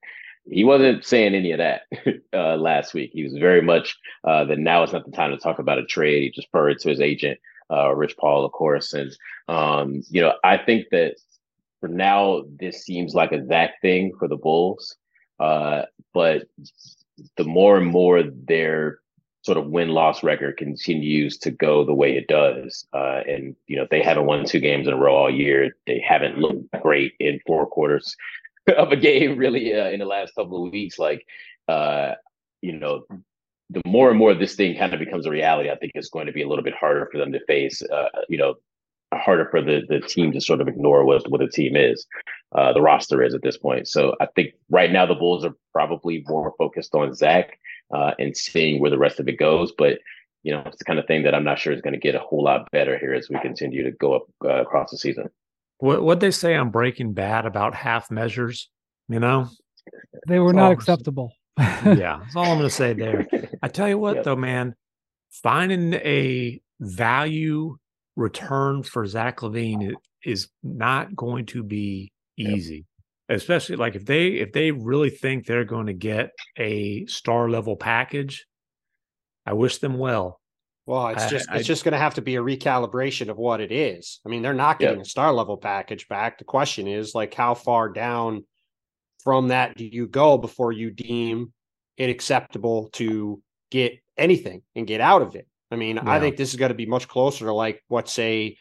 Speaker 12: He wasn't saying any of that uh, last week. He was very much uh, that now is not the time to talk about a trade. He just referred to his agent, uh, Rich Paul, of course. And, um, you know, I think that for now, this seems like a Zach thing for the Bulls. Uh, but the more and more their sort of win loss record continues to go the way it does. Uh, and, you know, they haven't won two games in a row all year. They haven't looked great in four quarters of a game, really, uh, in the last couple of weeks. Like, uh, you know, the more and more this thing kind of becomes a reality, I think it's going to be a little bit harder for them to face, uh, you know, harder for the the team to sort of ignore what what the team is, uh, the roster is at this point. So I think right now the Bulls are probably more focused on Zach uh, and seeing where the rest of it goes. But you know, it's the kind of thing that I'm not sure is going to get a whole lot better here as we continue to go up uh, across the season.
Speaker 3: What what they say on Breaking Bad about half measures? You know,
Speaker 1: they were not acceptable.
Speaker 3: yeah, that's all I'm going to say there. I tell you what, yep. though, man, finding a value return for Zach LaVine is not going to be easy. Yep. Especially like if they if they really think they're going to get a star level package, I wish them well.
Speaker 2: Well, it's just I, it's just going to have to be a recalibration of what it is. I mean, they're not getting yep. a star level package back. The question is like how far down from that do you go before you deem it acceptable to get anything and get out of it? I mean, yeah. I think this is going to be much closer to like what say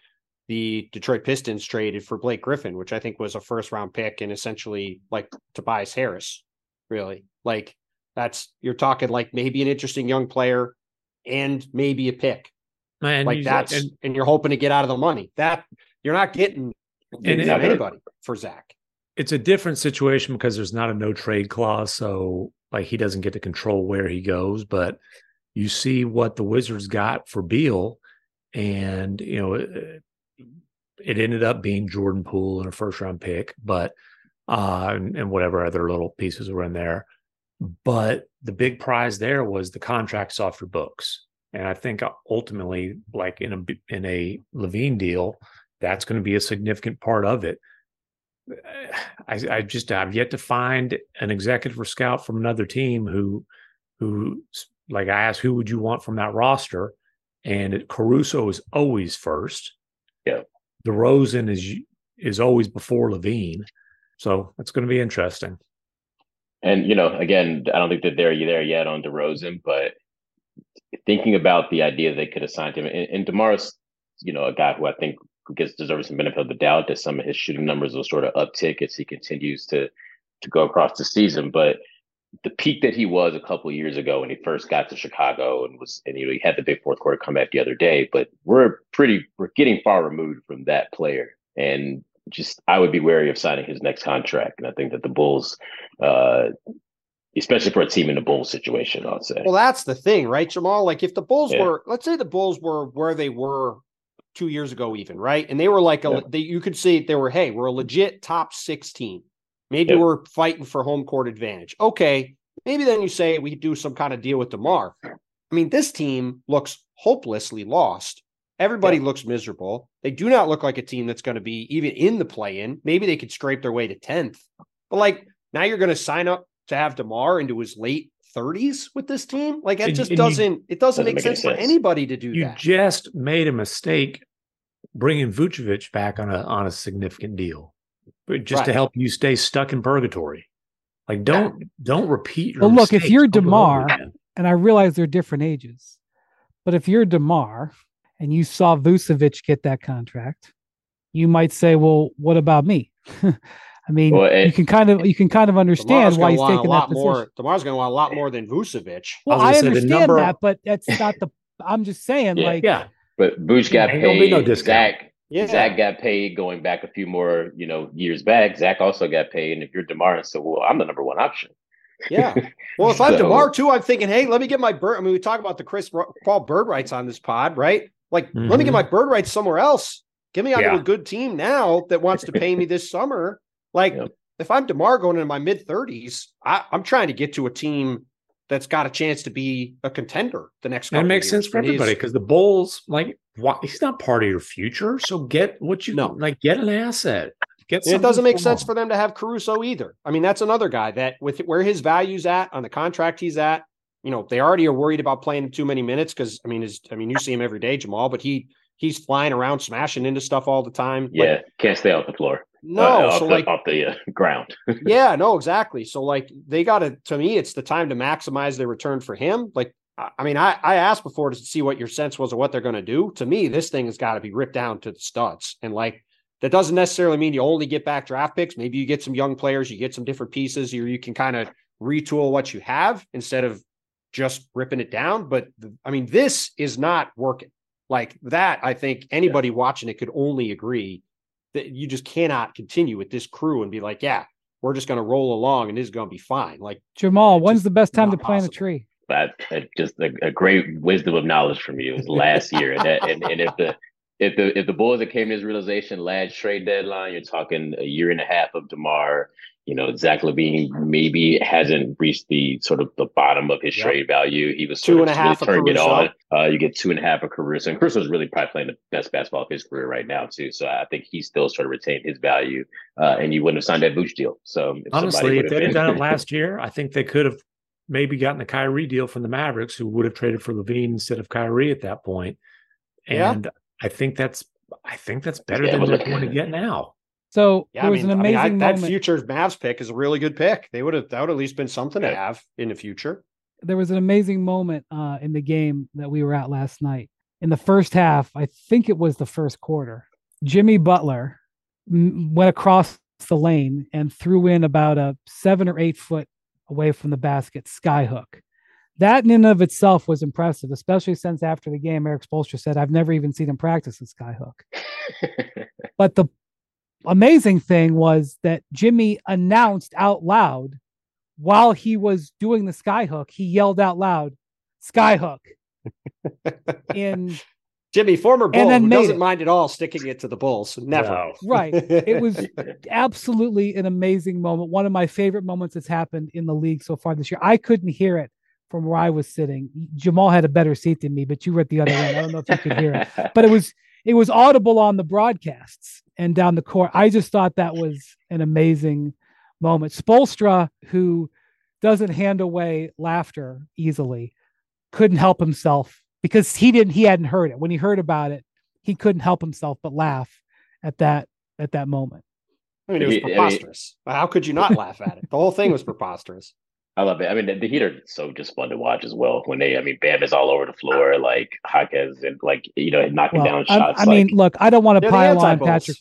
Speaker 2: the Detroit Pistons traded for Blake Griffin, which I think was a first round pick and essentially like Tobias Harris, really. Like that's you're talking like maybe an interesting young player and maybe a pick. Man, like that's and, and, you're hoping to get out of the money. That you're not getting, getting and, anybody for Zach.
Speaker 3: It's a different situation because there's not a no trade clause, so like he doesn't get to control where he goes, but you see what the Wizards got for Beal, and you know it, it ended up being Jordan Poole and a first round pick, but uh, and, and whatever other little pieces were in there. But the big prize there was the contracts off your books, and I think ultimately, like in a in a LaVine deal, that's going to be a significant part of it. I, I just I've yet to find an executive or scout from another team who who like I asked, who would you want from that roster? And Caruso is always first.
Speaker 12: Yeah.
Speaker 3: DeRozan is is always before LaVine. So it's going to be interesting.
Speaker 12: And you know, again, I don't think that they're there yet on DeRozan, but thinking about the idea they could assign signed him, and, and Demar's, you know, a guy who I think gets deserves some benefit of the doubt that some of his shooting numbers will sort of uptick as he continues to to go across the season. But the peak that he was a couple years ago when he first got to Chicago and was and you know he had the big fourth quarter comeback the other day, but we're pretty we're getting far removed from that player. And just I would be wary of signing his next contract. And I think that the Bulls uh especially for a team in the Bulls situation, I'd say.
Speaker 2: Well, that's the thing, right, Jamal? Like if the Bulls yeah. were let's say the Bulls were where they were two years ago, even, right? And they were like a yeah. they, you could say they were, hey, we're a legit top six team Maybe yep. we're fighting for home court advantage. Okay. Maybe then you say we do some kind of deal with DeMar. I mean, this team looks hopelessly lost. Everybody yep. looks miserable. They do not look like a team that's going to be even in the play in. Maybe they could scrape their way to 10th. But like now you're going to sign up to have DeMar into his late 30s with this team. Like it just doesn't you, it doesn't, doesn't make, make sense, sense, for anybody to do
Speaker 3: you
Speaker 2: that.
Speaker 3: You just made a mistake bringing Vucevic back on a on a significant deal, just right. to help you stay stuck in purgatory. Like don't yeah. don't repeat.
Speaker 1: well, look, if you're Demar, and I realize they're different ages, but if you're Demar and you saw Vucevic get that contract, you might say, "Well, what about me?" I mean, well, it, you can kind of you can kind of understand why he's taking that position.
Speaker 2: More, Demar's going to want a lot more than Vucevic.
Speaker 1: Well, I, I understand number... that, but that's not the. I'm just saying,
Speaker 12: yeah,
Speaker 1: like,
Speaker 12: yeah. But Vooch got paid. No Zach, yeah. Zach got paid going back a few more, you know, years back. Zach also got paid, and if you're Demar, and so well, I'm the number one option.
Speaker 2: Yeah. Well, if I'm Demar too, I'm thinking, hey, let me get my bird. I mean, we talk about the Chris Paul bird rights on this pod, right? Like, mm-hmm. let me get mm-hmm. my bird rights somewhere else. Get me onto yeah. a good team now that wants to pay me this summer. Like, yep. if I'm Demar going into my mid 30s, I'm trying to get to a team that's got a chance to be a contender the next.
Speaker 3: That makes sense for everybody because the Bulls, like, why, he's not part of your future. So get what you know, like, get an asset. Get
Speaker 2: it doesn't make sense for them to have Caruso either. I mean, that's another guy that with where his value's at on the contract he's at. You know, they already are worried about playing too many minutes because I mean, his, I mean, you see him every day, Jamal, but he he's flying around, smashing into stuff all the time.
Speaker 12: Yeah, like, can't stay off the floor.
Speaker 2: No, uh,
Speaker 12: so
Speaker 2: the, like
Speaker 12: off the uh, ground.
Speaker 2: yeah, no, exactly. So like they got to. To me, it's the time to maximize their return for him. Like, I mean, I I asked before to see what your sense was of what they're going to do. To me, this thing has got to be ripped down to the studs, and like that doesn't necessarily mean you only get back draft picks. Maybe you get some young players, you get some different pieces, or you can kind of retool what you have instead of just ripping it down. But the, I mean, this is not working. Like that, I think anybody yeah. watching it could only agree that you just cannot continue with this crew and be like, yeah, we're just going to roll along and this is going to be fine. Like
Speaker 1: Jamal, when's the best time to plant possible. a tree?
Speaker 12: That, that just a, a, great wisdom of knowledge from you was last year, and, that, and, and if the if the if the Bulls that came to this realization last trade deadline, you're talking a year and a half of Demar. You know, Zach LaVine maybe hasn't reached the sort of the bottom of his yep. trade value. He was
Speaker 2: two and a half
Speaker 12: really turning it on. Uh, you get two and a half of Caruso, and Caruso is really probably playing the best basketball of his career right now too. So I think he still sort of retained his value, uh, and you wouldn't have signed that Vooch deal. So
Speaker 3: if honestly, if they'd have done it last year, I think they could have maybe gotten the Kyrie deal from the Mavericks, who would have traded for LaVine instead of Kyrie at that point. And yeah. I think that's I think that's better than what they're going to get now.
Speaker 1: So yeah, there was I mean, an amazing I mean, I,
Speaker 2: that future Mavs pick is a really good pick. They would have that would at least been something to have in the future.
Speaker 1: There was an amazing moment uh, in the game that we were at last night. In the first half, I think it was the first quarter. Jimmy Butler m- went across the lane and threw in about a seven or eight foot away from the basket skyhook that in and of itself was impressive, especially since after the game, Erik Spoelstra said, I've never even seen him practice a skyhook. but the amazing thing was that Jimmy announced out loud while he was doing the skyhook, he yelled out loud, skyhook. in
Speaker 2: Jimmy, former Bull, who doesn't it. mind at all sticking it to the Bulls. Never. No.
Speaker 1: Right. It was absolutely an amazing moment. One of my favorite moments that's happened in the league so far this year. I couldn't hear it from where I was sitting. Jamal had a better seat than me, but you were at the other end. I don't know if you could hear it, but it was it was audible on the broadcasts and down the court. I just thought that was an amazing moment. Spoelstra, who doesn't hand away laughter easily, couldn't help himself because he didn't he hadn't heard it. When he heard about it, he couldn't help himself but laugh at that at that moment.
Speaker 2: I mean, it was preposterous. How could you not laugh at it? The whole thing was preposterous.
Speaker 12: I love it. I mean, the, the Heat are so just fun to watch as well. When they, I mean, Bam is all over the floor, like Jaquez and like you know knocking well, down shots.
Speaker 1: I, I like, mean, look, I don't want to pile on Patrick.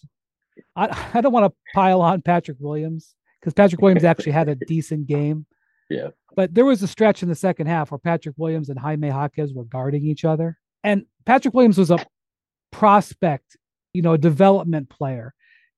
Speaker 1: I, I don't want to pile on Patrick Williams because Patrick Williams actually had a decent game.
Speaker 12: Yeah.
Speaker 1: But there was a stretch in the second half where Patrick Williams and Jaime Jaquez were guarding each other, and Patrick Williams was a prospect, you know, a development player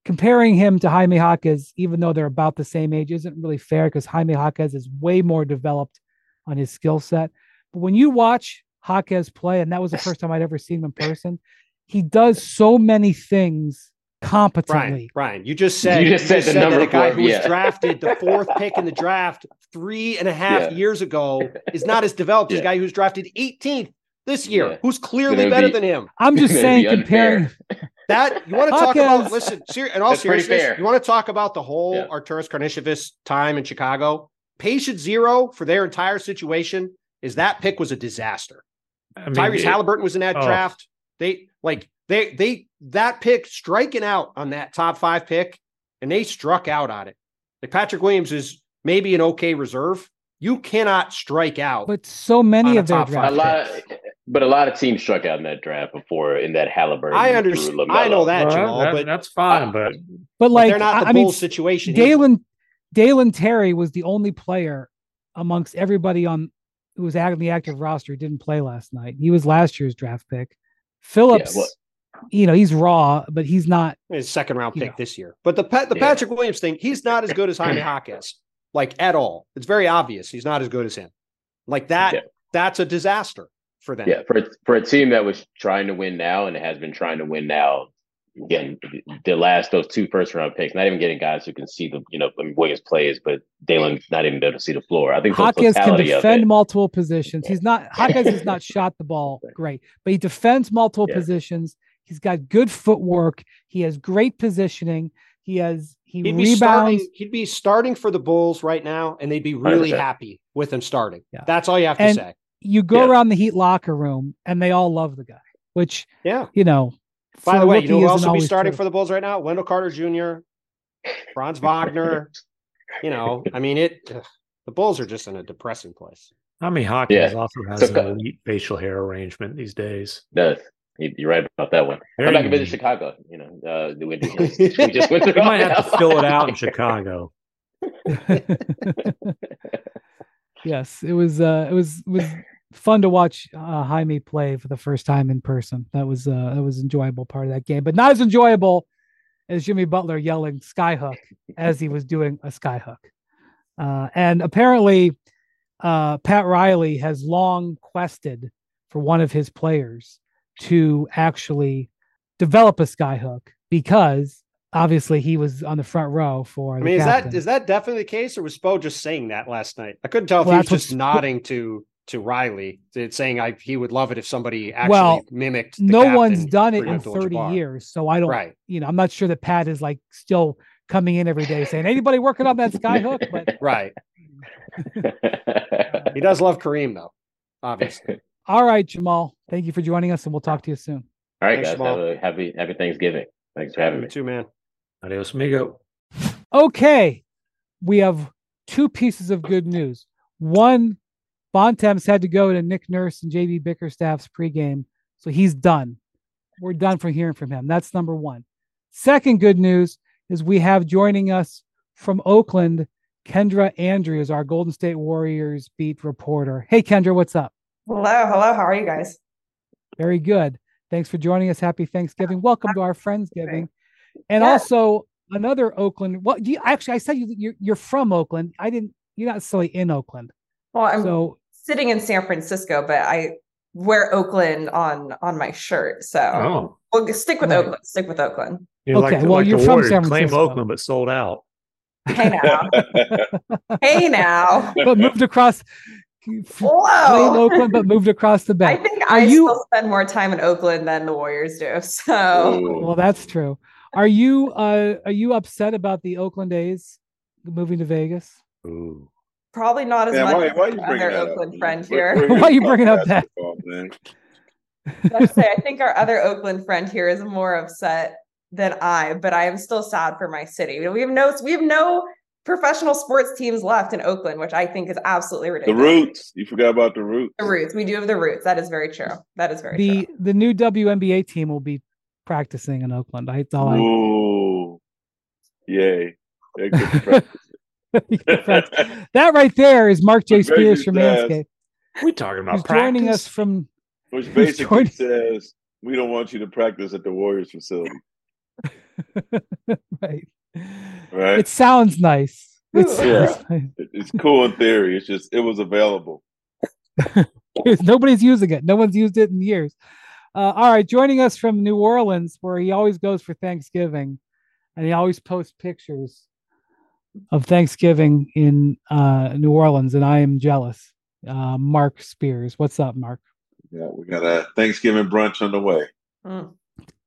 Speaker 1: comparing him to Jaime Jaquez, even though they're about the same age, isn't really fair because Jaime Jaquez is way more developed on his skill set. But when you watch Jaquez play, and that was the first time I'd ever seen him in person, he does so many things competently.
Speaker 2: Brian, Brian you just said
Speaker 12: you just you said, just the said that a
Speaker 2: guy who yeah. was drafted the fourth pick in the draft three and a half yeah. years ago is not as developed yeah. as a guy who's drafted 18th this year, yeah. who's clearly better be, than him.
Speaker 1: I'm just saying, comparing
Speaker 2: that you want to talk about. Listen, ser- in all That's seriousness, you want to talk about the whole yeah. Arturas Karnisovas time in Chicago. patient zero for their entire situation is that pick was a disaster. I mean, Tyrese it, Haliburton was in that oh. draft. They like they they that pick striking out on that top five pick, and they struck out on it. Like Patrick Williams is maybe an okay reserve. You cannot strike out.
Speaker 1: But so many of their
Speaker 12: draft a lot of, but a lot of teams struck out in that draft before in that Haliburton.
Speaker 2: I understand. I know that, Jamal, that, but
Speaker 3: that's fine. But
Speaker 1: but like
Speaker 2: they're not the
Speaker 1: I, mean,
Speaker 2: situation.
Speaker 1: Dalen Dalen Terry was the only player amongst everybody on who was on the active roster who didn't play last night. He was last year's draft pick. Phillips, yeah, well, you know, he's raw, but he's not
Speaker 2: his second round pick know. this year. But the the yeah. Patrick Williams thing, he's not as good as Jaime Hawk is, like at all. It's very obvious he's not as good as him. Like that, yeah. that's a disaster for them.
Speaker 12: Yeah, for for a team that was trying to win now and has been trying to win now again, the last those two first round picks, not even getting guys who can see the you know I mean, Williams plays, but Dalen not even able to see the floor. I think
Speaker 1: Jaquez can defend multiple positions. He's not Jaquez has not shot the ball great, but he defends multiple yeah. positions. He's got good footwork. He has great positioning. He has he he'd rebounds. Be
Speaker 2: starting, he'd be starting for the Bulls right now, and they'd be really 100%. happy with him starting. Yeah. That's all you have to
Speaker 1: and
Speaker 2: say.
Speaker 1: You go yeah. around the Heat locker room, and they all love the guy. Which yeah, you know,
Speaker 2: by the way, you know who else will be starting true. for the Bulls right now? Wendell Carter Jr., Franz Wagner. you know, I mean, it. The Bulls are just in a depressing place.
Speaker 3: Jaime Jaquez yeah. also has an elite facial hair arrangement these days.
Speaker 12: Does you're right about that one. Very Come back and visit Chicago. You know, uh, we, just, we just went through.
Speaker 3: We might have to fill it out in Chicago.
Speaker 1: yes, it was. Uh, it was was fun to watch uh, Jaime play for the first time in person. That was uh, that was enjoyable part of that game, but not as enjoyable as Jimmy Butler yelling "skyhook" as he was doing a skyhook. Uh, and apparently, uh, Pat Riley has long quested for one of his players to actually develop a skyhook because obviously he was on the front row for.
Speaker 2: I mean, is captain. that is that definitely the case, or was Spo just saying that last night? I couldn't tell if well, he was just nodding to to Riley, saying I he would love it if somebody actually well, mimicked.
Speaker 1: no one's done it in 30 years, so I don't. Right. You know, I'm not sure that Pat is like still coming in every day saying anybody working on that skyhook, but
Speaker 2: right. he does love Kareem though, obviously.
Speaker 1: All right, Jamal. Thank you for joining us, and we'll talk to you soon.
Speaker 12: All right, Thanks, guys. Jamal. Have a happy happy Thanksgiving. Thanks for having you me.
Speaker 2: Too, man.
Speaker 3: Adios, amigo.
Speaker 1: Okay, we have two pieces of good news. One Bontemps had to go to Nick Nurse and JB Bickerstaff's pregame, so he's done. We're done from hearing from him. That's number one. Second good news is we have joining us from Oakland, Kendra Andrews, our Golden State Warriors beat reporter. Hey, Kendra, what's up?
Speaker 13: Hello, hello. How are you guys?
Speaker 1: Very good. Thanks for joining us. Happy Thanksgiving. Welcome to our Friendsgiving. And yeah. also another Oakland. Well, do you actually? I said you, you're, you're from Oakland. I didn't. You're not necessarily in Oakland.
Speaker 13: Well, I'm so sitting in San Francisco, but I wear Oakland on on my shirt. So oh. we'll stick with right. Oakland. Stick with Oakland.
Speaker 3: You're okay, like, well, like you're from San Francisco. Claim Oakland, but sold out.
Speaker 13: Hey now, hey now.
Speaker 1: But moved across. Whoa. Oakland, but moved across the bay.
Speaker 13: I think Are I you... still spend more time in Oakland than the Warriors do. So,
Speaker 1: Ooh. well, that's true. Are you uh are you upset about the Oakland A's moving to Vegas?
Speaker 3: Ooh.
Speaker 13: Probably not as much why, why as our other Oakland up? friend here.
Speaker 1: why are you bringing up that?
Speaker 13: I say, I think our other Oakland friend here is more upset than I, but I am still sad for my city. We have no, we have no professional sports teams left in Oakland, which I think is absolutely ridiculous.
Speaker 14: The roots. You forgot about the roots.
Speaker 13: The roots. We do have the roots. That is very true. That is very
Speaker 1: the,
Speaker 13: true.
Speaker 1: The new WNBA team will be practicing in Oakland. I all I
Speaker 14: Ooh. Yay.
Speaker 1: that right there is Marc J. Spears from Andscape.
Speaker 3: We talking about
Speaker 1: He's joining us from
Speaker 14: which basically joining... says we don't want you to practice at the Warriors facility.
Speaker 1: right. Right. It sounds nice.
Speaker 14: It's, yeah. Nice. It's cool in theory. It's just it was available.
Speaker 1: Nobody's using it. No one's used it in years. Uh, all right, joining us from New Orleans, where he always goes for Thanksgiving, and he always posts pictures of Thanksgiving in uh, New Orleans, and I am jealous. Uh, Marc Spears, what's up, Marc?
Speaker 14: Yeah, we got a Thanksgiving brunch on the way.
Speaker 1: Mm.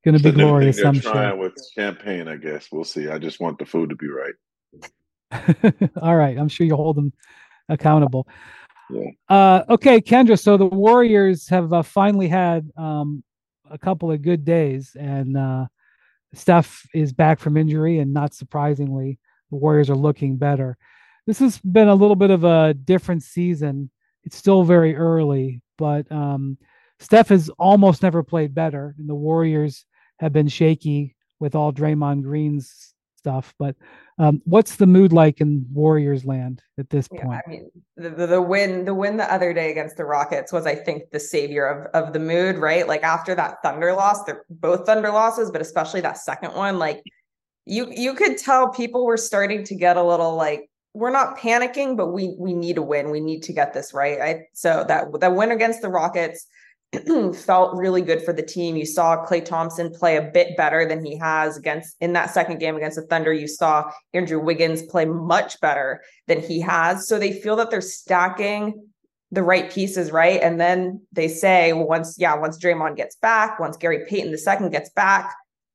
Speaker 1: Going to be glorious. I'm
Speaker 14: trying
Speaker 1: sure.
Speaker 14: with champagne, I guess. We'll see. I just want the food to be right.
Speaker 1: All right, I'm sure you'll hold them accountable. Yeah. Uh, okay, Kendra. So the Warriors have uh, finally had um, a couple of good days, and uh, Steph is back from injury, and not surprisingly, the Warriors are looking better. This has been a little bit of a different season. It's still very early, but um, Steph has almost never played better, and the Warriors have been shaky with all Draymond Green's stuff. But um, what's the mood like in Warriors land at this yeah, point?
Speaker 13: I mean, the, the, the, win, the win the other day against the Rockets was, I think, the savior of of the mood. Right, like after that Thunder loss, they're both Thunder losses, but especially that second one, like you you could tell people were starting to get a little like we're not panicking, but we we need to win. We need to get this right. I so that that win against the Rockets felt really good for the team. You saw Klay Thompson play a bit better than he has against in that second game against the Thunder. You saw Andrew Wiggins play much better than he has. So they feel that they're stacking the right pieces, right? And then they say, well, once, yeah, once Draymond gets back, once Gary Payton the second gets back,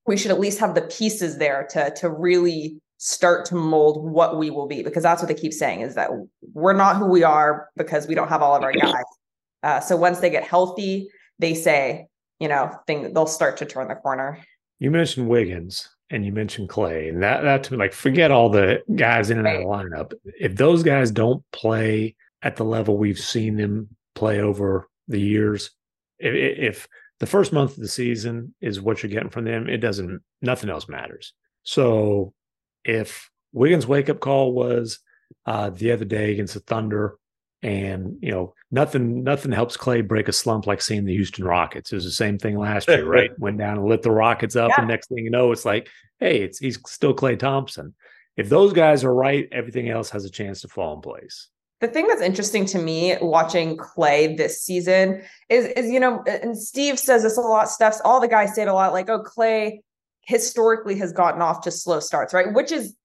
Speaker 13: we should at least have the pieces there to to really start to mold what we will be because that's what they keep saying is that we're not who we are because we don't have all of our guys uh, so once they get healthy, they say, you know, thing they'll start to turn the corner.
Speaker 3: You mentioned Wiggins and you mentioned Klay and that that to me, like forget all the guys in and out of the lineup. If those guys don't play at the level we've seen them play over the years, if, if the first month of the season is what you're getting from them, it doesn't. Nothing else matters. So if Wiggins' wake up call was uh, the other day against the Thunder, and you know, nothing nothing helps Klay break a slump like seeing the Houston Rockets. It was the same thing last year, right? Went down and lit the Rockets up, yeah. and next thing you know, it's like, hey, it's he's still Klay Thompson. If those guys are right, everything else has a chance to fall in place.
Speaker 13: The thing that's interesting to me watching Klay this season is, is you know, and Steve says this a lot. Steph's all the guys say it a lot, like, oh, Klay historically has gotten off to slow starts, right? Which is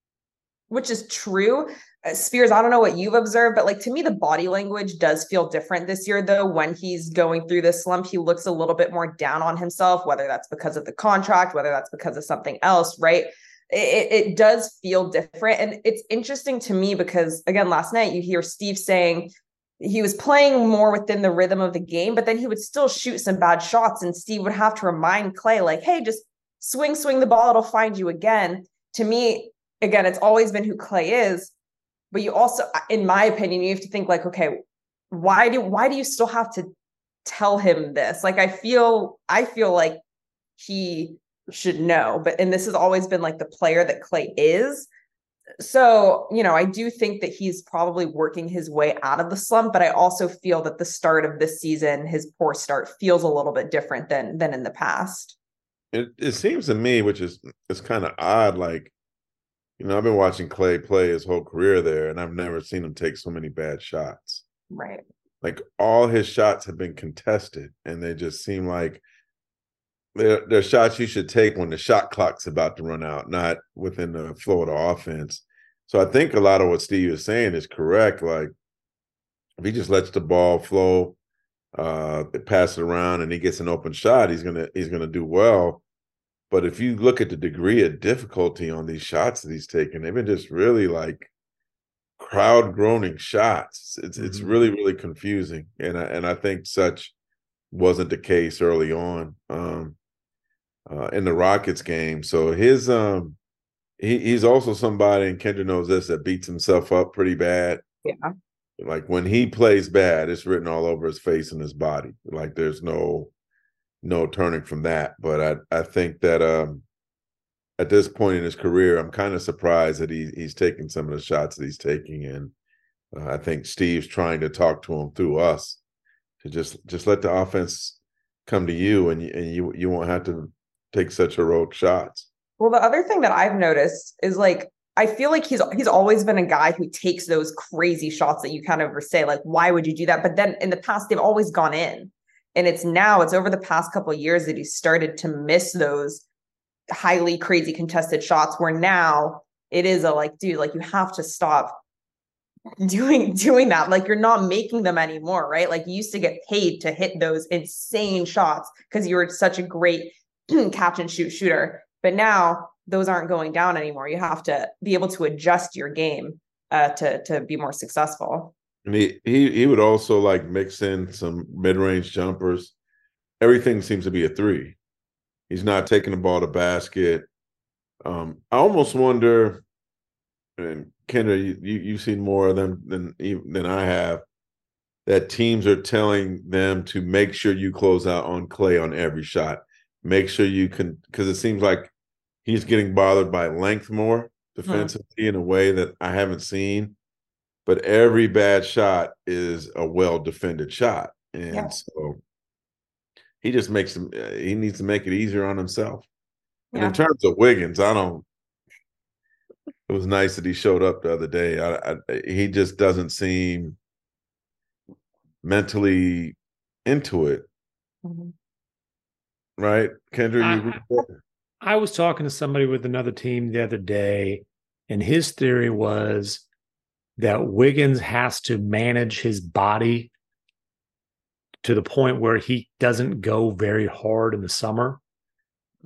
Speaker 13: which is true. Uh, Spears, I don't know what you've observed, but like to me, the body language does feel different this year, though. When he's going through this slump, he looks a little bit more down on himself, whether that's because of the contract, whether that's because of something else, right? It, it does feel different. And it's interesting to me because, again, last night you hear Steve saying he was playing more within the rhythm of the game, but then he would still shoot some bad shots. And Steve would have to remind Klay, like, hey, just swing, swing the ball, it'll find you again. To me, again, it's always been who Klay is but you also in my opinion you have to think like okay why do why do you still have to tell him this like i feel i feel like he should know but and this has always been like the player that Klay is so you know i do think that he's probably working his way out of the slump but i also feel that the start of this season his poor start feels a little bit different than than in the past
Speaker 15: it, it seems to me which is it's kind of odd like you know, I've been watching Klay play his whole career there, and I've never seen him take so many bad shots.
Speaker 13: Right.
Speaker 15: Like all his shots have been contested, and they just seem like they're, they're shots you should take when the shot clock's about to run out, not within the flow of the offense. So I think a lot of what Steve is saying is correct. Like if he just lets the ball flow, uh, pass it around, and he gets an open shot, he's gonna he's gonna do well. But if you look at the degree of difficulty on these shots that he's taken, they've been just really like crowd groaning shots. It's mm-hmm. it's really really confusing, and I, and I think such wasn't the case early on um, uh, in the Rockets game. So his um he, he's also somebody, and Kendra knows this, that beats himself up pretty bad.
Speaker 13: Yeah.
Speaker 15: Like when he plays bad, it's written all over his face and his body. Like there's no no turning from that. But I I think that um at this point in his career, I'm kind of surprised that he he's taking some of the shots that he's taking, and uh, I think Steve's trying to talk to him through us to just just let the offense come to you, and you, and you you won't have to take such heroic shots.
Speaker 13: Well, the other thing that I've noticed is like I feel like he's he's always been a guy who takes those crazy shots that you kind of say like, why would you do that? But then in the past, they've always gone in and it's now it's over the past couple years that he started to miss those highly crazy contested shots where now it is a like dude like you have to stop doing doing that like you're not making them anymore right like you used to get paid to hit those insane shots because you were such a great catch and shoot shooter but now those aren't going down anymore. You have to be able to adjust your game uh, to to be more successful.
Speaker 15: And he he he would also like mix in some mid range jumpers. Everything seems to be a three. He's not taking the ball to basket. Um, I almost wonder, and Kendra, you, you have seen more of them than than I have. That teams are telling them to make sure you close out on Klay on every shot. Make sure you can, because it seems like he's getting bothered by length more defensively huh. in a way that I haven't seen. But every bad shot is a well defended shot, and yeah. so he just makes him. Uh, he needs to make it easier on himself. And in terms of Wiggins, I don't. It was nice that he showed up the other day. I, I, he just doesn't seem mentally into it. Mm-hmm. Right, Kendra? You
Speaker 3: I was talking to somebody with another team the other day, and his theory was that Wiggins has to manage his body to the point where he doesn't go very hard in the summer.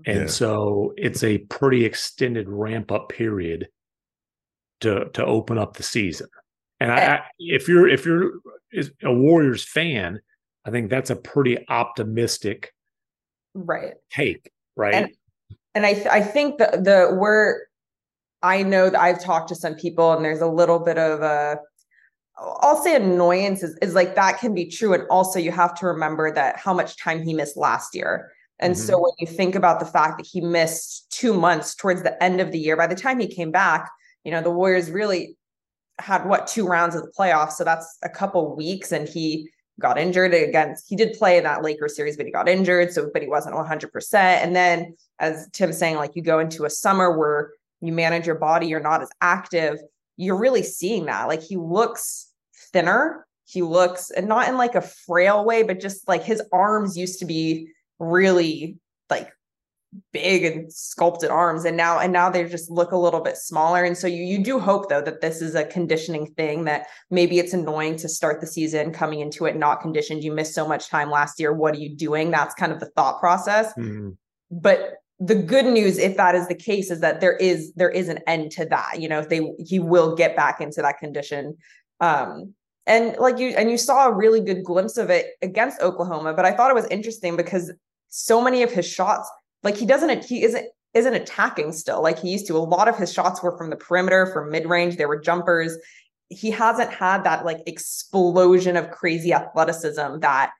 Speaker 3: And yeah. so it's a pretty extended ramp up period to to open up the season. And I, eh. I if you're if you're a Warriors fan, I think that's a pretty optimistic
Speaker 13: right
Speaker 3: take, right?
Speaker 13: And and I th- I think the the we're I know that I've talked to some people and there's a little bit of a I'll say annoyance is, is like that can be true. And also you have to remember that how much time he missed last year. And mm-hmm. so when you think about the fact that he missed two months towards the end of the year, by the time he came back, you know, the Warriors really had what two rounds of the playoffs. So that's a couple weeks. And he got injured against he did play in that Lakers series, but he got injured. So, but he wasn't 100%. And then, as Tim's saying, like you go into a summer where you manage your body, you're not as active, you're really seeing that. Like he looks thinner. He looks, and not in like a frail way, but just like his arms used to be really like big and sculpted arms and now and now they just look a little bit smaller. And so you you do hope though that this is a conditioning thing that maybe it's annoying to start the season coming into it not conditioned. You missed so much time last year. What are you doing? That's kind of the thought process. Mm-hmm. but the good news if that is the case is that there is there is an end to that. You know if they he will get back into that condition. Um and like you and you saw a really good glimpse of it against Oklahoma but I thought it was interesting because so many of his shots like he doesn't he isn't isn't attacking still like he used to. A lot of his shots were from the perimeter, from mid range. There were jumpers. He hasn't had that like explosion of crazy athleticism that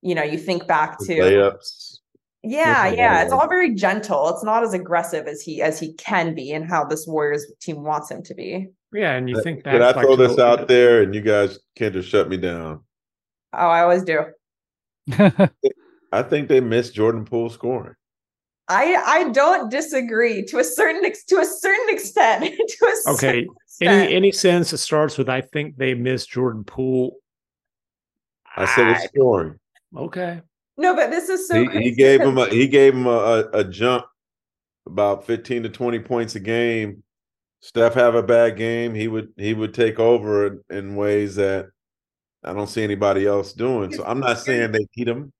Speaker 13: you know you think back to
Speaker 15: layups.
Speaker 13: Yeah, yeah, it's all very gentle. It's not as aggressive as he as he can be, and how this Warriors team wants him to be.
Speaker 3: Yeah, and you uh, think
Speaker 15: that? Can I throw this out there, and you guys can't just shut me down?
Speaker 13: Oh, I always do.
Speaker 15: I think they missed Jordan Poole scoring.
Speaker 13: I I don't disagree to a certain ex- to a certain extent. to a
Speaker 3: okay, any any sense it starts with I think they missed Jordan Poole.
Speaker 15: I said it's scoring.
Speaker 3: Okay.
Speaker 13: No, but this is so.
Speaker 15: He, he gave him a he gave him a, a, jump about fifteen to twenty points a game. Steph have a bad game, he would he would take over in, in ways that I don't see anybody else doing. So I'm not saying they beat him.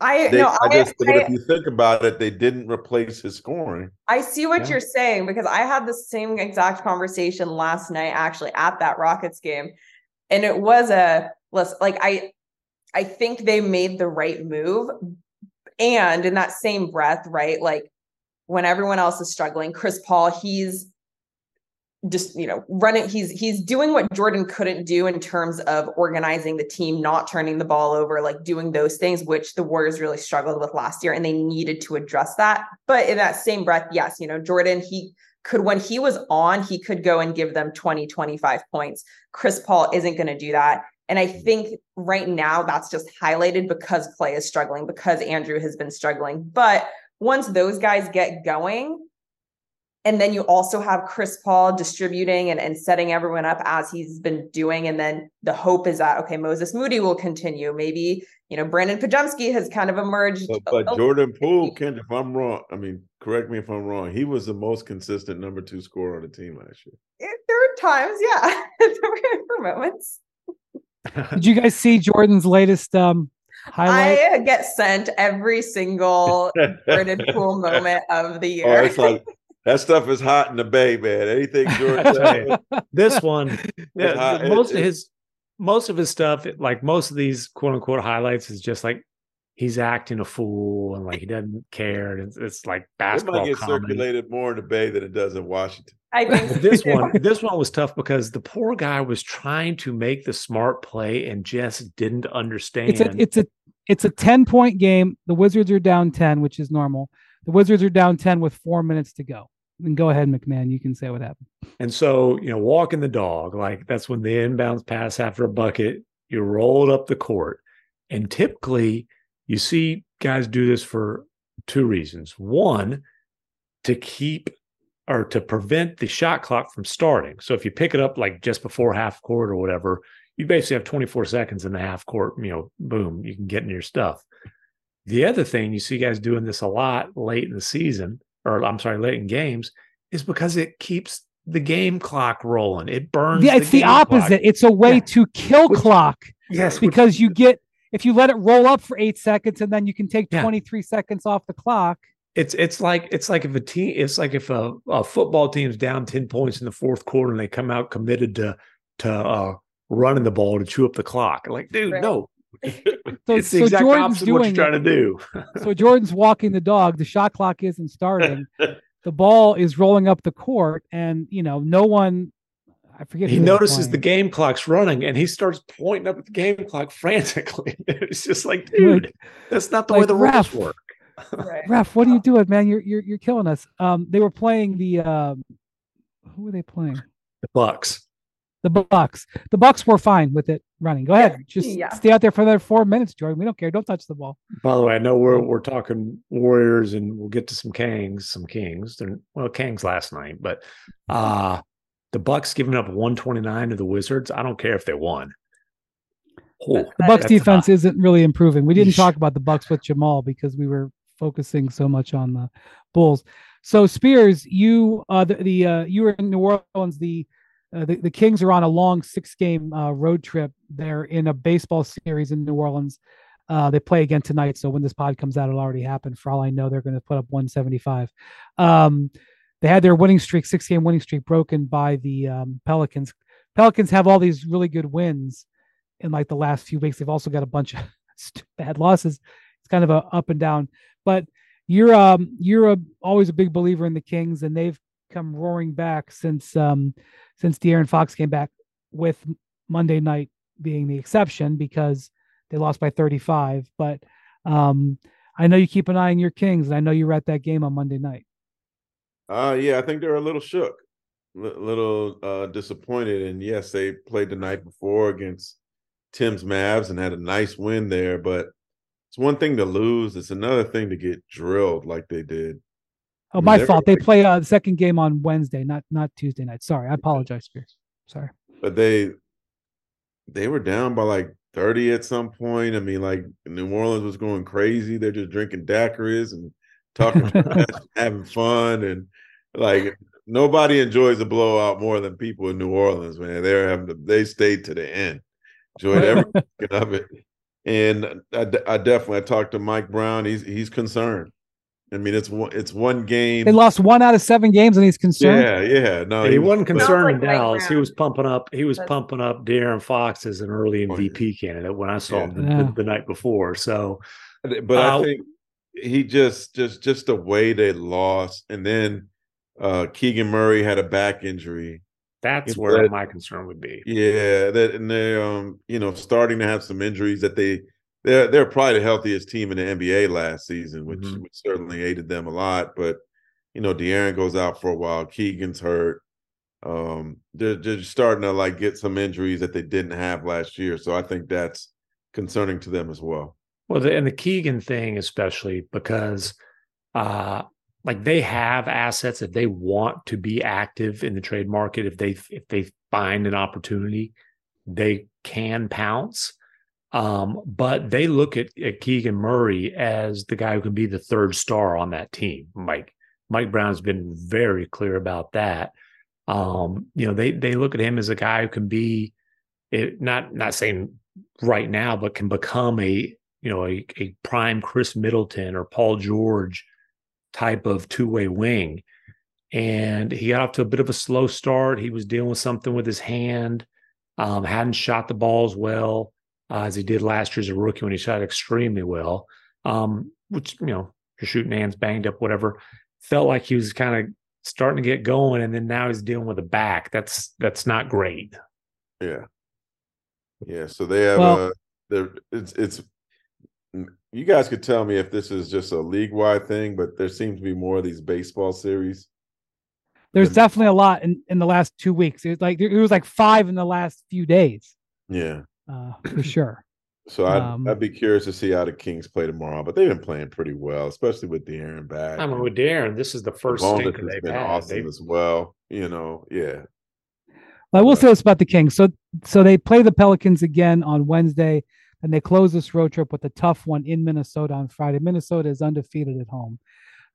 Speaker 13: I they, no, I,
Speaker 15: just, I, if you think about it, they didn't replace his scoring.
Speaker 13: I see what yeah. you're saying because I had the same exact conversation last night, actually at that Rockets game, and it was a like I, I think they made the right move, and in that same breath, right, like when everyone else is struggling, Chris Paul, he's just you know running he's he's doing what jordan couldn't do in terms of organizing the team not turning the ball over like doing those things which the warriors really struggled with last year and they needed to address that. But in that same breath yes you know jordan he could when he was on he could go and give them 20 25 points. Chris paul isn't going to do that. And i think right now that's just highlighted because Klay is struggling because andrew has been struggling. But once those guys get going and then you also have Chris Paul distributing and, and setting everyone up as he's been doing. And then the hope is that, okay, Moses Moody will continue. Maybe, you know, Brandon Podziemski has kind of emerged.
Speaker 15: But, but Jordan Poole, Ken, if I'm wrong, I mean, correct me if I'm wrong, he was the most consistent number two scorer on the team last year.
Speaker 13: There were times, yeah. there were moments.
Speaker 1: Did you guys see Jordan's latest um highlight?
Speaker 13: I get sent every single Jordan Poole moment of the year.
Speaker 15: Oh, it's like that stuff is hot in the bay, man. Anything George
Speaker 3: this one, yeah, most of his most of his stuff, like most of these quote unquote highlights, is just like he's acting a fool and like he doesn't care. And it's, it's like basketball. It might get
Speaker 15: comedy. circulated more in the Bay than it does in Washington.
Speaker 13: I think
Speaker 3: this one, this one was tough because the poor guy was trying to make the smart play and just didn't understand.
Speaker 1: It's a, it's a, it's a ten point game. The Wizards are down ten, which is normal. The Wizards are down ten with four minutes to go. And go ahead, MacMahon. You can say what happened.
Speaker 3: And so, you know, walking the dog, like that's when the inbounds pass after a bucket, you roll it up the court. And typically you see guys do this for two reasons. One, to keep or to prevent the shot clock from starting. So if you pick it up like just before half court or whatever, you basically have 24 seconds in the half court, you know, boom, you can get in your stuff. The other thing you see guys doing this a lot late in the season, or I'm sorry, late in games, is because it keeps the game clock rolling. It burns.
Speaker 1: Yeah, it's the, the opposite. Clock. It's a way yeah. to kill which, clock.
Speaker 3: Yes,
Speaker 1: because which, you get if you let it roll up for eight seconds and then you can take yeah. 23 seconds off the clock.
Speaker 3: It's it's like it's like if a team it's like if a, a football team's down 10 points in the fourth quarter and they come out committed to to uh, running the ball to chew up the clock. Like, dude, right. no. So, it's the so exact Jordan's opposite doing what you're trying to do.
Speaker 1: so Jordan's walking the dog, the shot clock isn't starting. the ball is rolling up the court, and you know, no one I forget.
Speaker 3: He notices the game clock's running and he starts pointing up at the game clock frantically. it's just like, dude, like, that's not the like, way the ref, rules work.
Speaker 1: right. Ref, what are you doing, man? You're you're you're killing us. Um, they were playing the um, who were they playing?
Speaker 3: The Bucks.
Speaker 1: The Bucks. The Bucks were fine with it running. Go ahead, just yeah. stay out there for another four minutes, Jordan. We don't care. Don't touch the ball.
Speaker 3: By the way, I know we're we're talking Warriors, and we'll get to some Kings, some Kings. They're, well, Kings last night, but uh the Bucks giving up 129 to the Wizards. I don't care if they won.
Speaker 1: Oh, the Bucks defense not... isn't really improving. We didn't talk about the Bucks with Jamal because we were focusing so much on the Bulls. So Spears, you uh the, the uh you were in New Orleans. The uh, the, the Kings are on a long six game uh, road trip. They're in a baseball series in New Orleans. Uh, they play again tonight. So when this pod comes out, it'll already happen. For all I know, they're going to put up 175. Um, they had their winning streak, six game winning streak, broken by the um, Pelicans. Pelicans have all these really good wins in like the last few weeks. They've also got a bunch of bad losses. It's kind of a up and down. But you're um you're a, always a big believer in the Kings, and they've come roaring back since um since De'Aaron Fox came back, with Monday night being the exception because they lost by 35. But um I know you keep an eye on your Kings, and I know you were at that game on Monday night.
Speaker 15: Uh yeah, I think they're a little shook, a little uh disappointed. And yes, they played the night before against Tim's Mavs and had a nice win there, but it's one thing to lose, it's another thing to get drilled like they did.
Speaker 1: Oh, my fault. They play uh, the second game on Wednesday, not not Tuesday night. Sorry, I apologize, Spears. Sorry.
Speaker 15: But they they were down by like 30 at some point. I mean, like New Orleans was going crazy. They're just drinking daiquiris and talking, having fun, and like nobody enjoys a blowout more than people in New Orleans, man. They're having to, they stayed to the end, enjoyed every of it. And I, I definitely I talked to Mike Brown. He's he's concerned. I mean, it's one it's one game.
Speaker 1: They lost one out of seven games, and he's concerned.
Speaker 15: Yeah, yeah. No,
Speaker 3: he, he wasn't concerned like in Dallas. He was pumping up. He was That's... pumping up De'Aaron Fox as an early MVP candidate when I saw yeah. him the, yeah. the, the, night before. So,
Speaker 15: but uh, I think he just just just the way they lost, and then uh Keegan Murray had a back injury.
Speaker 3: That's where that, my concern would be.
Speaker 15: Yeah, that and they're um, you know, starting to have some injuries that they they're they're probably the healthiest team in the NBA last season, which, mm-hmm. which certainly aided them a lot. But you know, De'Aaron goes out for a while, Keegan's hurt. Um, they're, they're starting to like get some injuries that they didn't have last year. So I think that's concerning to them as well.
Speaker 3: Well, the, and the Keegan thing, especially because, uh, like they have assets if they want to be active in the trade market. If they if they find an opportunity, they can pounce. Um, but they look at, at Keegan Murray as the guy who can be the third star on that team. Mike Mike Brown's been very clear about that. Um, you know, they they look at him as a guy who can be it, not not saying right now, but can become a you know, a, a prime Khris Middleton or Paul George type of two way wing. and he got off to a bit of a slow start. He was dealing with something with his hand, um, hadn't shot the balls well uh, as he did last year as a rookie when he shot extremely well. Um, which you know, you're shooting hands banged up, whatever. Felt like he was kind of starting to get going, and then now he's dealing with a back. That's that's not great.
Speaker 15: Yeah, yeah. So they have well, uh, it's it's. You guys could tell me if this is just a league wide thing, but there seems to be more of these baseball series.
Speaker 1: There's definitely a lot in, in the last two weeks. It was like it was like five in the last few days.
Speaker 15: Yeah,
Speaker 1: uh, for sure.
Speaker 15: So I'd, um, I'd be curious to see how the Kings play tomorrow, but they've been playing pretty well, especially with De'Aaron back.
Speaker 3: I mean, with De'Aaron, this is the first
Speaker 15: thing they've been had. awesome they've... as well. You know, yeah.
Speaker 1: I will say this about the Kings. So, so they play the Pelicans again on Wednesday, and they close this road trip with a tough one in Minnesota on Friday. Minnesota is undefeated at home,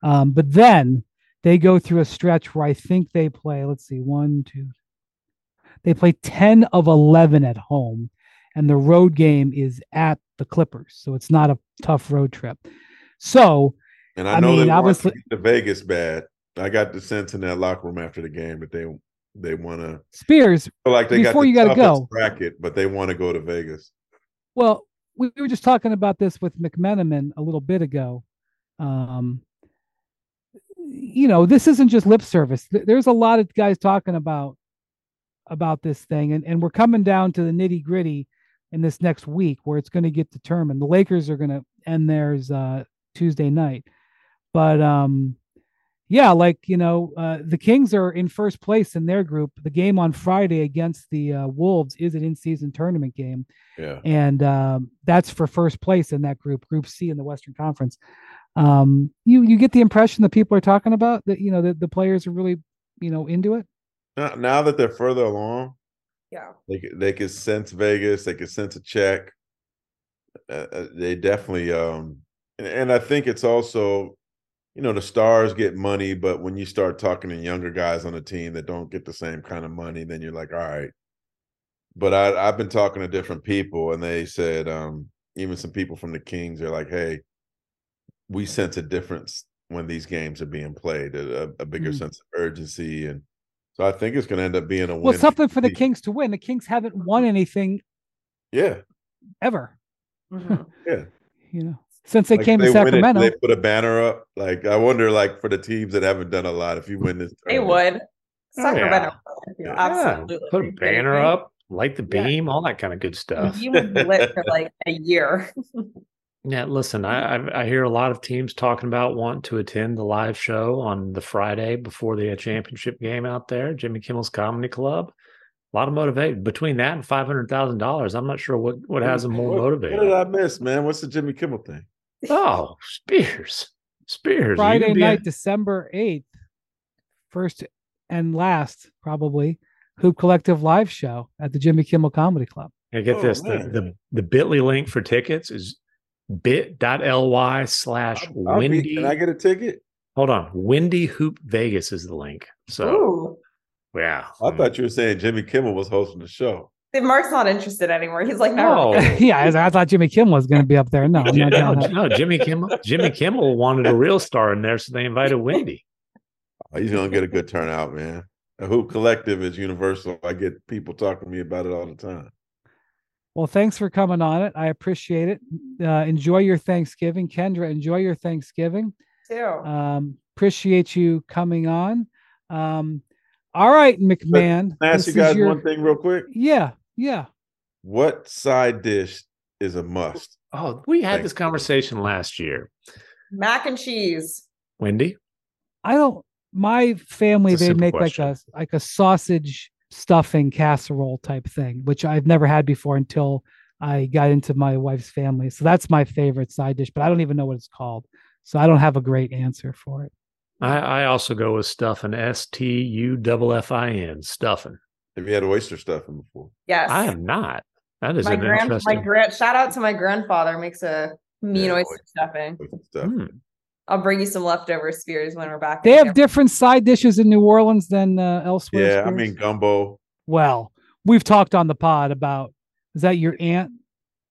Speaker 1: um, but then they go through a stretch where I think they play. Let's see, one, two. They play ten of eleven at home and the road game is at the Clippers, so it's not a tough road trip. So,
Speaker 15: and I, I know mean, they obviously the Vegas bad. I got the sense in that locker room after the game that they they want to
Speaker 1: Spears
Speaker 15: like they
Speaker 1: before
Speaker 15: got
Speaker 1: you got to go
Speaker 15: bracket, but they want to go to Vegas.
Speaker 1: Well, we, we were just talking about this with McMenamin a little bit ago. Um, you know, this isn't just lip service. There's a lot of guys talking about about this thing, and and we're coming down to the nitty gritty in this next week where it's going to get determined. The Lakers are going to end theirs uh, Tuesday night, but um, yeah, like you know, uh, the Kings are in first place in their group. The game on Friday against the uh, Wolves is an in-season tournament game,
Speaker 15: yeah,
Speaker 1: and um, that's for first place in that group, Group C in the Western Conference. Um, you you get the impression that people are talking about that you know that the players are really you know into it.
Speaker 15: Now that they're further along,
Speaker 13: yeah.
Speaker 15: They they could sense Vegas. They could sense a check. Uh, uh, they definitely um and, and I think it's also you know the stars get money, but when you start talking to younger guys on the team that don't get the same kind of money, then you're like, all right. But I I've been talking to different people, and they said um even some people from the Kings are like, hey, we sense a difference when these games are being played, a, a bigger mm. sense of urgency and so I think it's going to end up being a win.
Speaker 1: Well, something for the Kings to win. The Kings haven't won anything.
Speaker 15: Yeah.
Speaker 1: Ever.
Speaker 13: Mm-hmm.
Speaker 15: yeah.
Speaker 1: You know, since they like came to Sacramento,
Speaker 15: it, they put a banner up. Like I wonder, like for the teams that haven't done a lot, if you win this,
Speaker 13: they would. Sacramento, oh, yeah. absolutely.
Speaker 3: Yeah. Put a banner up, light the beam, yeah. all that kind of good stuff.
Speaker 13: You would be lit for like a year.
Speaker 3: Yeah, listen, I I hear a lot of teams talking about wanting to attend the live show on the Friday before the uh, mm-hmm. championship game out there, Jimmy Kimmel's Comedy Club. A lot of motivation between that and five hundred thousand dollars. I'm not sure what what has them more
Speaker 15: what,
Speaker 3: motivated.
Speaker 15: What did I miss, man? What's the Jimmy Kimmel thing?
Speaker 3: Oh, Spears, Spears.
Speaker 1: Friday night, a- December eighth, first and last, probably Hoop Collective live show at the Jimmy Kimmel Comedy Club.
Speaker 3: I get oh, this: the, the the Bitly link for tickets is bit.ly slash windy.
Speaker 15: Can I get a ticket?
Speaker 3: Hold on. Windy Hoop Vegas is the link. So, Ooh. yeah.
Speaker 15: I thought you were saying Jimmy Kimmel was hosting the show.
Speaker 13: Marc's not interested anymore. He's like, no.
Speaker 1: Oh. yeah, I, I, thought Jimmy Kimmel was going to be up there. No,
Speaker 3: no, no, Jimmy Kimmel. Jimmy Kimmel wanted a real star in there, so they invited Windy.
Speaker 15: Oh, he's going to get a good turnout, man. A Hoop Collective is universal. I get people talking to me about it all the time.
Speaker 1: Well, thanks for coming on it. I appreciate it. Uh, enjoy your Thanksgiving, Kendra. Enjoy your Thanksgiving.
Speaker 13: Too.
Speaker 1: Um, appreciate you coming on. Um, all right, MacMahon.
Speaker 15: Can I ask you guys your... one thing real quick?
Speaker 1: Yeah, yeah.
Speaker 15: What side dish is a must?
Speaker 3: Oh, we had this conversation last year.
Speaker 13: Mac and cheese.
Speaker 3: Windy?
Speaker 1: I don't. My family they make question. like a like a sausage stuffing casserole type thing, which I've never had before until I got into my wife's family. So that's my favorite side dish, but I don't even know what it's called. So I don't have a great answer for it.
Speaker 3: I, I also go with stuffing, S T U F F I N, stuffing.
Speaker 15: Have you had oyster stuffing before?
Speaker 13: Yes.
Speaker 3: I have not. That is
Speaker 13: my
Speaker 3: an grand, interesting.
Speaker 13: My grand, shout out to my grandfather makes a mean yeah, oyster, oyster stuffing. Oyster stuffing. Hmm. I'll bring you some leftover spears when we're back.
Speaker 1: They have different side dishes in New Orleans than uh, elsewhere.
Speaker 15: Yeah, spears. I mean gumbo.
Speaker 1: Well, we've talked on the pod about is that your aunt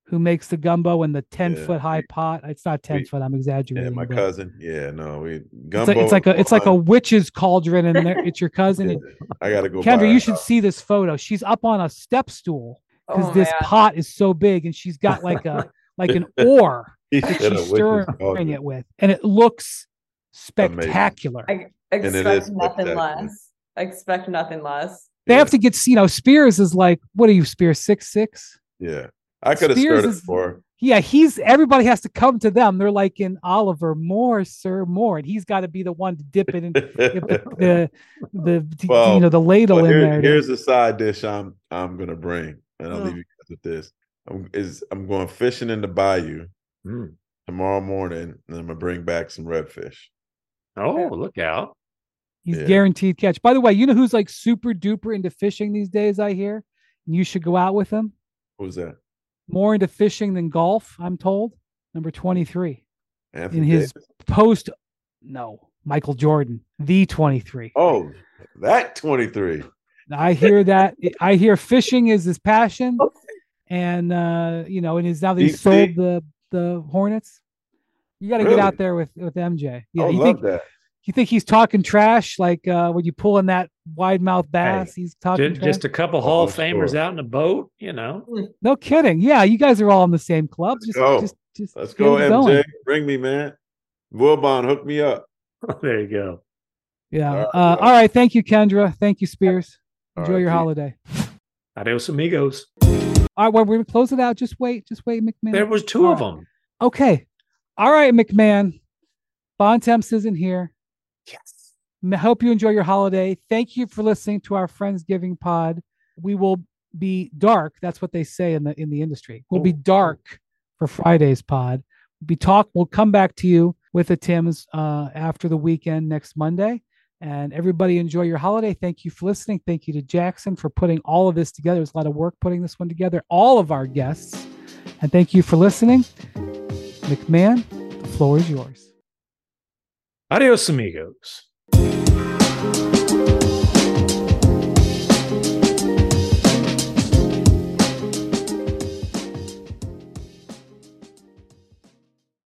Speaker 1: who makes the gumbo in the 10 yeah. foot high pot. It's not 10 we, foot, I'm exaggerating.
Speaker 15: Yeah, my
Speaker 1: but.
Speaker 15: cousin. Yeah, no, we
Speaker 1: gumbo. It's like, it's like a it's like a witch's cauldron in there. It's your cousin. yeah,
Speaker 15: I gotta go.
Speaker 1: Kendra, you should see this photo. She's up on a step stool because oh, this man. pot is so big and she's got like a like an oar that she's stirring it with. And it looks spectacular.
Speaker 13: I expect nothing less. I expect nothing less.
Speaker 1: They yeah. have to get, you know, Spears is like, what are you, Spears six six?
Speaker 15: Yeah, I could have started is, for.
Speaker 1: Yeah, he's everybody has to come to them. They're like in Oliver, more, sir, more, and he's got to be the one to dip it in the the, the well, you know the ladle well, here, in there.
Speaker 15: Here's the side dish I'm I'm gonna bring, and I'll oh. leave you guys with this. I'm is I'm going fishing in the bayou mm. tomorrow morning, and I'm gonna bring back some redfish.
Speaker 3: Oh, look out!
Speaker 1: He's yeah. guaranteed catch. By the way, you know who's like super duper into fishing these days? I hear. And you should go out with him.
Speaker 15: Who's that?
Speaker 1: More into fishing than golf, I'm told. Number 23. Anthony in his Davis? post, no, Michael Jordan, the 23.
Speaker 15: Oh, that 23.
Speaker 1: I hear that. I hear fishing is his passion. And, uh, you know, and he's now that he's sold the, the Hornets. You got to really? get out there with, with MJ.
Speaker 15: Yeah, I you love think, that
Speaker 1: you think he's talking trash like uh, when you pull in that wide mouth bass? Hey, he's talking
Speaker 3: just, just, a couple Hall of Famers sure. out in a boat, you know.
Speaker 1: No kidding. Yeah, you guys are all in the same club.
Speaker 15: Let's just, go. Just, just Let's go, MJ. Going. Bring me, man. Wilbon, hook me up.
Speaker 3: there you go.
Speaker 1: Yeah. All right, uh, all right. Thank you, Kendra. Thank you, Spears. Enjoy right, your holiday.
Speaker 3: Adios, amigos.
Speaker 1: All right, well, we're gonna close it out. Just wait. Just wait, MacMahon.
Speaker 3: There was two all of right. them.
Speaker 1: Okay. All right, MacMahon. Bontemps isn't here.
Speaker 7: Yes.
Speaker 1: I hope you enjoy your holiday. Thank you for listening to our Friendsgiving pod. We will be dark. That's what they say in the in the industry. We'll be dark for Friday's pod. We'll be talk. We'll come back to you with the Tims uh, after the weekend next Monday. And everybody enjoy your holiday. Thank you for listening. Thank you to Jackson for putting all of this together. There's a lot of work putting this one together. All of our guests. And thank you for listening. MacMahon, the floor is yours.
Speaker 3: Adios, amigos.